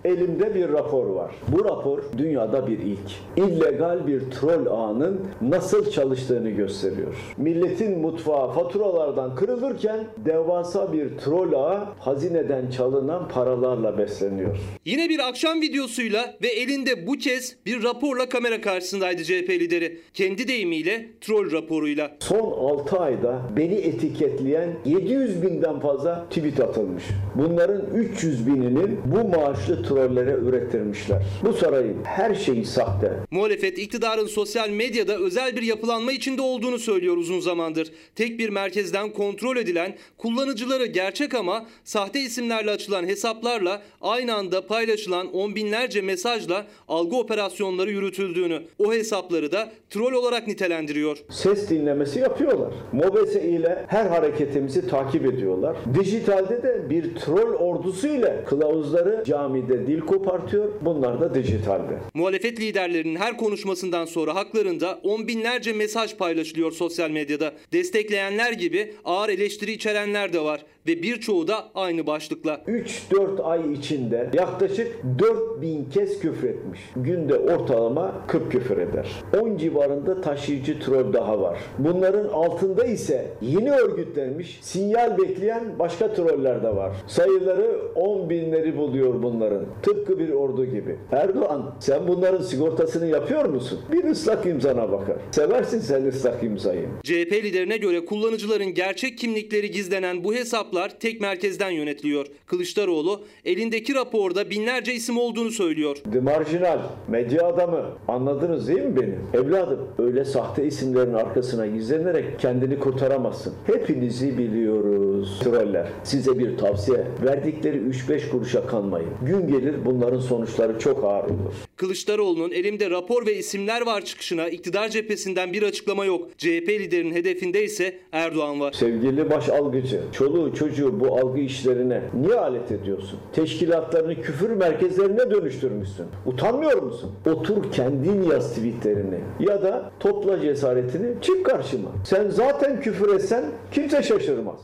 Elimde bir rapor var. Bu rapor dünyada bir ilk. İllegal bir troll ağının nasıl çalıştığını gösteriyor. Milletin mutfağı faturalardan kırılırken devasa bir troll ağı hazineden çalınan paralarla besleniyor. Yine bir akşam videosuyla ve elinde bu kez bir raporla kamera karşısındaydı CHP lideri. Kendi deyimiyle troll raporuyla. Son 6 ayda beni etiketleyen 700 binden fazla tweet atılmış. Bunların 300 bininin bu maaşlı trollere ürettirmişler. Bu sarayın her şeyi sahte. Muhalefet iktidarın sosyal medyada özel bir yapılanma içinde olduğunu söylüyor uzun zamandır. Tek bir merkezden kontrol edilen, kullanıcıları gerçek ama sahte isimlerle açılan hesaplarla aynı anda paylaşılan on binlerce mesajla algı operasyonları yürütüldüğünü, o hesapları da troll olarak nitelendiriyor. Ses dinlemesi yapıyorlar. Mobese ile her hareketimizi takip ediyorlar. Dijitalde de bir troll ordusu ile kılavuzları camide dil kopartıyor. Bunlar da dijitalde. Muhalefet liderlerinin her konuşmasından sonra haklarında on binlerce mesaj paylaşılıyor sosyal medyada. Destekleyenler gibi ağır eleştiri içerenler de var ve birçoğu da aynı başlıkla. 3-4 ay içinde yaklaşık 4000 kez küfür etmiş. Günde ortalama 40 küfür eder. 10 civarında taşıyıcı troll daha var. Bunların altında ise yeni örgütlenmiş, sinyal bekleyen başka troller de var. Sayıları 10 binleri buluyor bunların. Tıpkı bir ordu gibi. Erdoğan sen bunların sigortasını yapıyor musun? Bir ıslak imzana bakar. Seversin sen ıslak imzayı. CHP liderine göre kullanıcıların gerçek kimlikleri gizlenen bu hesaplar tek merkezden yönetiliyor. Kılıçdaroğlu elindeki raporda binlerce isim olduğunu söylüyor. The Marginal, medya adamı. Anladınız değil mi beni? Evladım öyle sahte isimlerin arkasına gizlenerek kendini kurtaramazsın. Hepinizi biliyoruz. Troller. Size bir tavsiye. Verdikleri 3-5 kuruşa kanmayın. Gün gelir bunların sonuçları çok ağır olur. Kılıçdaroğlu'nun elimde rapor ve isimler var çıkışına iktidar cephesinden bir açıklama yok. CHP liderinin hedefinde ise Erdoğan var. Sevgili baş algıcı, çoluğu çocuğu bu algı işlerine niye alet ediyorsun? Teşkilatlarını küfür merkezlerine dönüştürmüşsün. Utanmıyor musun? Otur kendin yaz tweetlerini. Ya da topla cesaretini çık karşıma. Sen zaten küfür etsen kimse şaşırmaz.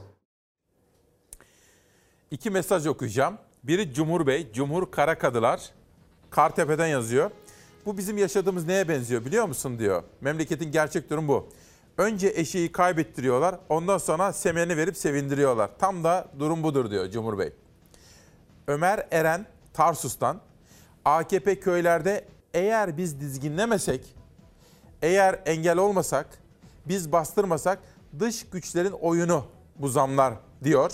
İki mesaj okuyacağım. Biri Cumhur Bey, Cumhur Karakadılar. Kartepe'den yazıyor. Bu bizim yaşadığımız neye benziyor biliyor musun diyor. Memleketin gerçek durum bu. Önce eşeği kaybettiriyorlar, ondan sonra semerini verip sevindiriyorlar. Tam da durum budur diyor Cumhur Bey. Ömer Eren Tarsus'tan. AKP köylerde eğer biz dizginlemesek, eğer engel olmasak, biz bastırmasak dış güçlerin oyunu bu zamlar diyor.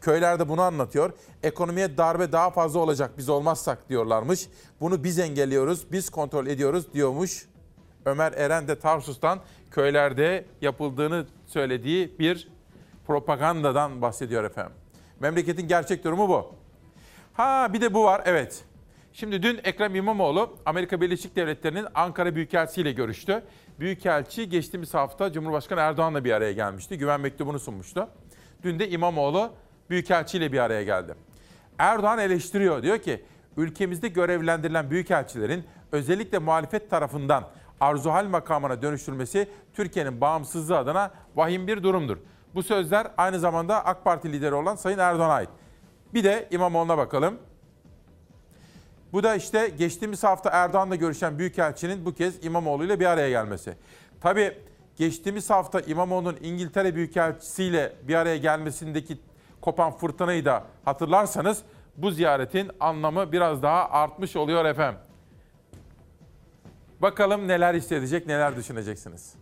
Köylerde bunu anlatıyor. Ekonomiye darbe daha fazla olacak biz olmazsak diyorlarmış. Bunu biz engelliyoruz, biz kontrol ediyoruz diyormuş. Ömer Eren de Tarsus'tan köylerde yapıldığını söylediği bir propagandadan bahsediyor efendim. Memleketin gerçek durumu bu. Ha bir de bu var evet. Şimdi dün Ekrem İmamoğlu Amerika Birleşik Devletleri'nin Ankara Büyükelçisi ile görüştü. Büyükelçi geçtiğimiz hafta Cumhurbaşkanı Erdoğan'la bir araya gelmişti. Güven mektubunu sunmuştu. Dün de İmamoğlu Büyükelçi ile bir araya geldi. Erdoğan eleştiriyor. Diyor ki ülkemizde görevlendirilen büyükelçilerin özellikle muhalefet tarafından arzuhal makamına dönüştürülmesi Türkiye'nin bağımsızlığı adına vahim bir durumdur. Bu sözler aynı zamanda AK Parti lideri olan Sayın Erdoğan'a ait. Bir de İmamoğlu'na bakalım. Bu da işte geçtiğimiz hafta Erdoğan'la görüşen Büyükelçinin bu kez İmamoğlu ile bir araya gelmesi. Tabii geçtiğimiz hafta İmamoğlu'nun İngiltere Büyükelçisiyle bir araya gelmesindeki kopan fırtınayı da hatırlarsanız bu ziyaretin anlamı biraz daha artmış oluyor efendim. Bakalım neler hissedecek, neler düşüneceksiniz.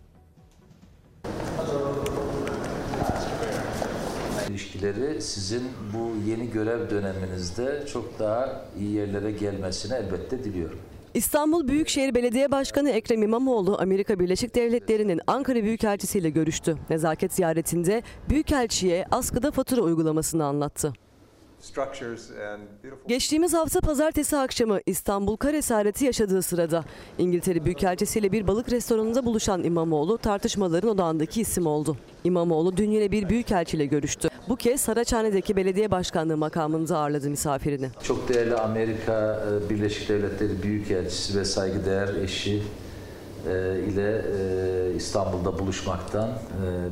ilişkileri sizin bu yeni görev döneminizde çok daha iyi yerlere gelmesini elbette diliyorum. İstanbul Büyükşehir Belediye Başkanı Ekrem İmamoğlu Amerika Birleşik Devletleri'nin Ankara Büyükelçisi ile görüştü. Nezaket ziyaretinde Büyükelçiye askıda fatura uygulamasını anlattı. Geçtiğimiz hafta pazartesi akşamı İstanbul kar esareti yaşadığı sırada İngiltere Büyükelçisi ile bir balık restoranında buluşan İmamoğlu tartışmaların odağındaki isim oldu. İmamoğlu dün yine bir büyükelçiyle görüştü. Bu kez Saraçhane'deki belediye başkanlığı makamında ağırladı misafirini. Çok değerli Amerika e, Birleşik Devletleri Büyükelçisi ve saygıdeğer eşi ile e, İstanbul'da buluşmaktan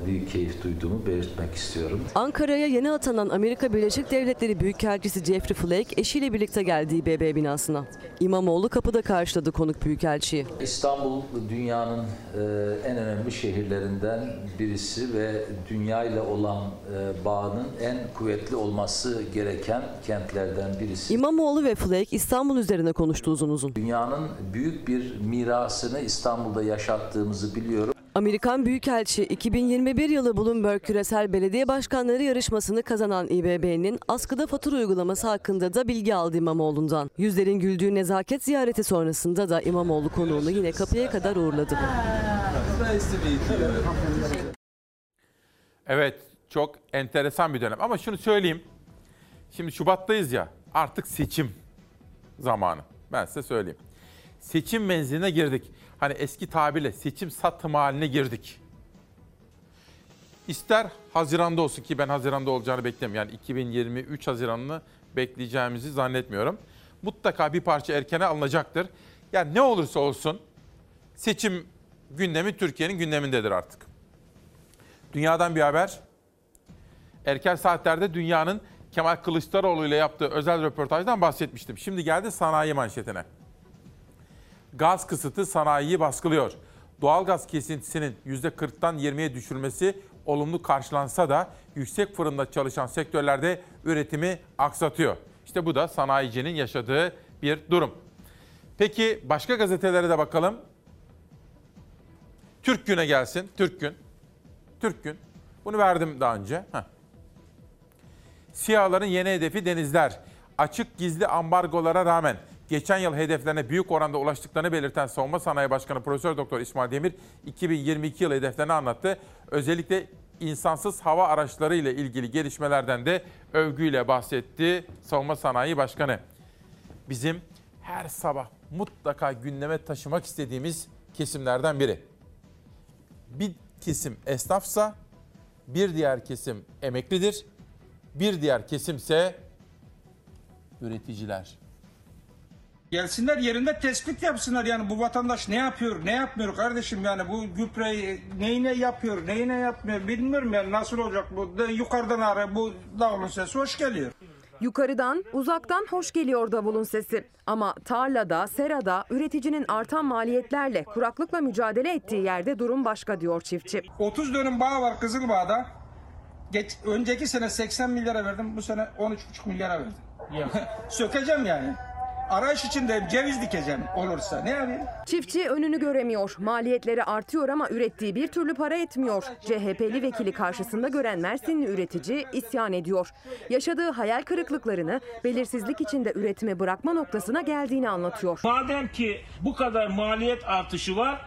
büyük keyif duyduğumu belirtmek istiyorum. Ankara'ya yeni atanan Amerika Birleşik Devletleri Büyükelçisi Jeffrey Flake eşiyle birlikte geldiği İBB binasına. İmamoğlu kapıda karşıladı konuk büyükelçiyi. İstanbul dünyanın en önemli şehirlerinden birisi ve dünya ile olan bağının en kuvvetli olması gereken kentlerden birisi. İmamoğlu ve Flake İstanbul üzerine konuştu uzun uzun. Dünyanın büyük bir mirasını İstanbul'da yaşattığımızı biliyorum. Amerikan Büyükelçi 2021 yılı Bloomberg Küresel Belediye Başkanları yarışmasını kazanan İBB'nin askıda fatura uygulaması hakkında da bilgi aldı İmamoğlu'ndan. Yüzlerin güldüğü nezaket ziyareti sonrasında da İmamoğlu konuğunu yine kapıya kadar uğurladı. Evet çok enteresan bir dönem ama şunu söyleyeyim. Şimdi Şubat'tayız ya artık seçim zamanı. Ben size söyleyeyim. Seçim menziline girdik. Hani eski tabirle seçim satım haline girdik. İster Haziran'da olsun ki ben Haziran'da olacağını beklemiyorum. Yani 2023 Haziran'ını bekleyeceğimizi zannetmiyorum. Mutlaka bir parça erkene alınacaktır. Yani ne olursa olsun seçim gündemi Türkiye'nin gündemindedir artık. Dünyadan bir haber. Erken saatlerde dünyanın Kemal Kılıçdaroğlu ile yaptığı özel röportajdan bahsetmiştim. Şimdi geldi sanayi manşetine. Gaz kısıtı sanayiyi baskılıyor. Doğalgaz kesintisinin %40'tan 20'ye düşürmesi olumlu karşılansa da yüksek fırında çalışan sektörlerde üretimi aksatıyor. İşte bu da sanayicinin yaşadığı bir durum. Peki başka gazetelere de bakalım. Türk Gün'e gelsin. Türk Gün. Türk Gün. Bunu verdim daha önce. Heh. SİHA'ların yeni hedefi denizler. Açık gizli ambargolara rağmen geçen yıl hedeflerine büyük oranda ulaştıklarını belirten Savunma Sanayi Başkanı Profesör Doktor İsmail Demir 2022 yıl hedeflerini anlattı. Özellikle insansız hava araçları ile ilgili gelişmelerden de övgüyle bahsetti Savunma Sanayi Başkanı. Bizim her sabah mutlaka gündeme taşımak istediğimiz kesimlerden biri. Bir kesim esnafsa bir diğer kesim emeklidir. Bir diğer kesimse üreticiler. Gelsinler yerinde tespit yapsınlar yani bu vatandaş ne yapıyor ne yapmıyor kardeşim yani bu gübreyi neyine yapıyor neyine yapmıyor bilmiyorum yani nasıl olacak bu de yukarıdan ara bu davulun sesi hoş geliyor. Yukarıdan, uzaktan hoş geliyor davulun sesi. Ama tarlada, serada üreticinin artan maliyetlerle kuraklıkla mücadele ettiği yerde durum başka diyor çiftçi. 30 dönüm bağ var Kızılbağ'da. Geç, önceki sene 80 milyara verdim bu sene 13,5 milyara verdim. <laughs> Sökeceğim yani. Arayış içindeyim. Ceviz dikeceğim olursa. Ne yapayım? Çiftçi önünü göremiyor. Maliyetleri artıyor ama ürettiği bir türlü para etmiyor. CHP'li vekili karşısında gören Mersinli üretici isyan ediyor. Yaşadığı hayal kırıklıklarını belirsizlik içinde üretimi bırakma noktasına geldiğini anlatıyor. Madem ki bu kadar maliyet artışı var,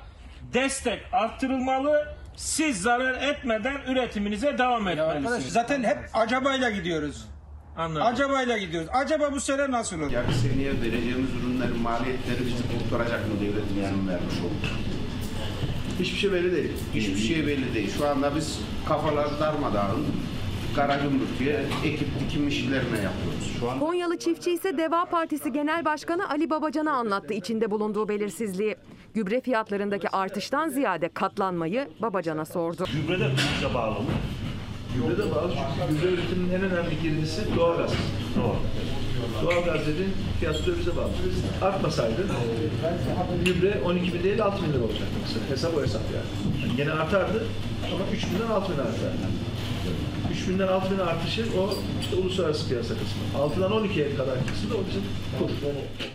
destek arttırılmalı. Siz zarar etmeden üretiminize devam Arkadaş etmelisiniz. zaten hep acabayla gidiyoruz. Anladım. Acabayla gidiyoruz. Acaba bu sene nasıl olur? Yarı seneye vereceğimiz ürünlerin maliyetleri bizi kurtaracak mı devletin yani vermiş oldu. Hiçbir şey belli değil. Hiçbir şey belli değil. Şu anda biz kafalar darmadağın Karagümrük'e ekip dikim işlerini yapıyoruz. Şu an Konyalı çiftçi ise Deva Partisi Genel Başkanı Ali Babacan'a anlattı içinde bulunduğu belirsizliği. Gübre fiyatlarındaki artıştan ziyade katlanmayı Babacan'a sordu. Gübre de bize bağlı mı? Gübre de bağlı çünkü gübre üretiminin en önemli girdisi doğalgaz. Doğal. Doğalgaz dediğin fiyatı bize bağlı. Artmasaydı gübre 12 bin değil 6 bin lira olacaktı mesela. Hesap o hesap yani. yani gene artardı ama 3 binden 6 bin artardı. 3 binden 6 bin artışı o işte uluslararası piyasa kısmı. 6'dan 12'ye kadar kısmı da o bizim kur.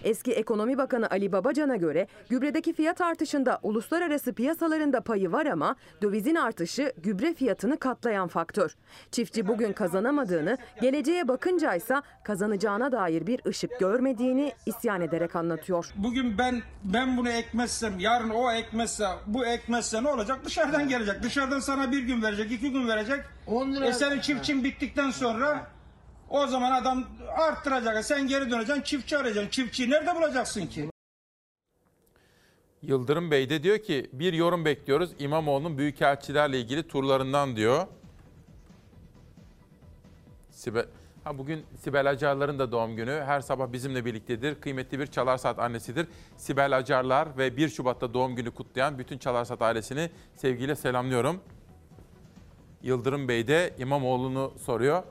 Eski Ekonomi Bakanı Ali Babacan'a göre gübredeki fiyat artışında uluslararası piyasalarında payı var ama dövizin artışı gübre fiyatını katlayan faktör. Çiftçi bugün kazanamadığını, geleceğe bakınca ise kazanacağına dair bir ışık görmediğini isyan ederek anlatıyor. Bugün ben ben bunu ekmezsem, yarın o ekmezse, bu ekmezse ne olacak? Dışarıdan gelecek. Dışarıdan sana bir gün verecek, iki gün verecek. 10 lira. E senin çiftçin bittikten sonra o zaman adam arttıracak. Sen geri döneceksin, çiftçi arayacaksın. Çiftçiyi nerede bulacaksın ki? Yıldırım Bey de diyor ki bir yorum bekliyoruz İmamoğlu'nun büyükelçilerle ilgili turlarından diyor. Sibel, ha bugün Sibel Acarlar'ın da doğum günü. Her sabah bizimle birliktedir. Kıymetli bir Çalar Saat annesidir. Sibel Acarlar ve 1 Şubat'ta doğum günü kutlayan bütün Çalar Saat ailesini sevgiyle selamlıyorum. Yıldırım Bey de İmamoğlu'nu soruyor.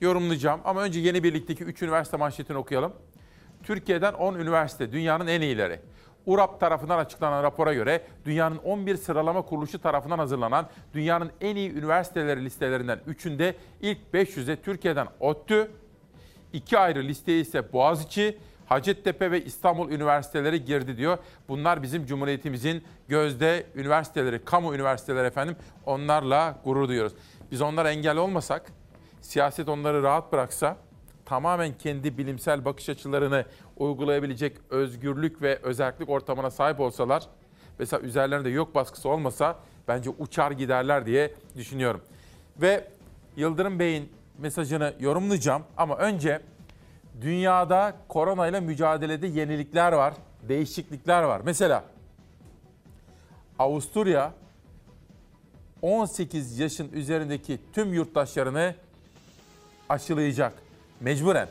Yorumlayacağım ama önce yeni birlikteki 3 üniversite manşetini okuyalım. Türkiye'den 10 üniversite dünyanın en iyileri. URAP tarafından açıklanan rapora göre dünyanın 11 sıralama kuruluşu tarafından hazırlanan dünyanın en iyi üniversiteleri listelerinden 3'ünde ilk 500'e Türkiye'den ODTÜ, iki ayrı listeye ise Boğaziçi, Hacettepe ve İstanbul üniversiteleri girdi diyor. Bunlar bizim Cumhuriyetimizin gözde üniversiteleri, kamu üniversiteleri efendim. Onlarla gurur duyuyoruz. Biz onlara engel olmasak, siyaset onları rahat bıraksa, tamamen kendi bilimsel bakış açılarını uygulayabilecek özgürlük ve özellik ortamına sahip olsalar, mesela üzerlerinde yok baskısı olmasa bence uçar giderler diye düşünüyorum. Ve Yıldırım Bey'in mesajını yorumlayacağım ama önce dünyada koronayla mücadelede yenilikler var, değişiklikler var. Mesela Avusturya 18 yaşın üzerindeki tüm yurttaşlarını aşılayacak mecburen.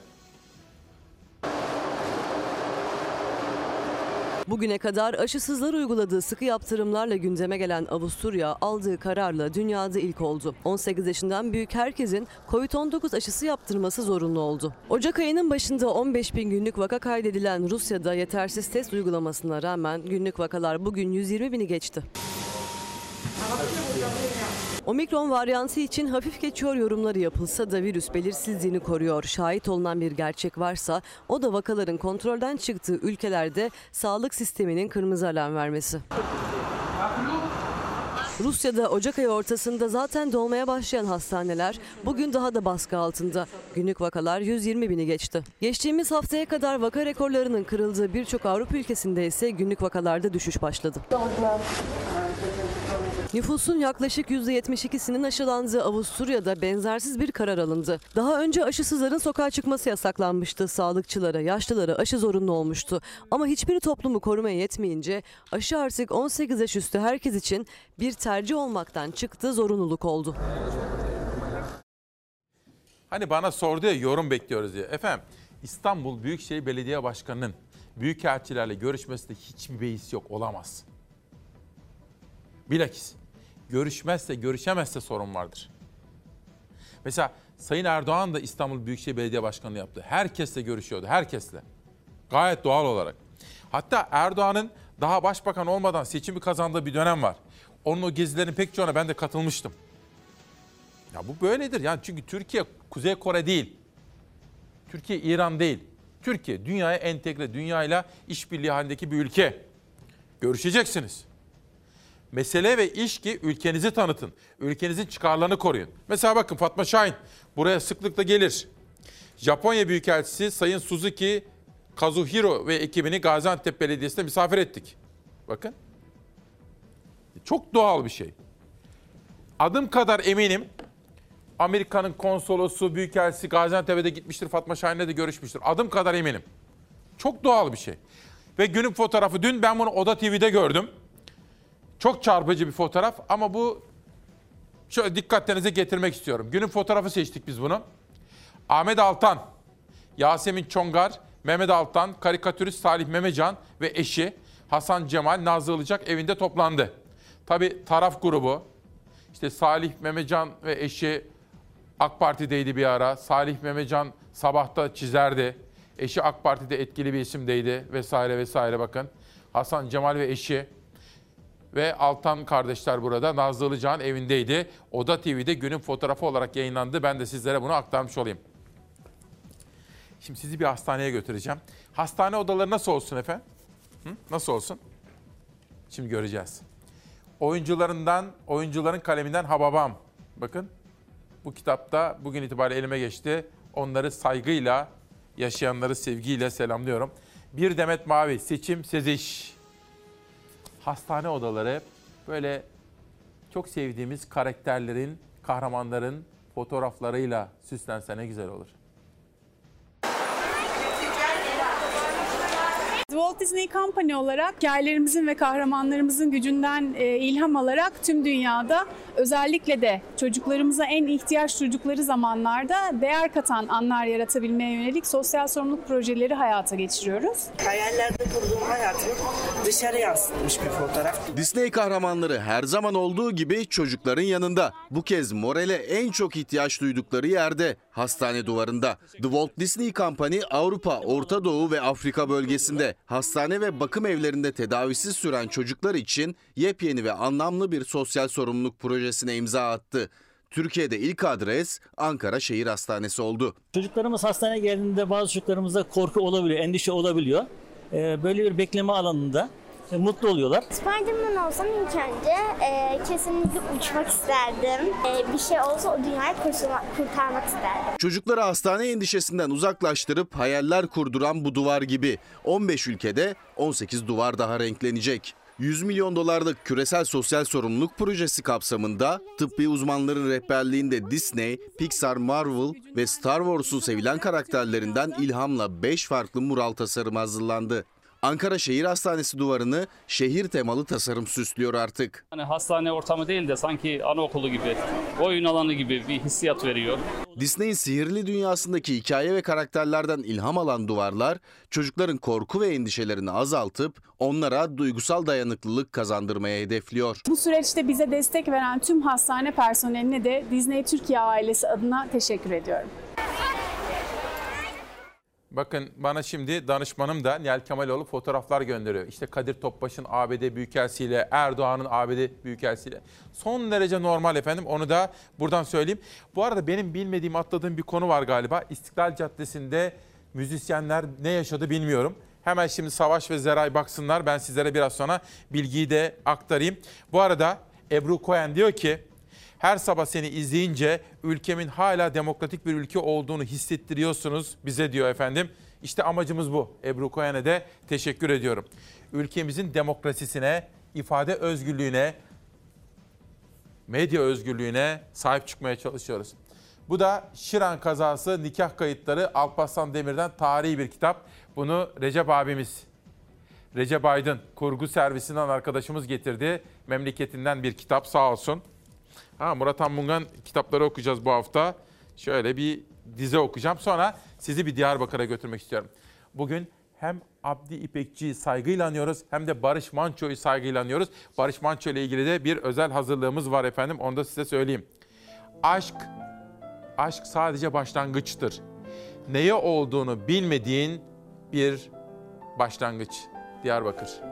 Bugüne kadar aşısızlar uyguladığı sıkı yaptırımlarla gündeme gelen Avusturya aldığı kararla dünyada ilk oldu. 18 yaşından büyük herkesin Covid-19 aşısı yaptırması zorunlu oldu. Ocak ayının başında 15 bin günlük vaka kaydedilen Rusya'da yetersiz test uygulamasına rağmen günlük vakalar bugün 120 bini geçti. Omikron varyantı için hafif geçiyor yorumları yapılsa da virüs belirsizliğini koruyor. Şahit olunan bir gerçek varsa o da vakaların kontrolden çıktığı ülkelerde sağlık sisteminin kırmızı alarm vermesi. Rusya'da Ocak ayı ortasında zaten dolmaya başlayan hastaneler bugün daha da baskı altında. Günlük vakalar 120 bini geçti. Geçtiğimiz haftaya kadar vaka rekorlarının kırıldığı birçok Avrupa ülkesinde ise günlük vakalarda düşüş başladı. Nüfusun yaklaşık %72'sinin aşılandığı Avusturya'da benzersiz bir karar alındı. Daha önce aşısızların sokağa çıkması yasaklanmıştı. Sağlıkçılara, yaşlılara aşı zorunlu olmuştu. Ama hiçbiri toplumu korumaya yetmeyince aşı artık 18 yaş üstü herkes için bir tercih olmaktan çıktı, zorunluluk oldu. Hani bana sordu ya yorum bekliyoruz diye. Efendim İstanbul Büyükşehir Belediye Başkanı'nın büyükelçilerle görüşmesinde hiçbir beis yok olamaz. Bilakis görüşmezse görüşemezse sorun vardır. Mesela Sayın Erdoğan da İstanbul Büyükşehir Belediye Başkanı yaptı. Herkesle görüşüyordu, herkesle. Gayet doğal olarak. Hatta Erdoğan'ın daha başbakan olmadan seçimi kazandığı bir dönem var. Onun o gezilerin pek çoğuna ben de katılmıştım. Ya bu böyledir yani çünkü Türkiye Kuzey Kore değil. Türkiye İran değil. Türkiye dünyaya entegre, dünyayla işbirliği halindeki bir ülke. Görüşeceksiniz. Mesele ve iş ki ülkenizi tanıtın. Ülkenizin çıkarlarını koruyun. Mesela bakın Fatma Şahin buraya sıklıkla gelir. Japonya Büyükelçisi Sayın Suzuki Kazuhiro ve ekibini Gaziantep Belediyesi'nde misafir ettik. Bakın. Çok doğal bir şey. Adım kadar eminim Amerika'nın konsolosu, büyükelçisi Gaziantep'e de gitmiştir. Fatma Şahin'le de görüşmüştür. Adım kadar eminim. Çok doğal bir şey. Ve günün fotoğrafı dün ben bunu Oda TV'de gördüm. Çok çarpıcı bir fotoğraf ama bu şöyle dikkatlerinize getirmek istiyorum. Günün fotoğrafı seçtik biz bunu. Ahmet Altan, Yasemin Çongar, Mehmet Altan, karikatürist Salih Memecan ve eşi Hasan Cemal Nazlı Ilıcak evinde toplandı. Tabi taraf grubu, işte Salih Memecan ve eşi AK Parti'deydi bir ara. Salih Memecan sabahta çizerdi. Eşi AK Parti'de etkili bir isimdeydi vesaire vesaire bakın. Hasan Cemal ve eşi ve Altan kardeşler burada. Nazlı Ilıcak'ın evindeydi. Oda TV'de günün fotoğrafı olarak yayınlandı. Ben de sizlere bunu aktarmış olayım. Şimdi sizi bir hastaneye götüreceğim. Hastane odaları nasıl olsun efendim? Hı? Nasıl olsun? Şimdi göreceğiz. Oyuncularından, oyuncuların kaleminden Hababam. Bakın bu kitapta bugün itibariyle elime geçti. Onları saygıyla, yaşayanları sevgiyle selamlıyorum. Bir Demet Mavi, Seçim Seziş. Hastane odaları böyle çok sevdiğimiz karakterlerin, kahramanların fotoğraflarıyla süslense ne güzel olur. Walt Disney Company olarak hikayelerimizin ve kahramanlarımızın gücünden e, ilham alarak tüm dünyada özellikle de çocuklarımıza en ihtiyaç duydukları zamanlarda değer katan anlar yaratabilmeye yönelik sosyal sorumluluk projeleri hayata geçiriyoruz. Hayallerde kurduğum hayatımı dışarı yansıtmış bir fotoğraf. Disney kahramanları her zaman olduğu gibi çocukların yanında. Bu kez morale en çok ihtiyaç duydukları yerde, hastane duvarında. The Walt Disney Company Avrupa, Orta Doğu ve Afrika bölgesinde hastane ve bakım evlerinde tedavisiz süren çocuklar için yepyeni ve anlamlı bir sosyal sorumluluk projesine imza attı. Türkiye'de ilk adres Ankara Şehir Hastanesi oldu. Çocuklarımız hastaneye geldiğinde bazı çocuklarımızda korku olabiliyor, endişe olabiliyor. Ee, Böyle bir bekleme alanında mutlu oluyorlar. Spiderman olsam ilk önce e, kesinlikle uçmak isterdim. E, bir şey olsa o dünyayı kurtulma- kurtarmak isterdim. Çocukları hastane endişesinden uzaklaştırıp hayaller kurduran bu duvar gibi 15 ülkede 18 duvar daha renklenecek. 100 milyon dolarlık küresel sosyal sorumluluk projesi kapsamında tıbbi uzmanların rehberliğinde Disney, Pixar, Marvel ve Star Wars'un sevilen karakterlerinden ilhamla 5 farklı mural tasarımı hazırlandı. Ankara Şehir Hastanesi duvarını şehir temalı tasarım süslüyor artık. Hani hastane ortamı değil de sanki anaokulu gibi, oyun alanı gibi bir hissiyat veriyor. Disney'in sihirli dünyasındaki hikaye ve karakterlerden ilham alan duvarlar, çocukların korku ve endişelerini azaltıp onlara duygusal dayanıklılık kazandırmaya hedefliyor. Bu süreçte bize destek veren tüm hastane personeline de Disney Türkiye ailesi adına teşekkür ediyorum. Bakın bana şimdi danışmanım da Nihal Kemaloğlu fotoğraflar gönderiyor. İşte Kadir Topbaş'ın ABD Büyükelçisiyle, Erdoğan'ın ABD Büyükelçisiyle. Son derece normal efendim onu da buradan söyleyeyim. Bu arada benim bilmediğim atladığım bir konu var galiba. İstiklal Caddesi'nde müzisyenler ne yaşadı bilmiyorum. Hemen şimdi Savaş ve Zeray baksınlar. Ben sizlere biraz sonra bilgiyi de aktarayım. Bu arada Ebru Koyen diyor ki her sabah seni izleyince ülkemin hala demokratik bir ülke olduğunu hissettiriyorsunuz bize diyor efendim. İşte amacımız bu. Ebru Koyen'e de teşekkür ediyorum. Ülkemizin demokrasisine, ifade özgürlüğüne, medya özgürlüğüne sahip çıkmaya çalışıyoruz. Bu da Şiran kazası nikah kayıtları Alparslan Demir'den tarihi bir kitap. Bunu Recep abimiz, Recep Aydın kurgu servisinden arkadaşımız getirdi. Memleketinden bir kitap sağ olsun. Ha, Murat Anmungan kitapları okuyacağız bu hafta. Şöyle bir dize okuyacağım. Sonra sizi bir Diyarbakır'a götürmek istiyorum. Bugün hem Abdi İpekçi'yi saygıyla anıyoruz hem de Barış Manço'yu saygıyla anıyoruz. Barış Manço ile ilgili de bir özel hazırlığımız var efendim. Onu da size söyleyeyim. Aşk, aşk sadece başlangıçtır. Neye olduğunu bilmediğin bir başlangıç. Diyarbakır.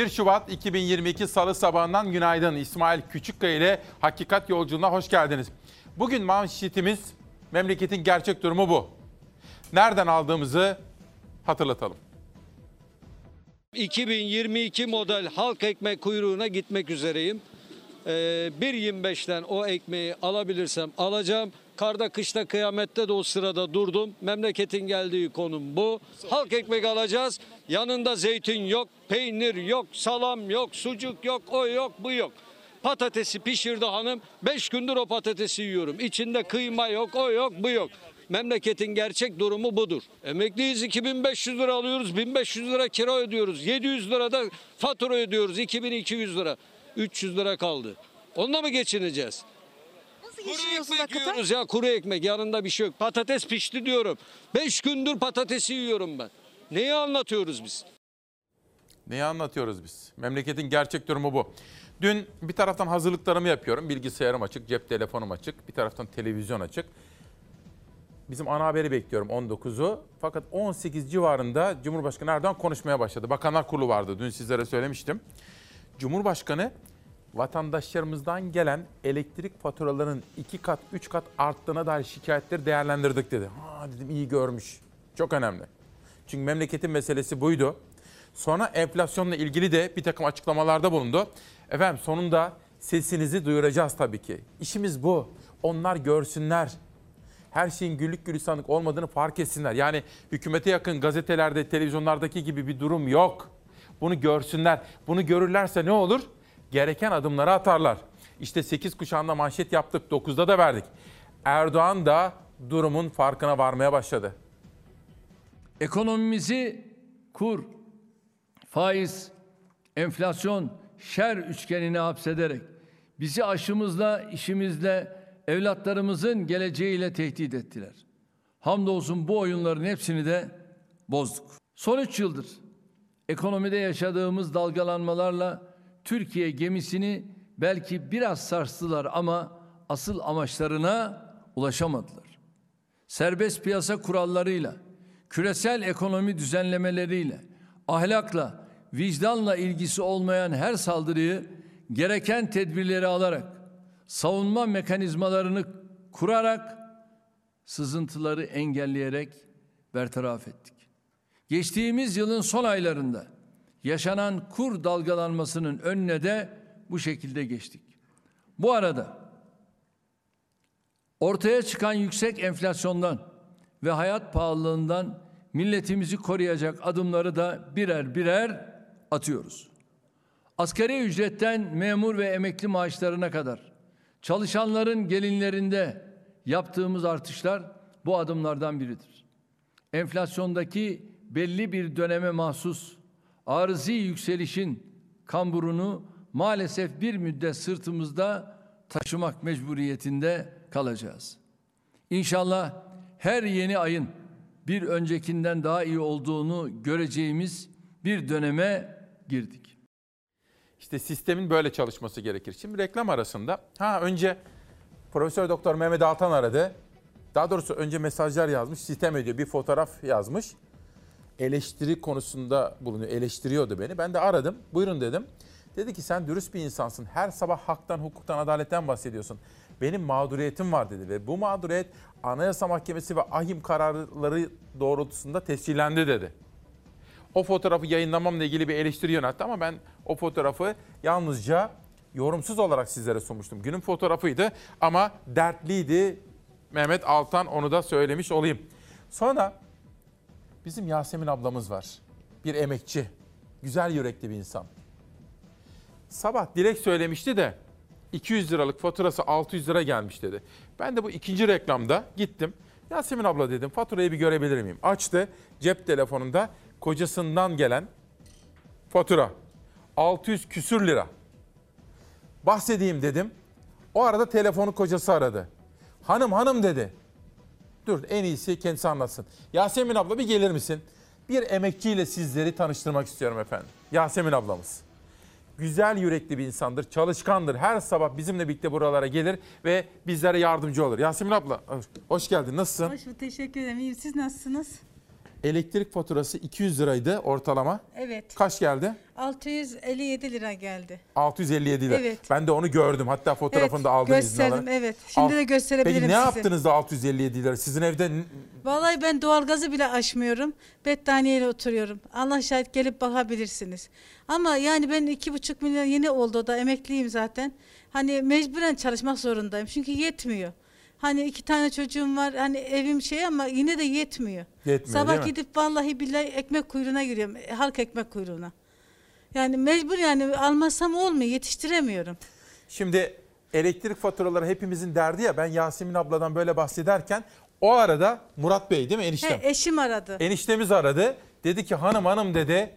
1 Şubat 2022 Salı sabahından günaydın. İsmail Küçükkaya ile Hakikat Yolculuğuna hoş geldiniz. Bugün manşetimiz memleketin gerçek durumu bu. Nereden aldığımızı hatırlatalım. 2022 model halk ekmek kuyruğuna gitmek üzereyim. Ee, 1.25'ten o ekmeği alabilirsem alacağım. Karda kışta kıyamette de o sırada durdum. Memleketin geldiği konum bu. Halk ekmek alacağız. Yanında zeytin yok, peynir yok, salam yok, sucuk yok, o yok, bu yok. Patatesi pişirdi hanım. 5 gündür o patatesi yiyorum. İçinde kıyma yok, o yok, bu yok. Memleketin gerçek durumu budur. Emekliyiz 2500 lira alıyoruz, 1500 lira kira ödüyoruz. 700 lira da fatura ödüyoruz, 2200 lira. 300 lira kaldı. Onunla mı geçineceğiz? Kuru ekmek yiyoruz ya kuru ekmek yanında bir şey yok. Patates pişti diyorum. 5 gündür patatesi yiyorum ben. Neyi anlatıyoruz biz? Neyi anlatıyoruz biz? Memleketin gerçek durumu bu. Dün bir taraftan hazırlıklarımı yapıyorum. Bilgisayarım açık, cep telefonum açık. Bir taraftan televizyon açık. Bizim ana haberi bekliyorum 19'u. Fakat 18 civarında Cumhurbaşkanı Erdoğan konuşmaya başladı. Bakanlar Kurulu vardı. Dün sizlere söylemiştim. Cumhurbaşkanı vatandaşlarımızdan gelen elektrik faturalarının iki kat, üç kat arttığına dair şikayetleri değerlendirdik dedi. Ha dedim iyi görmüş. Çok önemli. Çünkü memleketin meselesi buydu. Sonra enflasyonla ilgili de bir takım açıklamalarda bulundu. Efendim sonunda sesinizi duyuracağız tabii ki. İşimiz bu. Onlar görsünler. Her şeyin güllük gülistanlık olmadığını fark etsinler. Yani hükümete yakın gazetelerde, televizyonlardaki gibi bir durum yok. Bunu görsünler. Bunu görürlerse ne olur? Gereken adımları atarlar. İşte 8 kuşağında manşet yaptık, 9'da da verdik. Erdoğan da durumun farkına varmaya başladı. Ekonomimizi kur, faiz, enflasyon, şer üçgenine hapsederek bizi aşımızla, işimizle, evlatlarımızın geleceğiyle tehdit ettiler. Hamdolsun bu oyunların hepsini de bozduk. Son üç yıldır ekonomide yaşadığımız dalgalanmalarla Türkiye gemisini belki biraz sarstılar ama asıl amaçlarına ulaşamadılar. Serbest piyasa kurallarıyla, küresel ekonomi düzenlemeleriyle, ahlakla, vicdanla ilgisi olmayan her saldırıyı gereken tedbirleri alarak, savunma mekanizmalarını kurarak, sızıntıları engelleyerek bertaraf ettik. Geçtiğimiz yılın son aylarında yaşanan kur dalgalanmasının önüne de bu şekilde geçtik. Bu arada ortaya çıkan yüksek enflasyondan ve hayat pahalılığından milletimizi koruyacak adımları da birer birer atıyoruz. Asgari ücretten memur ve emekli maaşlarına kadar çalışanların gelinlerinde yaptığımız artışlar bu adımlardan biridir. Enflasyondaki belli bir döneme mahsus arızi yükselişin kamburunu maalesef bir müddet sırtımızda taşımak mecburiyetinde kalacağız. İnşallah her yeni ayın bir öncekinden daha iyi olduğunu göreceğimiz bir döneme girdik. İşte sistemin böyle çalışması gerekir. Şimdi reklam arasında ha önce Profesör Doktor Mehmet Altan aradı. Daha doğrusu önce mesajlar yazmış, sistem ediyor. Bir fotoğraf yazmış. Eleştiri konusunda bulunuyor. Eleştiriyordu beni. Ben de aradım. Buyurun dedim. Dedi ki sen dürüst bir insansın. Her sabah haktan, hukuktan, adaletten bahsediyorsun. Benim mağduriyetim var dedi ve bu mağduriyet Anayasa Mahkemesi ve ahim kararları doğrultusunda tescillendi dedi. O fotoğrafı yayınlamamla ilgili bir eleştiri yöneltti ama ben o fotoğrafı yalnızca yorumsuz olarak sizlere sunmuştum. Günün fotoğrafıydı ama dertliydi. Mehmet Altan onu da söylemiş olayım. Sonra bizim Yasemin ablamız var. Bir emekçi. Güzel yürekli bir insan. Sabah Dilek söylemişti de 200 liralık faturası 600 lira gelmiş dedi. Ben de bu ikinci reklamda gittim. Yasemin abla dedim faturayı bir görebilir miyim? Açtı cep telefonunda kocasından gelen fatura. 600 küsür lira. Bahsedeyim dedim. O arada telefonu kocası aradı. Hanım hanım dedi. Dur en iyisi kendisi anlatsın. Yasemin abla bir gelir misin? Bir emekçiyle sizleri tanıştırmak istiyorum efendim. Yasemin ablamız. Güzel yürekli bir insandır, çalışkandır. Her sabah bizimle birlikte buralara gelir ve bizlere yardımcı olur. Yasemin abla hoş geldin. Nasılsın? Hoş bulduk, teşekkür ederim. İyiyim. Siz nasılsınız? Elektrik faturası 200 liraydı ortalama. Evet. Kaç geldi? 657 lira geldi. 657 lira. Evet. Ben de onu gördüm. Hatta fotoğrafını Evet, da aldım gösterdim, evet. Şimdi de gösterebilirim Peki ne size. yaptınız da 657 lira? Sizin evde Vallahi ben doğalgazı bile açmıyorum. Battaniyeyle oturuyorum. Allah şahit gelip bakabilirsiniz. Ama yani ben iki buçuk milyon yeni oldu da emekliyim zaten. Hani mecburen çalışmak zorundayım. Çünkü yetmiyor. Hani iki tane çocuğum var. Hani evim şey ama yine de yetmiyor. Yetmiyor, Sabah gidip vallahi billahi ekmek kuyruğuna giriyorum. e, Halk ekmek kuyruğuna. Yani mecbur yani almazsam olmuyor. Yetiştiremiyorum. Şimdi elektrik faturaları hepimizin derdi ya. Ben Yasemin abladan böyle bahsederken o arada Murat Bey değil mi eniştem? He, eşim aradı. Eniştemiz aradı. Dedi ki hanım hanım dedi.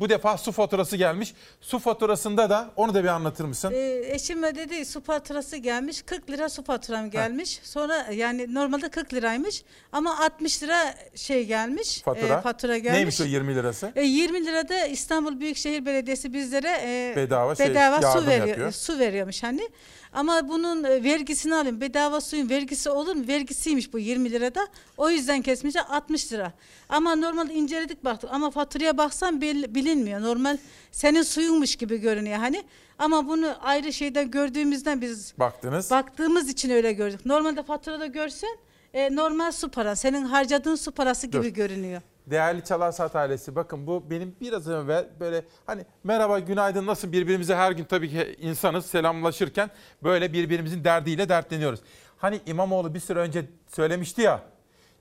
Bu defa su faturası gelmiş. Su faturasında da onu da bir anlatır mısın? Ee, eşime dedi su faturası gelmiş 40 lira su faturam gelmiş. Sonra yani normalde 40 liraymış ama 60 lira şey gelmiş. Fatura. e, fatura gelmiş. Neymiş o 20 lirası? E, 20 lirada İstanbul Büyükşehir Belediyesi bizlere e, Bedava şey, bedava su yardım veriyor. yapıyor. Su veriyormuş hani. Ama bunun e, vergisini alayım. Bedava suyun vergisi olur mu? Vergisiymiş bu 20 lirada. O yüzden kesmiş 60 lira. Ama normal inceledik baktık. Ama faturaya baksan bil- bilinmiyor. Normal senin suyunmuş gibi görünüyor hani. Ama bunu ayrı şeyden gördüğümüzden biz Baktınız. baktığımız için öyle gördük. Normalde faturada görsen e, normal su para. Senin harcadığın su parası gibi Dur. görünüyor. Değerli Çalar Saat ailesi bakın bu benim biraz evvel böyle hani merhaba günaydın nasıl birbirimize her gün tabii ki insanız selamlaşırken böyle birbirimizin derdiyle dertleniyoruz. Hani İmamoğlu bir süre önce söylemişti ya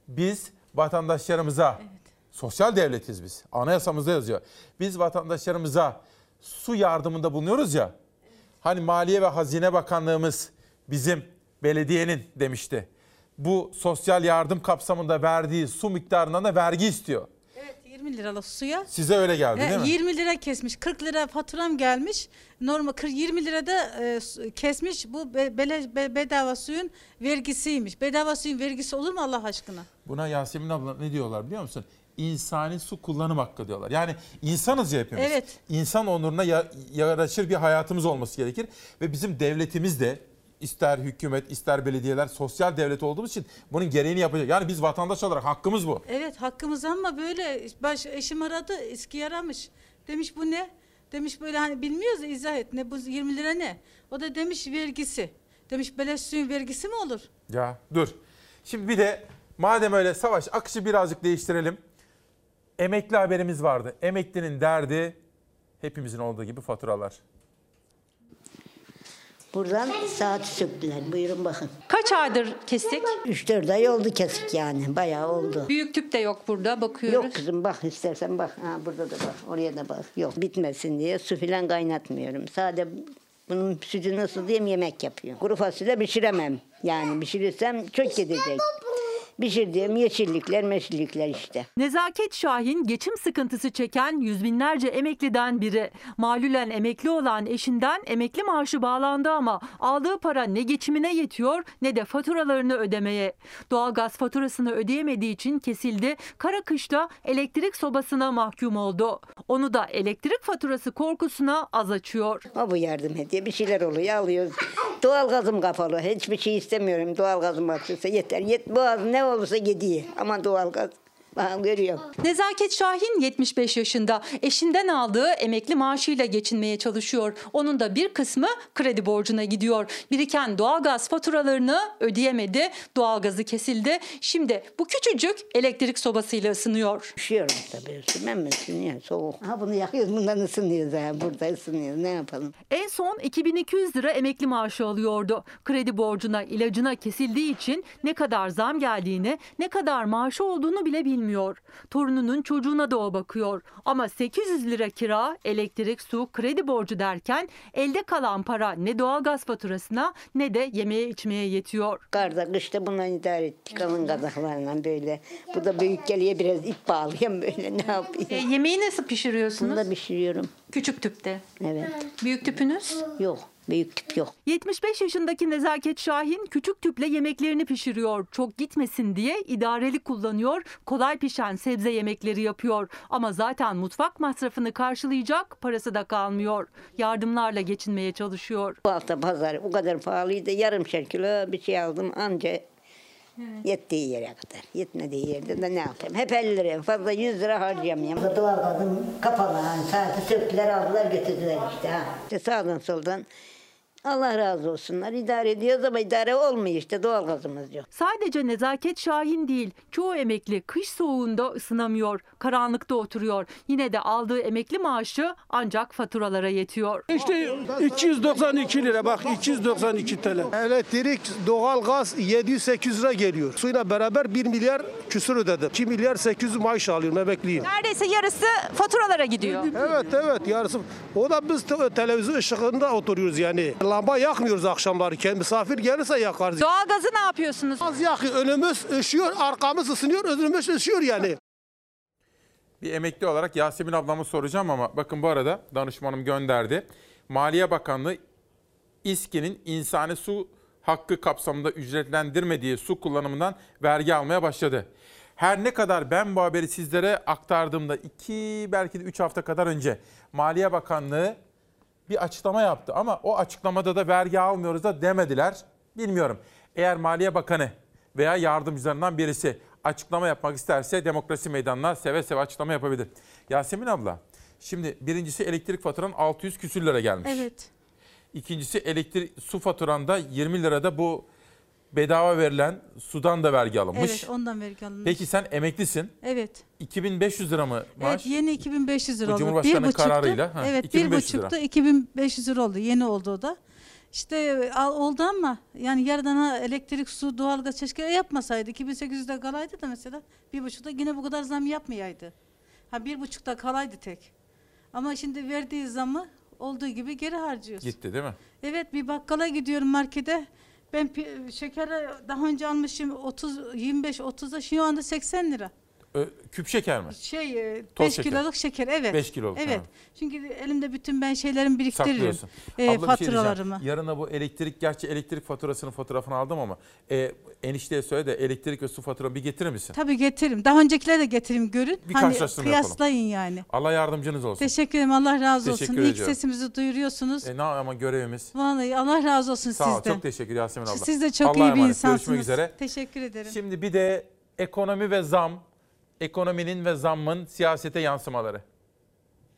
biz vatandaşlarımıza sosyal devletiz biz anayasamızda yazıyor. Biz vatandaşlarımıza su yardımında bulunuyoruz ya hani Maliye ve Hazine Bakanlığımız bizim belediyenin demişti. Bu sosyal yardım kapsamında verdiği su miktarından da vergi istiyor. Evet 20 liralık suya. Size öyle geldi değil mi? 20 lira kesmiş. 40 lira faturam gelmiş. Normal 40 20 lirada e, kesmiş. Bu be- bele- be- bedava suyun vergisiymiş. Bedava suyun vergisi olur mu Allah aşkına? Buna Yasemin abla ne diyorlar biliyor musun? İnsani su kullanım hakkı diyorlar. Yani insanız ya hepimiz. Evet. İnsan onuruna ya- yaraşır bir hayatımız olması gerekir. Ve bizim devletimiz de ister hükümet ister belediyeler sosyal devlet olduğumuz için bunun gereğini yapacak. Yani biz vatandaş olarak hakkımız bu. Evet hakkımız ama böyle baş eşim aradı eski yaramış. Demiş bu ne? Demiş böyle hani bilmiyoruz izah et. Ne bu 20 lira ne? O da demiş vergisi. Demiş beleş suyun vergisi mi olur? Ya dur. Şimdi bir de madem öyle savaş akışı birazcık değiştirelim. Emekli haberimiz vardı. Emeklinin derdi hepimizin olduğu gibi faturalar. Buradan saat söktüler. Buyurun bakın. Kaç aydır kestik? 3-4 ay oldu kesik yani. Bayağı oldu. Büyük tüp de yok burada bakıyoruz. Yok kızım bak istersen bak. Ha, burada da bak. Oraya da bak. Yok bitmesin diye su filan kaynatmıyorum. Sade bunun sütünü ısıtayım yemek yapıyorum. Kuru fasulye pişiremem. Yani pişirirsem çok gidecek. Pişirdiğim yeşillikler meşillikler işte. Nezaket Şahin geçim sıkıntısı çeken yüz binlerce emekliden biri. Malülen emekli olan eşinden emekli maaşı bağlandı ama aldığı para ne geçimine yetiyor ne de faturalarını ödemeye. Doğalgaz faturasını ödeyemediği için kesildi. Kara kışta elektrik sobasına mahkum oldu. Onu da elektrik faturası korkusuna az açıyor. O bu yardım ediyor. Bir şeyler oluyor alıyoruz. Doğalgazım kapalı. Hiçbir şey istemiyorum. Doğalgazım açılsa yeter. Yet, boğaz ne olursa gidiyor. Ama doğalgaz ben görüyorum. Nezaket Şahin 75 yaşında. Eşinden aldığı emekli maaşıyla geçinmeye çalışıyor. Onun da bir kısmı kredi borcuna gidiyor. Biriken doğalgaz faturalarını ödeyemedi. Doğalgazı kesildi. Şimdi bu küçücük elektrik sobasıyla ısınıyor. Üşüyorum tabii. Üşümem mi? Üşünüyor. Soğuk. Ha bunu yakıyoruz. Bundan ısınıyoruz. Ha. Burada ısınıyoruz. Ne yapalım? En son 2200 lira emekli maaşı alıyordu. Kredi borcuna, ilacına kesildiği için ne kadar zam geldiğini, ne kadar maaşı olduğunu bile bilmiyor. Torununun çocuğuna da o bakıyor. Ama 800 lira kira, elektrik, su, kredi borcu derken elde kalan para ne doğalgaz faturasına ne de yemeye içmeye yetiyor. Karda kışta bundan idare ettik. Kalın kazaklarla böyle. Bu da büyük geliyor biraz ip bağlayayım böyle ne yapayım. E, yemeği nasıl pişiriyorsunuz? Bunu da pişiriyorum. Küçük tüpte. Evet. Büyük tüpünüz? Yok. Büyük tüp yok. 75 yaşındaki Nezaket Şahin küçük tüple yemeklerini pişiriyor. Çok gitmesin diye idareli kullanıyor. Kolay pişen sebze yemekleri yapıyor. Ama zaten mutfak masrafını karşılayacak parası da kalmıyor. Yardımlarla geçinmeye çalışıyor. Bu hafta pazar o kadar pahalıydı. Yarım kilo bir şey aldım anca yettiği yere kadar. Yetmediği yerde de ne yapayım? Hep 50 lira. Fazla 100 lira harcayamıyorum. Doğalgazım kapalı. Yani saati söktüler aldılar götürdüler işte. Ha. İşte sağdan soldan Allah razı olsunlar. İdare ediyoruz ama idare olmuyor işte. Doğalgazımız yok. Sadece Nezaket Şahin değil, çoğu emekli kış soğuğunda ısınamıyor, karanlıkta oturuyor. Yine de aldığı emekli maaşı ancak faturalara yetiyor. İşte 292 lira bak 292 TL. Elektrik, doğalgaz 700-800 lira geliyor. Suyla beraber 1 milyar küsür ödedim. 2 milyar 800 maaş alıyorum emekliyim. Neredeyse yarısı faturalara gidiyor. Evet evet yarısı. O da biz te- televizyon ışığında oturuyoruz yani. Lamba yakmıyoruz akşamları. Kendi misafir gelirse yakarız. Doğalgazı ne yapıyorsunuz? Az yakıyor. Önümüz ışıyor, arkamız ısınıyor, önümüz ışıyor yani. Bir emekli olarak Yasemin ablamı soracağım ama bakın bu arada danışmanım gönderdi. Maliye Bakanlığı İSKİ'nin insani su hakkı kapsamında ücretlendirmediği su kullanımından vergi almaya başladı. Her ne kadar ben bu haberi sizlere aktardığımda iki belki de üç hafta kadar önce Maliye Bakanlığı bir açıklama yaptı ama o açıklamada da vergi almıyoruz da demediler. Bilmiyorum. Eğer Maliye Bakanı veya yardımcılarından birisi açıklama yapmak isterse demokrasi meydanına seve seve açıklama yapabilir. Yasemin abla, şimdi birincisi elektrik faturan 600 küsür lira gelmiş. Evet. İkincisi elektrik su faturanda 20 lirada bu bedava verilen sudan da vergi alınmış. Evet ondan vergi alınmış. Peki sen emeklisin. Evet. 2500 lira mı maaş? Evet yeni 2500 lira oldu. Cumhurbaşkanı Bir kararıyla, ha, evet 2500 bir buçuktu 2500 lira oldu. Yeni oldu o da. İşte al, oldu ama yani yarıdan ha elektrik, su, doğalgaz keşke yapmasaydı. 2800'de kalaydı da mesela bir buçukta yine bu kadar zam yapmayaydı. Ha bir buçukta kalaydı tek. Ama şimdi verdiği zamı olduğu gibi geri harcıyoruz. Gitti değil mi? Evet bir bakkala gidiyorum markete. Ben şekeri daha önce almışım 30 25 30'a şu anda 80 lira. Küp şeker mi? Şey e, Toz 5 şeker. kiloluk şeker evet. Beş kiloluk, Evet. tamam. Çünkü elimde bütün ben şeylerimi biriktiririm. E, Abla şey faturalarımı. Yarına bu elektrik, gerçi elektrik faturasının fotoğrafını aldım ama e, enişteye söyle de elektrik ve su faturamı bir getirir misin? Tabii getiririm. Daha öncekileri de getireyim görün. Bir hani karşılaştırma yapalım. kıyaslayın yani. Allah yardımcınız olsun. Teşekkür ederim. Allah razı olsun. Teşekkür İlk ediyorum. sesimizi duyuruyorsunuz. E, ne ama görevimiz. Vallahi Allah razı olsun Sağ ol. sizden. Çok teşekkür Yasemin abla. Siz de çok Allah'a iyi bir emanet. insansınız. Görüşmek üzere. Teşekkür ederim. Şimdi bir de ekonomi ve zam, ekonominin ve zammın siyasete yansımaları.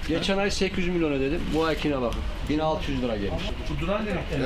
Geçen ay 800 milyon ödedim. Bu aykine bakın. 1600 lira gelmiş.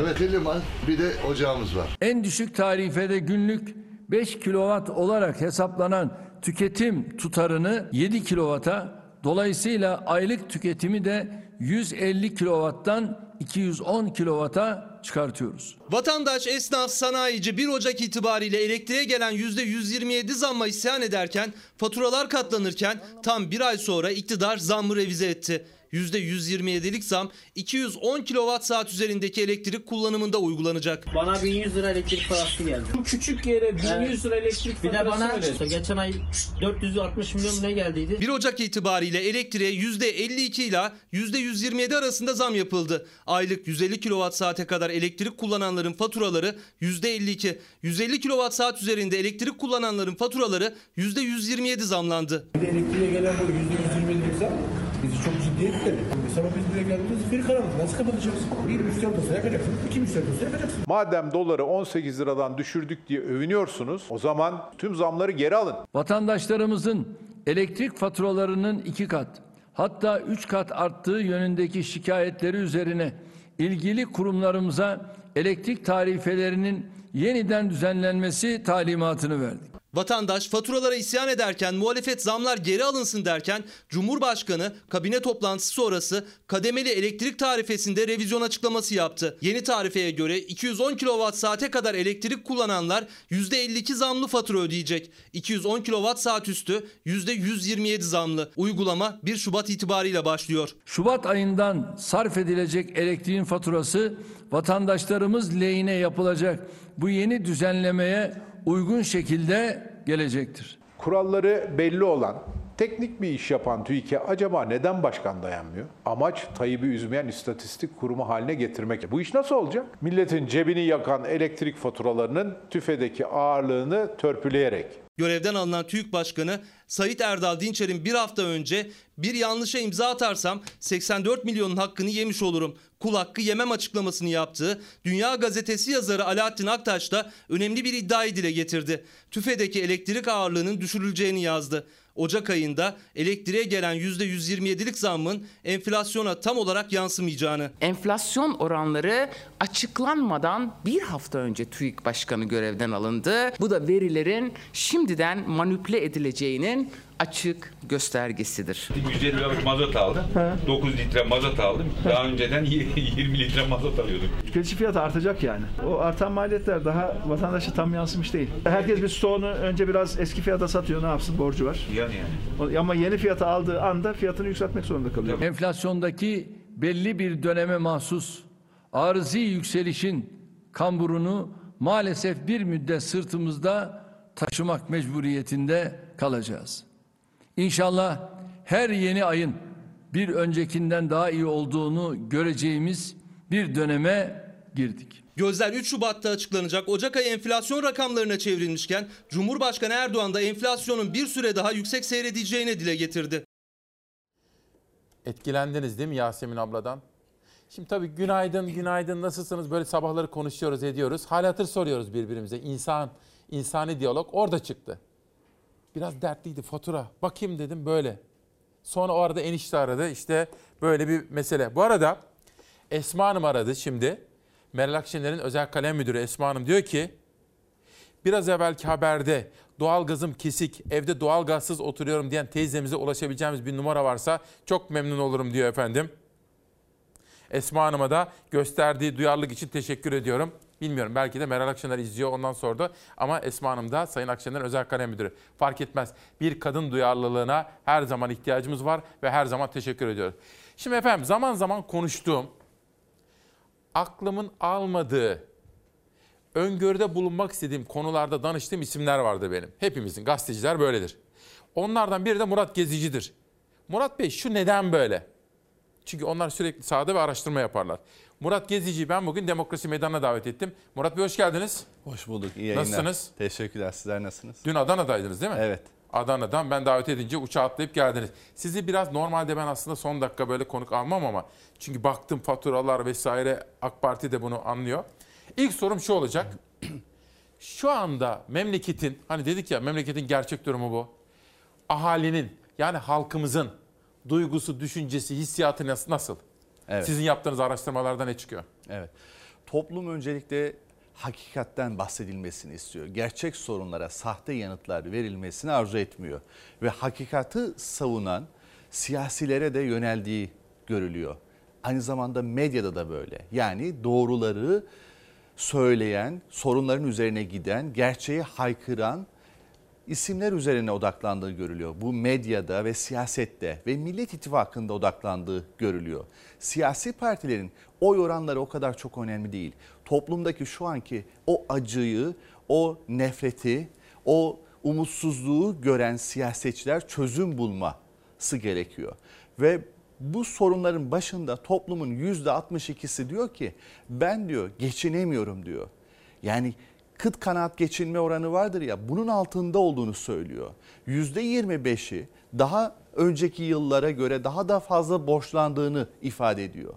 Evet Eliman bir de ocağımız var. En düşük tarifede günlük 5 kilowatt olarak hesaplanan tüketim tutarını 7 kilovata dolayısıyla aylık tüketimi de 150 kilovattan 210 kilovata çıkartıyoruz. Vatandaş, esnaf, sanayici 1 Ocak itibariyle elektriğe gelen %127 zamma isyan ederken, faturalar katlanırken tam bir ay sonra iktidar zammı revize etti. %127'lik zam 210 kilowatt saat üzerindeki elektrik kullanımında uygulanacak. Bana 1100 lira elektrik parası geldi. Bu küçük yere 1100 lira elektrik Bir de bana geçen ay 460 milyon ne geldiydi? 1 Ocak itibariyle elektriğe %52 ile %127 arasında zam yapıldı. Aylık 150 kilowatt saate kadar elektrik kullananların faturaları %52, 150 kilowatt saat üzerinde elektrik kullananların faturaları %127 zamlandı. Elektriğe gelen bu %120'lik zam bizi çok ciddi etkiledi. Mesela biz buraya geldiğimizde bir karanlık nasıl kapatacağız? Bir müşteri odası yakacaksın, iki müşteri odası yakacaksın. Madem doları 18 liradan düşürdük diye övünüyorsunuz, o zaman tüm zamları geri alın. Vatandaşlarımızın elektrik faturalarının iki kat hatta üç kat arttığı yönündeki şikayetleri üzerine ilgili kurumlarımıza elektrik tarifelerinin yeniden düzenlenmesi talimatını verdik. Vatandaş faturalara isyan ederken muhalefet zamlar geri alınsın derken Cumhurbaşkanı kabine toplantısı sonrası kademeli elektrik tarifesinde revizyon açıklaması yaptı. Yeni tarifeye göre 210 kilowatt saate kadar elektrik kullananlar %52 zamlı fatura ödeyecek. 210 kilowatt saat üstü %127 zamlı. Uygulama 1 Şubat itibariyle başlıyor. Şubat ayından sarf edilecek elektriğin faturası vatandaşlarımız lehine yapılacak bu yeni düzenlemeye uygun şekilde gelecektir. Kuralları belli olan, teknik bir iş yapan TÜİK'e acaba neden başkan dayanmıyor? Amaç Tayyip'i üzmeyen istatistik kurumu haline getirmek. Bu iş nasıl olacak? Milletin cebini yakan elektrik faturalarının tüfedeki ağırlığını törpüleyerek. Görevden alınan TÜİK Başkanı Sayit Erdal Dinçer'in bir hafta önce bir yanlışa imza atarsam 84 milyonun hakkını yemiş olurum. Kul hakkı yemem açıklamasını yaptığı Dünya Gazetesi yazarı Alaaddin Aktaş da önemli bir iddiayı dile getirdi. TÜFE'deki elektrik ağırlığının düşürüleceğini yazdı. Ocak ayında elektriğe gelen %127'lik zammın enflasyona tam olarak yansımayacağını. Enflasyon oranları açıklanmadan bir hafta önce TÜİK Başkanı görevden alındı. Bu da verilerin şimdiden manipüle edileceğinin açık göstergesidir. 150 liralık mazot aldım. 9 litre mazot aldım. Daha önceden 20 <laughs> litre mazot alıyordum. Tüketici fiyatı artacak yani. O artan maliyetler daha vatandaşa tam yansımış değil. Herkes bir stoğunu önce biraz eski fiyata satıyor ne yapsın borcu var. Yani yani. Ama yeni fiyata aldığı anda fiyatını yükseltmek zorunda kalıyor. Enflasyondaki belli bir döneme mahsus arızi yükselişin kamburunu maalesef bir müddet sırtımızda taşımak mecburiyetinde kalacağız. İnşallah her yeni ayın bir öncekinden daha iyi olduğunu göreceğimiz bir döneme girdik. Gözler 3 Şubat'ta açıklanacak Ocak ayı enflasyon rakamlarına çevrilmişken Cumhurbaşkanı Erdoğan da enflasyonun bir süre daha yüksek seyredeceğini dile getirdi. Etkilendiniz değil mi Yasemin abladan? Şimdi tabii günaydın, günaydın nasılsınız? Böyle sabahları konuşuyoruz, ediyoruz. Hal hatır soruyoruz birbirimize. İnsan, insani diyalog orada çıktı. Biraz dertliydi fatura. Bakayım dedim böyle. Sonra o arada enişte aradı. İşte böyle bir mesele. Bu arada Esma Hanım aradı şimdi. Meral Akşener'in özel kalem müdürü Esma Hanım diyor ki biraz evvelki haberde doğalgazım kesik, evde doğalgazsız oturuyorum diyen teyzemize ulaşabileceğimiz bir numara varsa çok memnun olurum diyor efendim. Esma Hanım'a da gösterdiği duyarlılık için teşekkür ediyorum. Bilmiyorum belki de Meral Akşener izliyor ondan sonra da ama Esma Hanım da Sayın Akşener'in özel kalem müdürü. Fark etmez. Bir kadın duyarlılığına her zaman ihtiyacımız var ve her zaman teşekkür ediyoruz. Şimdi efendim zaman zaman konuştuğum, aklımın almadığı, öngörüde bulunmak istediğim konularda danıştığım isimler vardı benim. Hepimizin gazeteciler böyledir. Onlardan biri de Murat Gezici'dir. Murat Bey şu neden böyle? Çünkü onlar sürekli sahada ve araştırma yaparlar. Murat Gezici'yi ben bugün Demokrasi Meydanı'na davet ettim. Murat Bey hoş geldiniz. Hoş bulduk. İyi yayınlar. Nasılsınız? Teşekkürler. Sizler nasılsınız? Dün Adana'daydınız değil mi? Evet. Adana'dan ben davet edince uçağa atlayıp geldiniz. Sizi biraz normalde ben aslında son dakika böyle konuk almam ama çünkü baktım faturalar vesaire AK Parti de bunu anlıyor. İlk sorum şu olacak. <clears throat> Şu anda memleketin hani dedik ya memleketin gerçek durumu bu. Ahalinin yani halkımızın duygusu, düşüncesi, hissiyatı nasıl? Evet. Sizin yaptığınız araştırmalarda ne çıkıyor? Evet. Toplum öncelikle hakikatten bahsedilmesini istiyor. Gerçek sorunlara sahte yanıtlar verilmesini arzu etmiyor. Ve hakikati savunan siyasilere de yöneldiği görülüyor. Aynı zamanda medyada da böyle. Yani doğruları söyleyen, sorunların üzerine giden, gerçeği haykıran isimler üzerine odaklandığı görülüyor. Bu medyada ve siyasette ve Millet İttifakı'nda odaklandığı görülüyor. Siyasi partilerin oy oranları o kadar çok önemli değil. Toplumdaki şu anki o acıyı, o nefreti, o umutsuzluğu gören siyasetçiler çözüm bulması gerekiyor. Ve bu sorunların başında toplumun %62'si diyor ki ben diyor geçinemiyorum diyor. Yani kıt kanaat geçinme oranı vardır ya bunun altında olduğunu söylüyor. %25'i daha önceki yıllara göre daha da fazla borçlandığını ifade ediyor.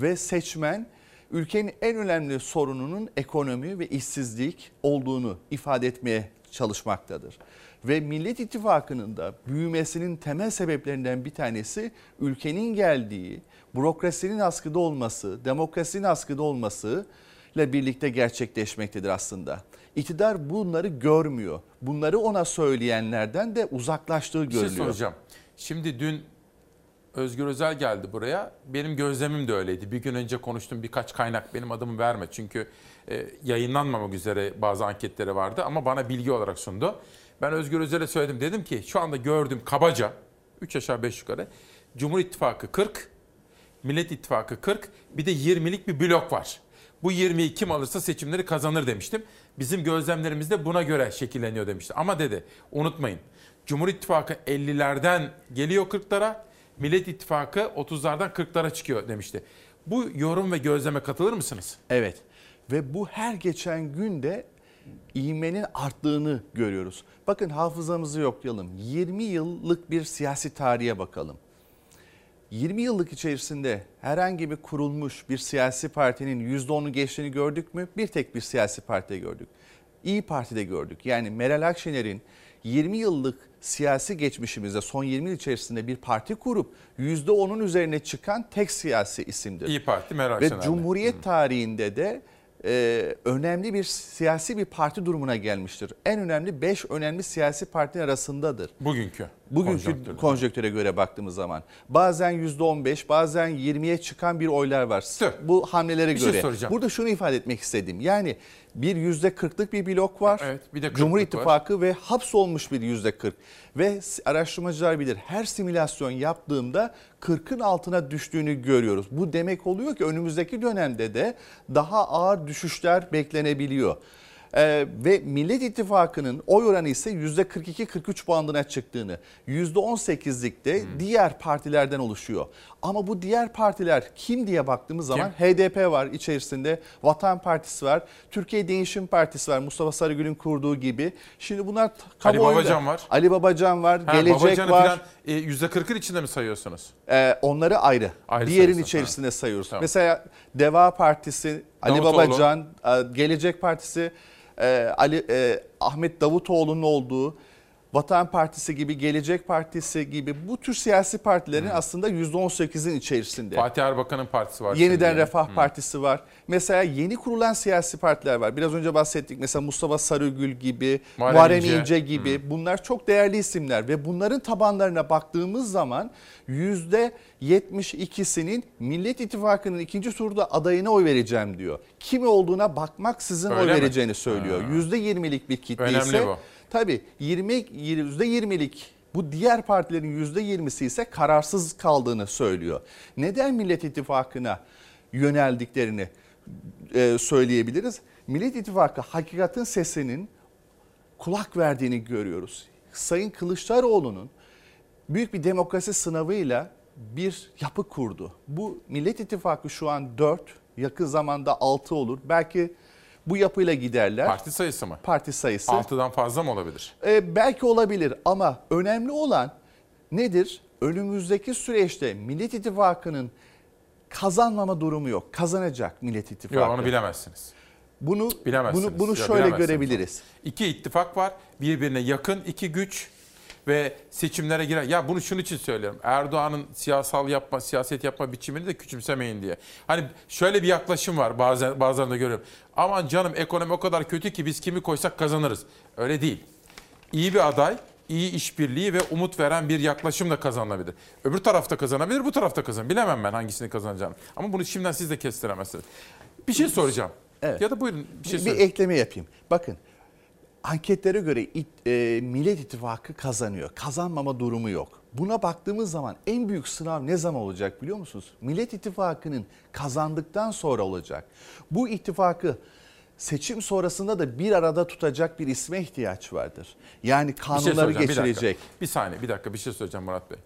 Ve seçmen ülkenin en önemli sorununun ekonomi ve işsizlik olduğunu ifade etmeye çalışmaktadır. Ve Millet İttifakı'nın da büyümesinin temel sebeplerinden bir tanesi ülkenin geldiği bürokrasinin askıda olması, demokrasinin askıda olması ile birlikte gerçekleşmektedir aslında. İktidar bunları görmüyor. Bunları ona söyleyenlerden de uzaklaştığı Bir şey görülüyor. soracağım. Şimdi dün Özgür Özel geldi buraya. Benim gözlemim de öyleydi. Bir gün önce konuştum birkaç kaynak benim adımı verme. Çünkü e, yayınlanmamak üzere bazı anketleri vardı ama bana bilgi olarak sundu. Ben Özgür Özel'e söyledim. Dedim ki şu anda gördüğüm kabaca 3 aşağı 5 yukarı Cumhur İttifakı 40, Millet İttifakı 40 bir de 20'lik bir blok var. Bu 20'yi kim alırsa seçimleri kazanır demiştim. Bizim gözlemlerimiz de buna göre şekilleniyor demişti. Ama dedi unutmayın Cumhur İttifakı 50'lerden geliyor 40'lara, Millet İttifakı 30'lardan 40'lara çıkıyor demişti. Bu yorum ve gözleme katılır mısınız? Evet ve bu her geçen günde ivmenin arttığını görüyoruz. Bakın hafızamızı yoklayalım. 20 yıllık bir siyasi tarihe bakalım. 20 yıllık içerisinde herhangi bir kurulmuş bir siyasi partinin %10'u geçtiğini gördük mü? Bir tek bir siyasi partide gördük. İyi Parti'de gördük. Yani Meral Akşener'in 20 yıllık siyasi geçmişimizde son 20 yıl içerisinde bir parti kurup %10'un üzerine çıkan tek siyasi isimdir. İyi Parti Meral Ve Akşener'le. Cumhuriyet tarihinde de e, önemli bir siyasi bir parti durumuna gelmiştir. En önemli 5 önemli siyasi parti arasındadır. Bugünkü. Bugünkü konjonktürde. konjöktüre göre baktığımız zaman bazen %15 bazen 20'ye çıkan bir oylar var. Bu hamlelere Bir şey göre. soracağım. Burada şunu ifade etmek istedim. Yani bir %40'lık bir blok var. Evet, bir de 40'lık Cumhur var. İttifakı ve hapsolmuş bir %40. Ve s- araştırmacılar bilir her simülasyon yaptığımda 40'ın altına düştüğünü görüyoruz. Bu demek oluyor ki önümüzdeki dönemde de daha ağır düşüşler beklenebiliyor. Ee, ve Millet İttifakı'nın oy oranı ise %42-43 bandına çıktığını, %18'likte Hmm. diğer partilerden oluşuyor. Ama bu diğer partiler kim diye baktığımız zaman HDP var içerisinde, Vatan Partisi var, Türkiye Değişim Partisi var Mustafa Sarıgül'ün kurduğu gibi. Şimdi bunlar Ali Babacan var. Ali Babacan var, Ha, Gelecek Babacan'ı var. falan, e, %40'ın içinde mi sayıyorsunuz? Ee, onları ayrı. Ayrı Diğerin içerisinde sayıyoruz. Tamam. Mesela Deva Partisi, Ali Davutoğlu. Babacan, e, Gelecek Partisi, e, Ali e, Ahmet Davutoğlu'nun olduğu Vatan Partisi gibi, Gelecek Partisi gibi bu tür siyasi partilerin aslında %18'in içerisinde. Fatih Erbakan'ın partisi var. Yeniden şimdi. Refah Hı. Partisi var. Mesela yeni kurulan siyasi partiler var. Biraz önce bahsettik mesela Mustafa Sarıgül gibi, Muharrem Muharrem, İnce. İnce. gibi. Bunlar çok değerli isimler ve bunların tabanlarına baktığımız zaman %72'sinin Millet İttifakı'nın ikinci turda adayına oy vereceğim diyor. Kimi olduğuna bakmaksızın oy Öyle mi? vereceğini söylüyor. Ha. %20'lik bir kitle Önemli ise bu. Tabii 20 %20'lik bu diğer partilerin %20'si ise kararsız kaldığını söylüyor. Neden Millet İttifakı'na yöneldiklerini e, söyleyebiliriz. Millet İttifakı hakikatin sesinin kulak verdiğini görüyoruz. Sayın Kılıçdaroğlu'nun büyük bir demokrasi sınavıyla bir yapı kurdu. Bu Millet İttifakı şu an 4, yakın zamanda 6 olur. Belki bu yapıyla giderler. Parti sayısı mı? Parti sayısı. 6'dan fazla mı olabilir? Ee, belki olabilir ama önemli olan nedir? Önümüzdeki süreçte Millet İttifakı'nın kazanmama durumu yok. Kazanacak Millet İttifakı. Yok onu bilemezsiniz. Bunu Bilemezsiniz. bunu bunu Ya şöyle görebiliriz. İki ittifak var. Birbirine yakın iki güç. Ve seçimlere girer. Ya bunu şunun için söylüyorum. Erdoğan'ın siyasal yapma, siyaset yapma biçimini de küçümsemeyin diye. Hani şöyle bir yaklaşım var bazen bazılarında görüyorum. Aman canım ekonomi o kadar kötü ki biz kimi koysak kazanırız. Öyle değil. İyi bir aday, iyi işbirliği ve umut veren bir yaklaşımla kazanılabilir. Öbür tarafta kazanabilir, bu tarafta kazan. Bilemem ben hangisini kazanacağını. Ama bunu şimdiden siz de kestiremezsiniz. Bir şey soracağım. Evet. Ya da buyurun bir şey bir söyleyin. ekleme yapayım. Bakın anketlere göre it- e, Millet İttifakı kazanıyor. Kazanmama durumu yok. Buna baktığımız zaman en büyük sınav ne zaman olacak biliyor musunuz? Millet İttifakı'nın kazandıktan sonra olacak. Bu ittifakı seçim sonrasında da bir arada tutacak bir isme ihtiyaç vardır. Yani Bir şey kanunları bir dakika. geçirecek. Bir, saniye, bir dakika bir şey söyleyeceğim Murat Bey.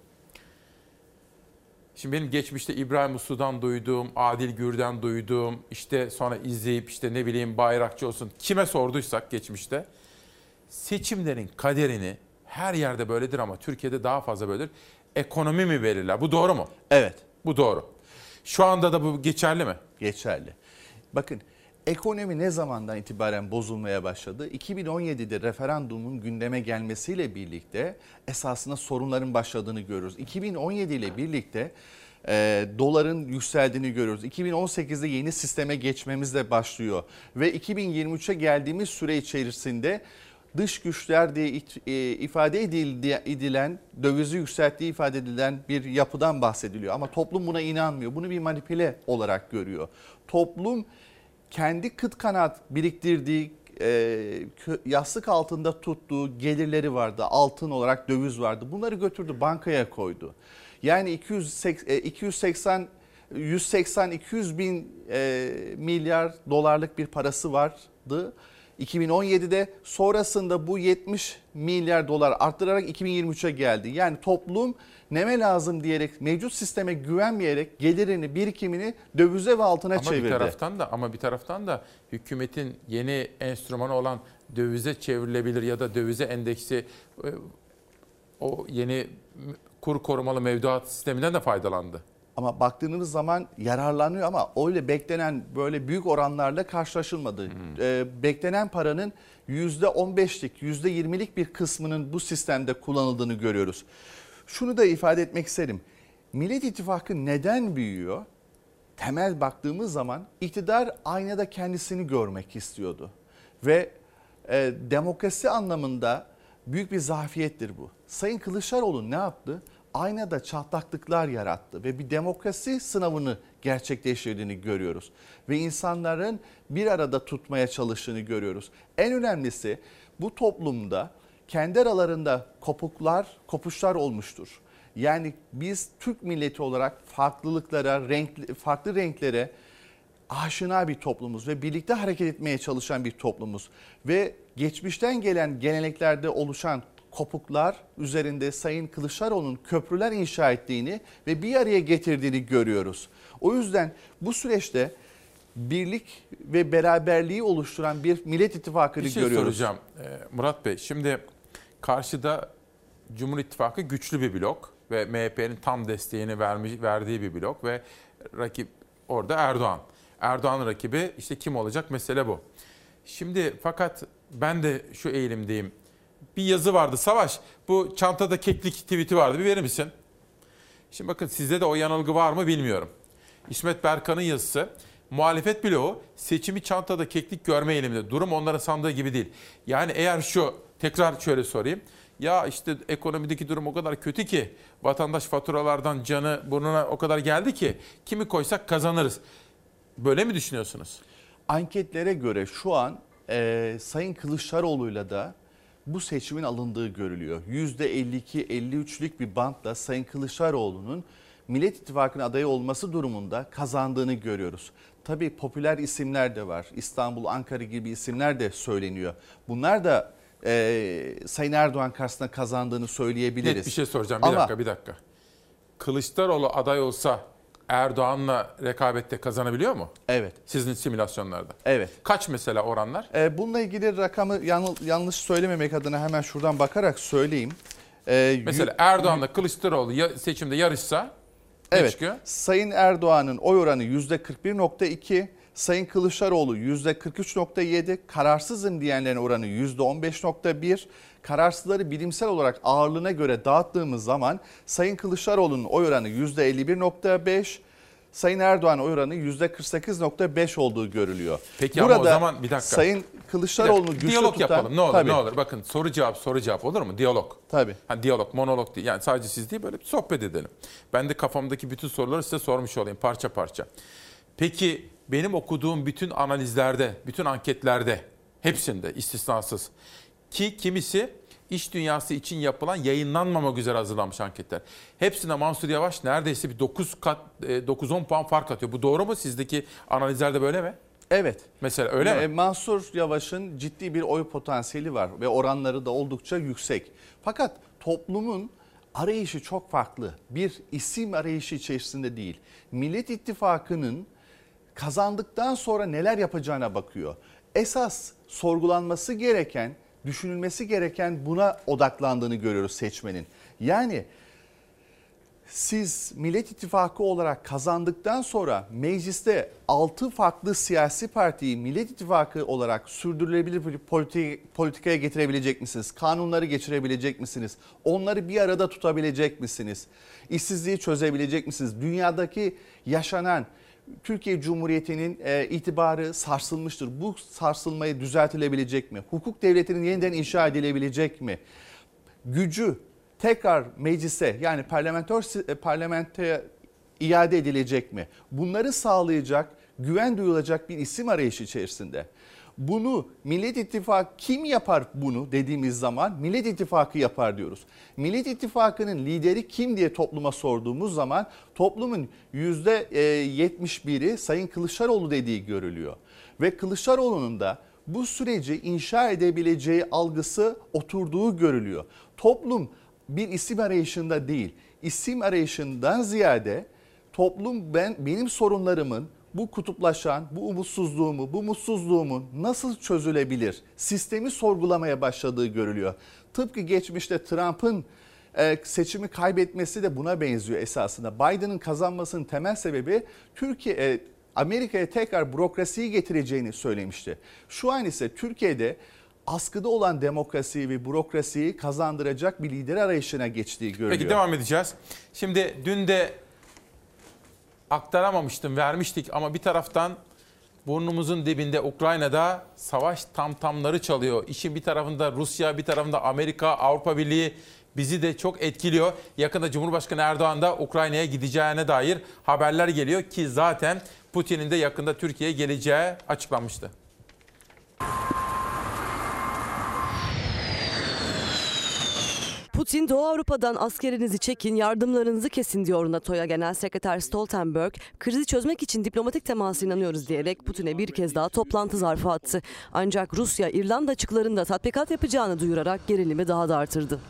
Şimdi benim geçmişte İbrahim Uslu'dan duyduğum, Adil Gür'den duyduğum, işte sonra izleyip işte ne bileyim bayrakçı olsun kime sorduysak geçmişte seçimlerin kaderini her yerde böyledir ama Türkiye'de daha fazla böyledir. Ekonomi mi belirler? Bu doğru mu? Evet. Bu doğru. Şu anda da bu geçerli mi? Geçerli. Bakın ekonomi ne zamandan itibaren bozulmaya başladı? 2017'de referandumun gündeme gelmesiyle birlikte esasında sorunların başladığını görüyoruz. 2017 ile birlikte e, doların yükseldiğini görüyoruz. 2018'de yeni sisteme geçmemizle başlıyor ve 2023'e geldiğimiz süre içerisinde dış güçler diye e, ifade edildi, edilen, dövizi yükselttiği ifade edilen bir yapıdan bahsediliyor. Ama toplum buna inanmıyor. Bunu bir manipüle olarak görüyor. Toplum kendi kıt kanaat biriktirdiği, e, yastık altında tuttuğu gelirleri vardı. Altın olarak döviz vardı. Bunları götürdü bankaya koydu. Yani 280, e, 280 180-200 bin e, milyar dolarlık bir parası vardı. 2017'de sonrasında bu 70 milyar dolar arttırarak 2023'e geldi. Yani toplum neme lazım diyerek mevcut sisteme güvenmeyerek gelirini birikimini dövize ve altına Ama çevirdi. bir taraftan da ama bir taraftan da hükümetin yeni enstrümanı olan dövize çevrilebilir ya da dövize endeksi e, o yeni kur korumalı mevduat sisteminden de faydalandı. Ama baktığınız zaman yararlanıyor ama öyle beklenen böyle büyük oranlarla karşılaşılmadı. Ee, beklenen paranın %15'lik, %20'lik bir kısmının bu sistemde kullanıldığını görüyoruz. Şunu da ifade etmek isterim. Millet İttifakı neden büyüyor? Temel baktığımız zaman iktidar aynada kendisini görmek istiyordu. Ve e, demokrasi anlamında büyük bir zafiyettir bu. Sayın Kılıçdaroğlu ne yaptı? Aynada çatlaklıklar yarattı ve bir demokrasi sınavını gerçekleştirdiğini görüyoruz. Ve insanların bir arada tutmaya çalıştığını görüyoruz. En önemlisi bu toplumda kendi aralarında kopuklar, kopuşlar olmuştur. Yani biz Türk milleti olarak farklılıklara, renk, farklı renklere aşina bir toplumuz ve birlikte hareket etmeye çalışan bir toplumuz. Ve geçmişten gelen geleneklerde oluşan kopuklar üzerinde Sayın Kılıçdaroğlu'nun köprüler inşa ettiğini ve bir araya getirdiğini görüyoruz. O yüzden bu süreçte birlik ve beraberliği oluşturan bir Millet İttifakı'nı Bir şey görüyoruz. soracağım Ee, Murat Bey. Şimdi karşıda Cumhur İttifakı güçlü bir blok ve MHP'nin tam desteğini vermiş, verdiği bir blok ve rakip orada Erdoğan. Erdoğan'ın rakibi işte kim olacak mesele bu. Şimdi fakat ben de şu eğilimdeyim. Bir yazı vardı Savaş. Bu çantada keklik tweet'i vardı. Bir verir misin? Şimdi bakın sizde de o yanılgı var mı bilmiyorum. İsmet Berkan'ın yazısı. Muhalefet bloğu seçimi çantada keklik görme eğiliminde. Durum onların sandığı gibi değil. Yani eğer şu tekrar şöyle sorayım. Ya işte ekonomideki durum o kadar kötü ki vatandaş faturalardan canı burnuna o kadar geldi ki kimi koysak kazanırız. Böyle mi düşünüyorsunuz? Anketlere göre şu an e, Sayın Kılıçdaroğlu'yla da bu seçimin alındığı görülüyor. %52-53'lük bir bantla Sayın Kılıçdaroğlu'nun Millet İttifakı'nın adayı olması durumunda kazandığını görüyoruz. Tabii popüler isimler de var. İstanbul, Ankara gibi isimler de söyleniyor. Bunlar da e, Sayın Erdoğan karşısında kazandığını söyleyebiliriz. Net bir şey soracağım. Bir Ama dakika, bir dakika. Kılıçdaroğlu aday olsa Erdoğan'la rekabette kazanabiliyor mu? Evet. Sizin simülasyonlarda. Evet. Kaç mesela oranlar? E, bununla ilgili rakamı yanlış söylememek adına hemen şuradan bakarak söyleyeyim. E, Mesela Erdoğan'la Kılıçdaroğlu seçimde yarışsa ne Evet. çıkıyor? Sayın Erdoğan'ın oy oranı %41.2, Sayın Kılıçdaroğlu %43.7, kararsızım diyenlerin oranı %15.1, Kararsızları bilimsel olarak ağırlığına göre dağıttığımız zaman Sayın Kılıçdaroğlu'nun oy oranı %51.5, Sayın Erdoğan oy oranı %48.5 olduğu görülüyor. Peki ama o zaman bir dakika. Sayın Kılıçdaroğlu'nu güçlü diyalog tutan... yapalım ne olur Tabii. ne olur. Bakın soru cevap soru cevap olur mu? Diyalog. Tabii. Ha, diyalog, monolog değil. Yani sadece siz değil böyle bir sohbet edelim. Ben de kafamdaki bütün soruları size sormuş olayım parça parça. Peki benim okuduğum bütün analizlerde, bütün anketlerde hepsinde istisnasız ki kimisi iş dünyası için yapılan yayınlanmamak üzere hazırlanmış anketler. Hepsinde Mansur Yavaş neredeyse bir 9 kat e, 9-10 puan fark atıyor. Bu doğru mu? Sizdeki analizlerde böyle mi? Evet. Mesela öyle Ee, mi? Mansur Yavaş'ın ciddi bir oy potansiyeli var ve oranları da oldukça yüksek. Fakat toplumun arayışı çok farklı. Bir isim arayışı içerisinde değil. Millet İttifakı'nın kazandıktan sonra neler yapacağına bakıyor. Esas sorgulanması gereken, düşünülmesi gereken buna odaklandığını görüyoruz seçmenin. Yani siz Millet İttifakı olarak kazandıktan sonra mecliste 6 farklı siyasi partiyi Millet İttifakı olarak sürdürülebilir bir politi- politikaya getirebilecek misiniz? Kanunları geçirebilecek misiniz? Onları bir arada tutabilecek misiniz? İşsizliği çözebilecek misiniz? Dünyadaki yaşanan Türkiye Cumhuriyeti'nin e, itibarı sarsılmıştır. Bu sarsılmayı düzeltilebilecek mi? Hukuk devletinin yeniden inşa edilebilecek mi? gücü tekrar meclise yani parlamentör parlamentoya iade edilecek mi? Bunları sağlayacak, güven duyulacak bir isim arayışı içerisinde. Bunu Millet İttifakı kim yapar bunu dediğimiz zaman Millet İttifakı yapar diyoruz. Millet İttifakı'nın lideri kim diye topluma sorduğumuz zaman toplumun %71'i Sayın Kılıçdaroğlu dediği görülüyor. Ve Kılıçdaroğlu'nun da bu süreci inşa edebileceği algısı oturduğu görülüyor. Toplum bir isim arayışında değil, isim arayışından ziyade toplum ben benim sorunlarımın bu kutuplaşan, bu umutsuzluğumu, bu mutsuzluğumun nasıl çözülebilir? Sistemi sorgulamaya başladığı görülüyor. Tıpkı geçmişte Trump'ın e, seçimi kaybetmesi de buna benziyor esasında. Biden'ın kazanmasının temel sebebi Türkiye e, Amerika'ya tekrar bürokrasiyi getireceğini söylemişti. Şu an ise Türkiye'de askıda olan demokrasiyi ve bürokrasiyi kazandıracak bir lider arayışına geçtiği görülüyor. Peki devam edeceğiz. Şimdi dün de aktaramamıştım, vermiştik ama bir taraftan burnumuzun dibinde Ukrayna'da savaş tamtamları çalıyor. İşin bir tarafında Rusya, bir tarafında Amerika, Avrupa Birliği bizi de çok etkiliyor. Yakında Cumhurbaşkanı Erdoğan da Ukrayna'ya gideceğine dair haberler geliyor ki zaten Putin'in de yakında Türkiye'ye geleceği açıklanmıştı. Putin Doğu Avrupa'dan askerinizi çekin, yardımlarınızı kesin diyor NATO'ya Genel Sekreter Stoltenberg. Krizi çözmek için diplomatik temasa inanıyoruz diyerek Putin'e bir kez daha toplantı zarfı attı. Ancak Rusya İrlanda açıklarında tatbikat yapacağını duyurarak gerilimi daha da artırdı.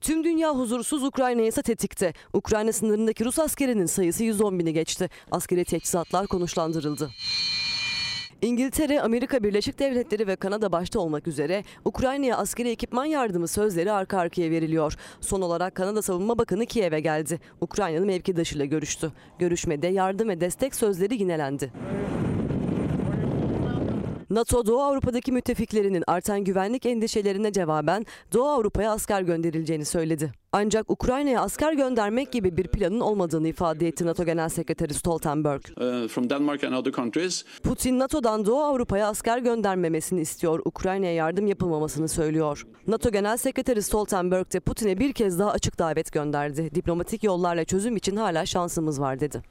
Tüm dünya huzursuz Ukrayna ise tetikte. Ukrayna sınırındaki Rus askerinin sayısı 110 bini geçti. Askeri teçhizatlar konuşlandırıldı. İngiltere, Amerika Birleşik Devletleri ve Kanada başta olmak üzere Ukrayna'ya askeri ekipman yardımı sözleri arka arkaya veriliyor. Son olarak Kanada Savunma Bakanı Kiev'e geldi. Ukrayna'nın mevkidaşıyla görüştü. Görüşmede yardım ve destek sözleri yinelendi. NATO Doğu Avrupa'daki müttefiklerinin artan güvenlik endişelerine cevaben Doğu Avrupa'ya asker gönderileceğini söyledi. Ancak Ukrayna'ya asker göndermek gibi bir planın olmadığını ifade etti NATO Genel Sekreteri Stoltenberg. Putin NATO'dan Doğu Avrupa'ya asker göndermemesini istiyor, Ukrayna'ya yardım yapılmamasını söylüyor. NATO Genel Sekreteri Stoltenberg de Putin'e bir kez daha açık davet gönderdi. Diplomatik yollarla çözüm için hala şansımız var dedi.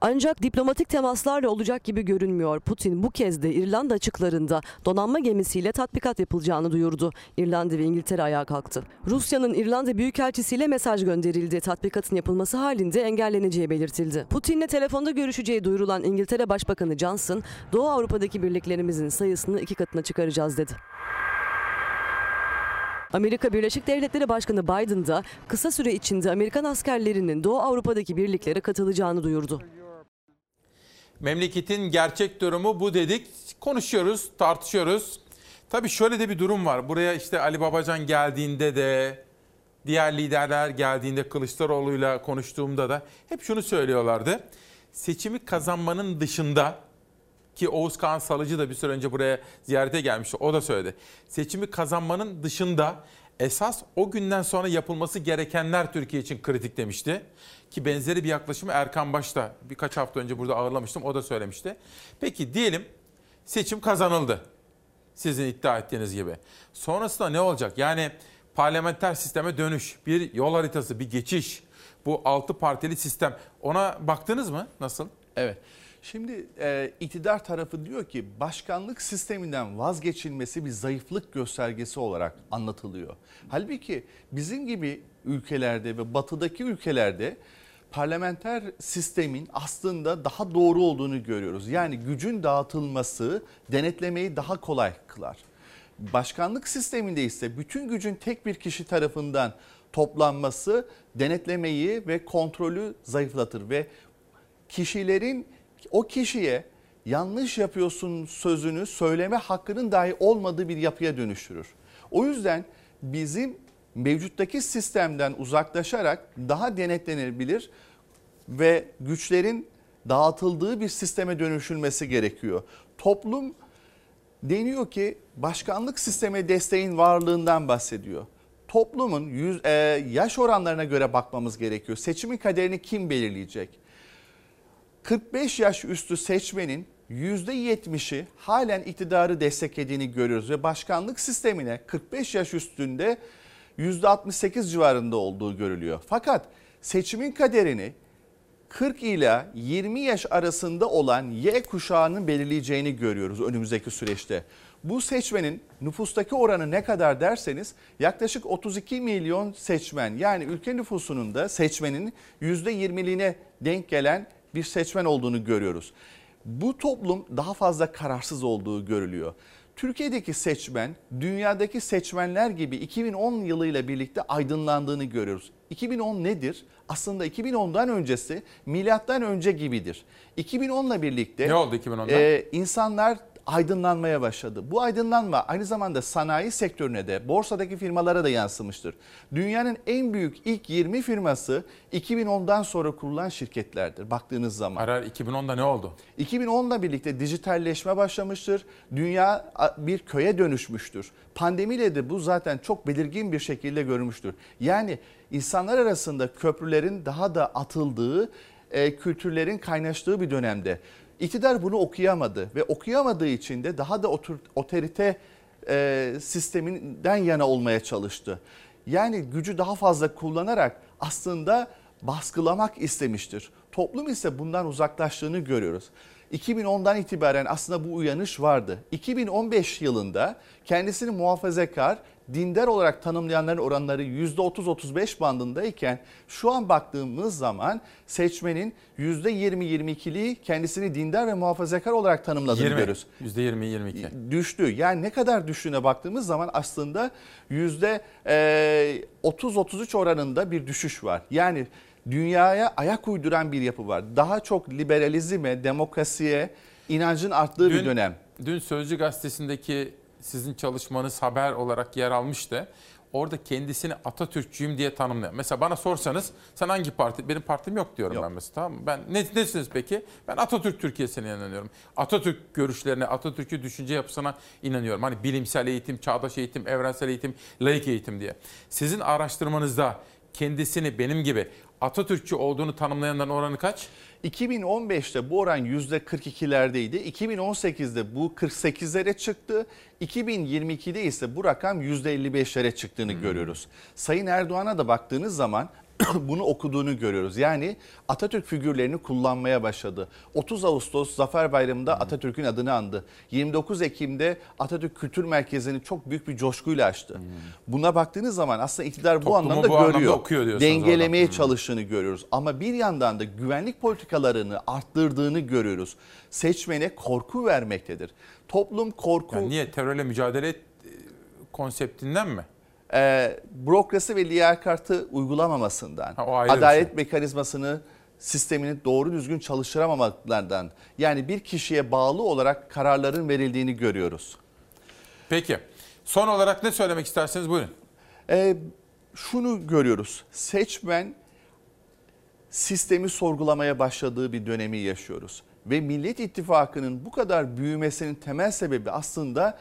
Ancak diplomatik temaslarla olacak gibi görünmüyor. Putin bu kez de İrlanda açıklarında donanma gemisiyle tatbikat yapılacağını duyurdu. İrlanda ve İngiltere ayağa kalktı. Rusya'nın İrlanda Büyükelçisiyle mesaj gönderildi. Tatbikatın yapılması halinde engelleneceği belirtildi. Putin'le telefonda görüşeceği duyurulan İngiltere Başbakanı Johnson, Doğu Avrupa'daki birliklerimizin sayısını iki katına çıkaracağız dedi. Amerika Birleşik Devletleri Başkanı Biden da kısa süre içinde Amerikan askerlerinin Doğu Avrupa'daki birliklere katılacağını duyurdu. Memleketin gerçek durumu bu dedik. Konuşuyoruz, tartışıyoruz. Tabii şöyle de bir durum var. Buraya işte Ali Babacan geldiğinde de diğer liderler geldiğinde Kılıçdaroğlu'yla konuştuğumda da hep şunu söylüyorlardı. Seçimi kazanmanın dışında Ki Oğuz Kağan Salıcı da bir süre önce buraya ziyarete gelmişti. O da söyledi. Seçimi kazanmanın dışında esas o günden sonra yapılması gerekenler Türkiye için kritik demişti. Ki benzeri bir yaklaşımı Erkan Baş'ta birkaç hafta önce burada ağırlamıştım. O da söylemişti. Peki diyelim seçim kazanıldı. Sizin iddia ettiğiniz gibi. Sonrasında ne olacak? Yani parlamenter sisteme dönüş, bir yol haritası, bir geçiş. Bu altı partili sistem. Ona baktınız mı? Nasıl? Evet. Şimdi e, iktidar tarafı diyor ki başkanlık sisteminden vazgeçilmesi bir zayıflık göstergesi olarak anlatılıyor. Halbuki bizim gibi ülkelerde ve batıdaki ülkelerde parlamenter sistemin aslında daha doğru olduğunu görüyoruz. Yani gücün dağıtılması denetlemeyi daha kolay kılar. Başkanlık sisteminde ise bütün gücün tek bir kişi tarafından toplanması denetlemeyi ve kontrolü zayıflatır ve kişilerin o kişiye yanlış yapıyorsun sözünü söyleme hakkının dahi olmadığı bir yapıya dönüştürür. O yüzden bizim mevcuttaki sistemden uzaklaşarak daha denetlenebilir ve güçlerin dağıtıldığı bir sisteme dönüşülmesi gerekiyor. Toplum deniyor ki başkanlık sisteme desteğin varlığından bahsediyor. Toplumun yüz, e, yaş oranlarına göre bakmamız gerekiyor. Seçimin kaderini kim belirleyecek? 45 yaş üstü seçmenin %70'i halen iktidarı desteklediğini görüyoruz ve başkanlık sistemine 45 yaş üstünde %68 civarında olduğu görülüyor. Fakat seçimin kaderini 40 ila 20 yaş arasında olan Y kuşağının belirleyeceğini görüyoruz önümüzdeki süreçte. Bu seçmenin nüfustaki oranı ne kadar derseniz yaklaşık 32 milyon seçmen yani ülke nüfusunun da seçmenin %20'liğine denk gelen bir seçmen olduğunu görüyoruz. Bu toplum daha fazla kararsız olduğu görülüyor. Türkiye'deki seçmen dünyadaki seçmenler gibi 2010 yılıyla birlikte aydınlandığını görüyoruz. 2010 nedir? Aslında 2010'dan öncesi milattan önce gibidir. 2010'la birlikte Ne oldu 2010'da? e, insanlar aydınlanmaya başladı. Bu aydınlanma aynı zamanda sanayi sektörüne de borsadaki firmalara da yansımıştır. Dünyanın en büyük ilk 20 firması 2010'dan sonra kurulan şirketlerdir baktığınız zaman. Arar 2010'da ne oldu? 2010'la birlikte dijitalleşme başlamıştır. Dünya bir köye dönüşmüştür. Pandemiyle de bu zaten çok belirgin bir şekilde görülmüştür. Yani insanlar arasında köprülerin daha da atıldığı, e, kültürlerin kaynaştığı bir dönemde. İktidar bunu okuyamadı ve okuyamadığı için de daha da otor, otorite e, sisteminden yana olmaya çalıştı. Yani gücü daha fazla kullanarak aslında baskılamak istemiştir. Toplum ise bundan uzaklaştığını görüyoruz. 2010'dan itibaren aslında bu uyanış vardı. 2015 yılında kendisini muhafazakar, dindar olarak tanımlayanların oranları %30-35 bandındayken şu an baktığımız zaman seçmenin %20-22'liği kendisini dindar ve muhafazakar olarak tanımladığını 20, görüyoruz. %20-22. Düştü. Yani ne kadar düştüğüne baktığımız zaman aslında %30-33 oranında bir düşüş var. Yani dünyaya ayak uyduran bir yapı var. Daha çok liberalizme, demokrasiye inancın arttığı bir dönem. Dün Sözcü Gazetesi'ndeki sizin çalışmanız haber olarak yer almıştı. Orada kendisini Atatürkçüyüm diye tanımlıyor. Mesela bana sorsanız sen hangi parti? Benim partim yok diyorum Yok. ben mesela tamam mı? Ben ne, nesiniz peki? Ben Atatürk Türkiye'sine inanıyorum. Atatürk görüşlerine, Atatürk'ü düşünce yapısına inanıyorum. Hani bilimsel eğitim, çağdaş eğitim, evrensel eğitim, laik eğitim diye. Sizin araştırmanızda kendisini benim gibi Atatürkçü olduğunu tanımlayanların oranı kaç? 2015'te bu oran %42'lerdeydi. 2018'de bu 48'lere çıktı. 2022'de ise bu rakam %55'lere çıktığını görüyoruz. Sayın Erdoğan'a da baktığınız zaman <clears throat> bunu okuduğunu görüyoruz. Yani Atatürk figürlerini kullanmaya başladı. 30 Ağustos Zafer Bayramı'nda Atatürk'ün adını andı. 29 Ekim'de Atatürk Kültür Merkezi'ni çok büyük bir coşkuyla açtı. Buna baktığınız zaman aslında iktidar bu Toplumu anlamda bu anlamda görüyor. okuyor diyorsunuz Dengelemeye oradan. çalıştığını görüyoruz. Ama bir yandan da güvenlik politikalarını arttırdığını görüyoruz. Seçmene korku vermektedir. Toplum korku... Yani niye terörle mücadele e, konseptinden mi? E, bürokrasi ve liyakatı uygulamamasından, Ha, adalet şey. mekanizmasını sistemini doğru düzgün çalıştıramamalardan yani bir kişiye bağlı olarak kararların verildiğini görüyoruz. Peki. Son olarak ne söylemek isterseniz buyurun. E, şunu görüyoruz. Seçmen sistemi sorgulamaya başladığı bir dönemi yaşıyoruz. Ve Millet İttifakı'nın bu kadar büyümesinin temel sebebi aslında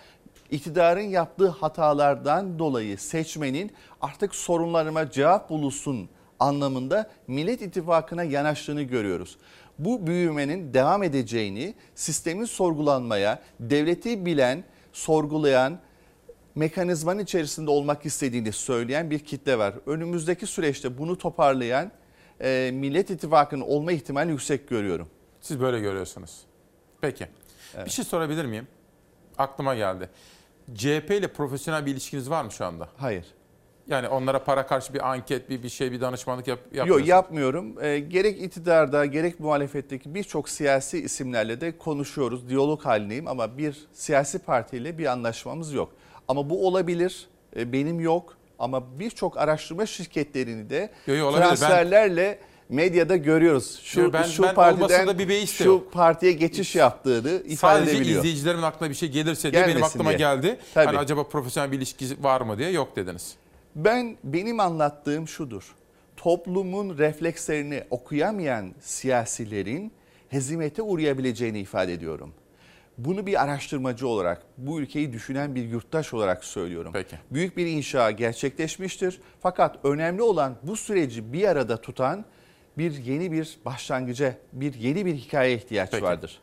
iktidarın yaptığı hatalardan dolayı seçmenin artık sorunlarıma cevap bulunsun anlamında Millet İttifakı'na yanaştığını görüyoruz. Bu büyümenin devam edeceğini, sistemin sorgulanmaya, devleti bilen, sorgulayan, mekanizmanın içerisinde olmak istediğini söyleyen bir kitle var. Önümüzdeki süreçte bunu toparlayan e, Millet İttifakı'nın olma ihtimali yüksek görüyorum. Siz böyle görüyorsunuz. Peki. Bir şey sorabilir miyim? Aklıma geldi. CHP ile profesyonel bir ilişkiniz var mı şu anda? Hayır. Yani onlara para karşı bir anket, bir bir şey, bir danışmanlık yap, yapmıyorsunuz. Yok yapmıyorum. E, gerek iktidarda gerek muhalefetteki birçok siyasi isimlerle de konuşuyoruz. Diyalog halindeyim ama bir siyasi partiyle bir anlaşmamız yok. Ama bu olabilir. E, benim yok. Ama birçok araştırma şirketlerini de Yo, yo, transferlerle medyada görüyoruz. Şu Yo, ben- şu ben partiden bir beis şu yok. partiye geçiş yaptığını ifade Sadece edebiliyor. izleyicilerimin aklına bir şey gelirse diye benim aklıma diye. geldi. Tabii. Hani acaba profesyonel bir ilişki var mı diye yok dediniz. Ben benim anlattığım şudur. Toplumun reflekslerini okuyamayan siyasilerin hezimete uğrayabileceğini ifade ediyorum. Bunu bir araştırmacı olarak, bu ülkeyi düşünen bir yurttaş olarak söylüyorum. Peki. Büyük bir inşa gerçekleşmiştir. Fakat önemli olan bu süreci bir arada tutan bir yeni bir başlangıca, bir yeni bir hikaye ihtiyaç Peki. vardır.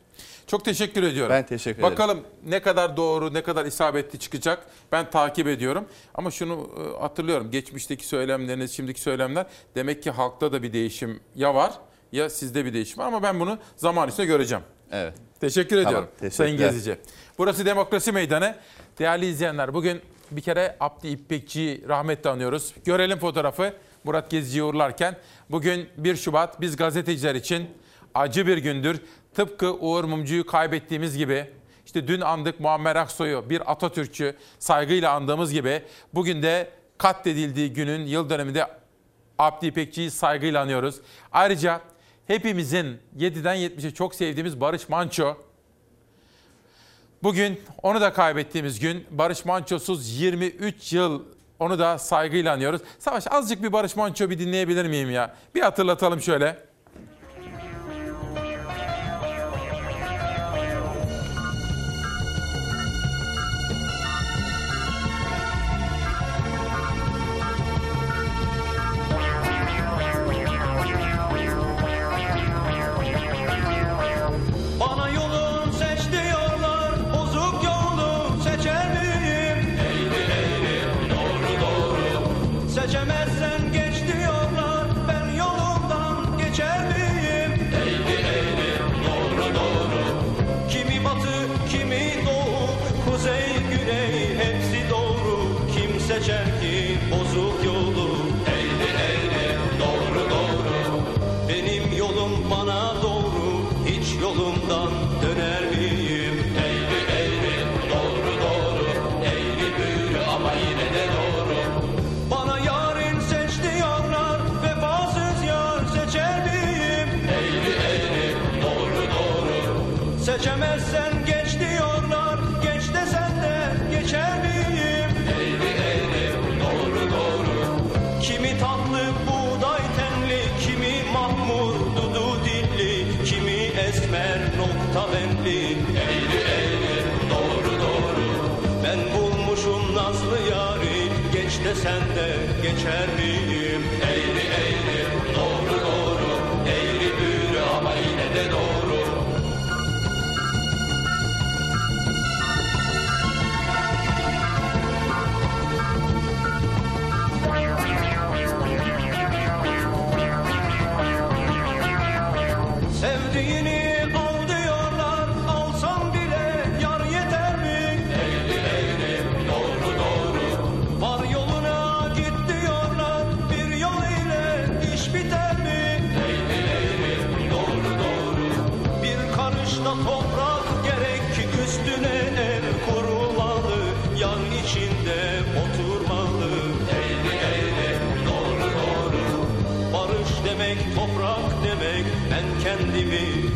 Çok teşekkür ediyorum. Ben teşekkür ederim. Bakalım ne kadar doğru, ne kadar isabetli çıkacak. Ben takip ediyorum. Ama şunu e, hatırlıyorum. Geçmişteki söylemleriniz, şimdiki söylemler demek ki halkta da bir değişim ya var ya sizde bir değişim var ama ben bunu zaman içinde göreceğim. Evet. Teşekkür Tamam, ediyorum teşekkürler. Sayın Gezici. Burası Demokrasi Meydanı. Değerli izleyenler bugün bir kere Abdi İpekçi'yi rahmetle anıyoruz. Görelim fotoğrafı Murat Gezici'yi uğurlarken. Bugün 1 Şubat biz gazeteciler için acı bir gündür. Tıpkı Uğur Mumcu'yu kaybettiğimiz gibi işte dün andık Muammer Aksoy'u bir Atatürkçü saygıyla andığımız gibi bugün de katledildiği günün yıl döneminde Abdi İpekçi'yi saygıyla anıyoruz. Ayrıca hepimizin 7'den 70'e çok sevdiğimiz Barış Manço Bugün onu da kaybettiğimiz gün Barış Manço'suz 23 yıl onu da saygıyla anıyoruz. Savaş azıcık bir Barış Manço bir dinleyebilir miyim ya? Bir hatırlatalım şöyle. Hiç yolumdan döner miyim? Geçer miyim?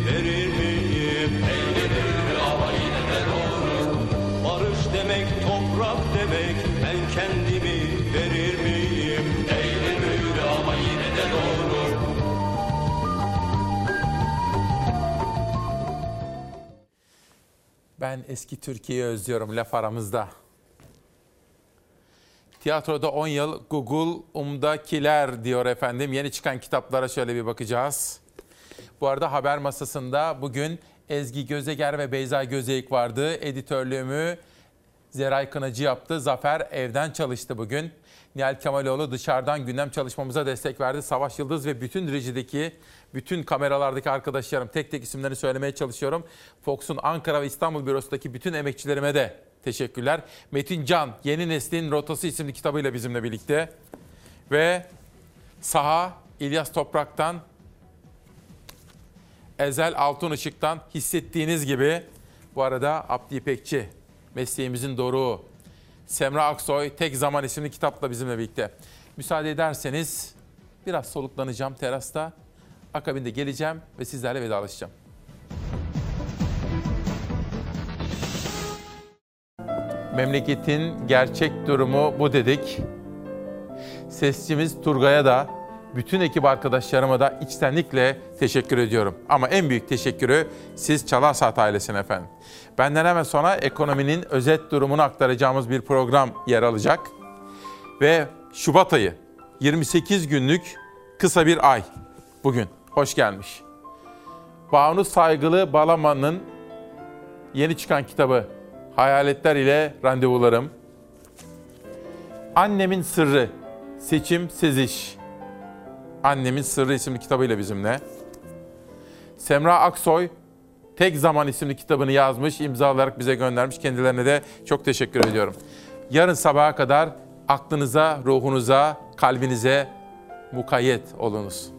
Verir miyim? Büğrü ama yine de doğru. Barış demek toprak demek ben kendimi verir miyim? Büğrü ama yine de doğru. Ben eski Türkiye'yi özlüyorum laf aramızda. Tiyatroda 10 yıl Google'umdakiler diyor efendim. Yeni çıkan kitaplara şöyle bir bakacağız. Bu arada haber masasında bugün Ezgi Gözeger ve Beyza Gözeyik vardı. Editörlüğümü Zeray Kınacı yaptı. Zafer evden çalıştı bugün. Nihal Kemaloğlu dışarıdan gündem çalışmamıza destek verdi. Savaş Yıldız ve bütün rejideki, bütün kameralardaki arkadaşlarım tek tek isimlerini söylemeye çalışıyorum. Fox'un Ankara ve İstanbul bürosundaki bütün emekçilerime de teşekkürler. Metin Can, Yeni Neslin Rotası isimli kitabıyla bizimle birlikte. Ve Saha, İlyas Toprak'tan, Ezel Altın Işık'tan hissettiğiniz gibi bu arada Abdi İpekçi, mesleğimizin doruğu, Semra Aksoy Tek Zaman isimli kitapla bizimle birlikte. Müsaade ederseniz biraz soluklanacağım terasta. Akabinde geleceğim ve sizlerle vedalaşacağım. Memleketin gerçek durumu bu dedik. Sesçimiz Turgay'a da bütün ekip arkadaşlarıma da içtenlikle teşekkür ediyorum. Ama en büyük teşekkürü siz Çalar Saat ailesine efendim. Benden hemen sonra ekonominin özet durumunu aktaracağımız bir program yer alacak. Ve Şubat ayı 28 günlük kısa bir ay bugün hoş gelmiş. Banu Saygılı Balaman'ın yeni çıkan kitabı Hayaletler ile Randevularım. Annemin Sırrı, Seçim Seziş. Annemin Sırrı isimli kitabıyla bizimle. Semra Aksoy, Tek Zaman isimli kitabını yazmış, imzalayarak bize göndermiş. Kendilerine de çok teşekkür ediyorum. Yarın sabaha kadar aklınıza, ruhunuza, kalbinize mukayyet olunuz.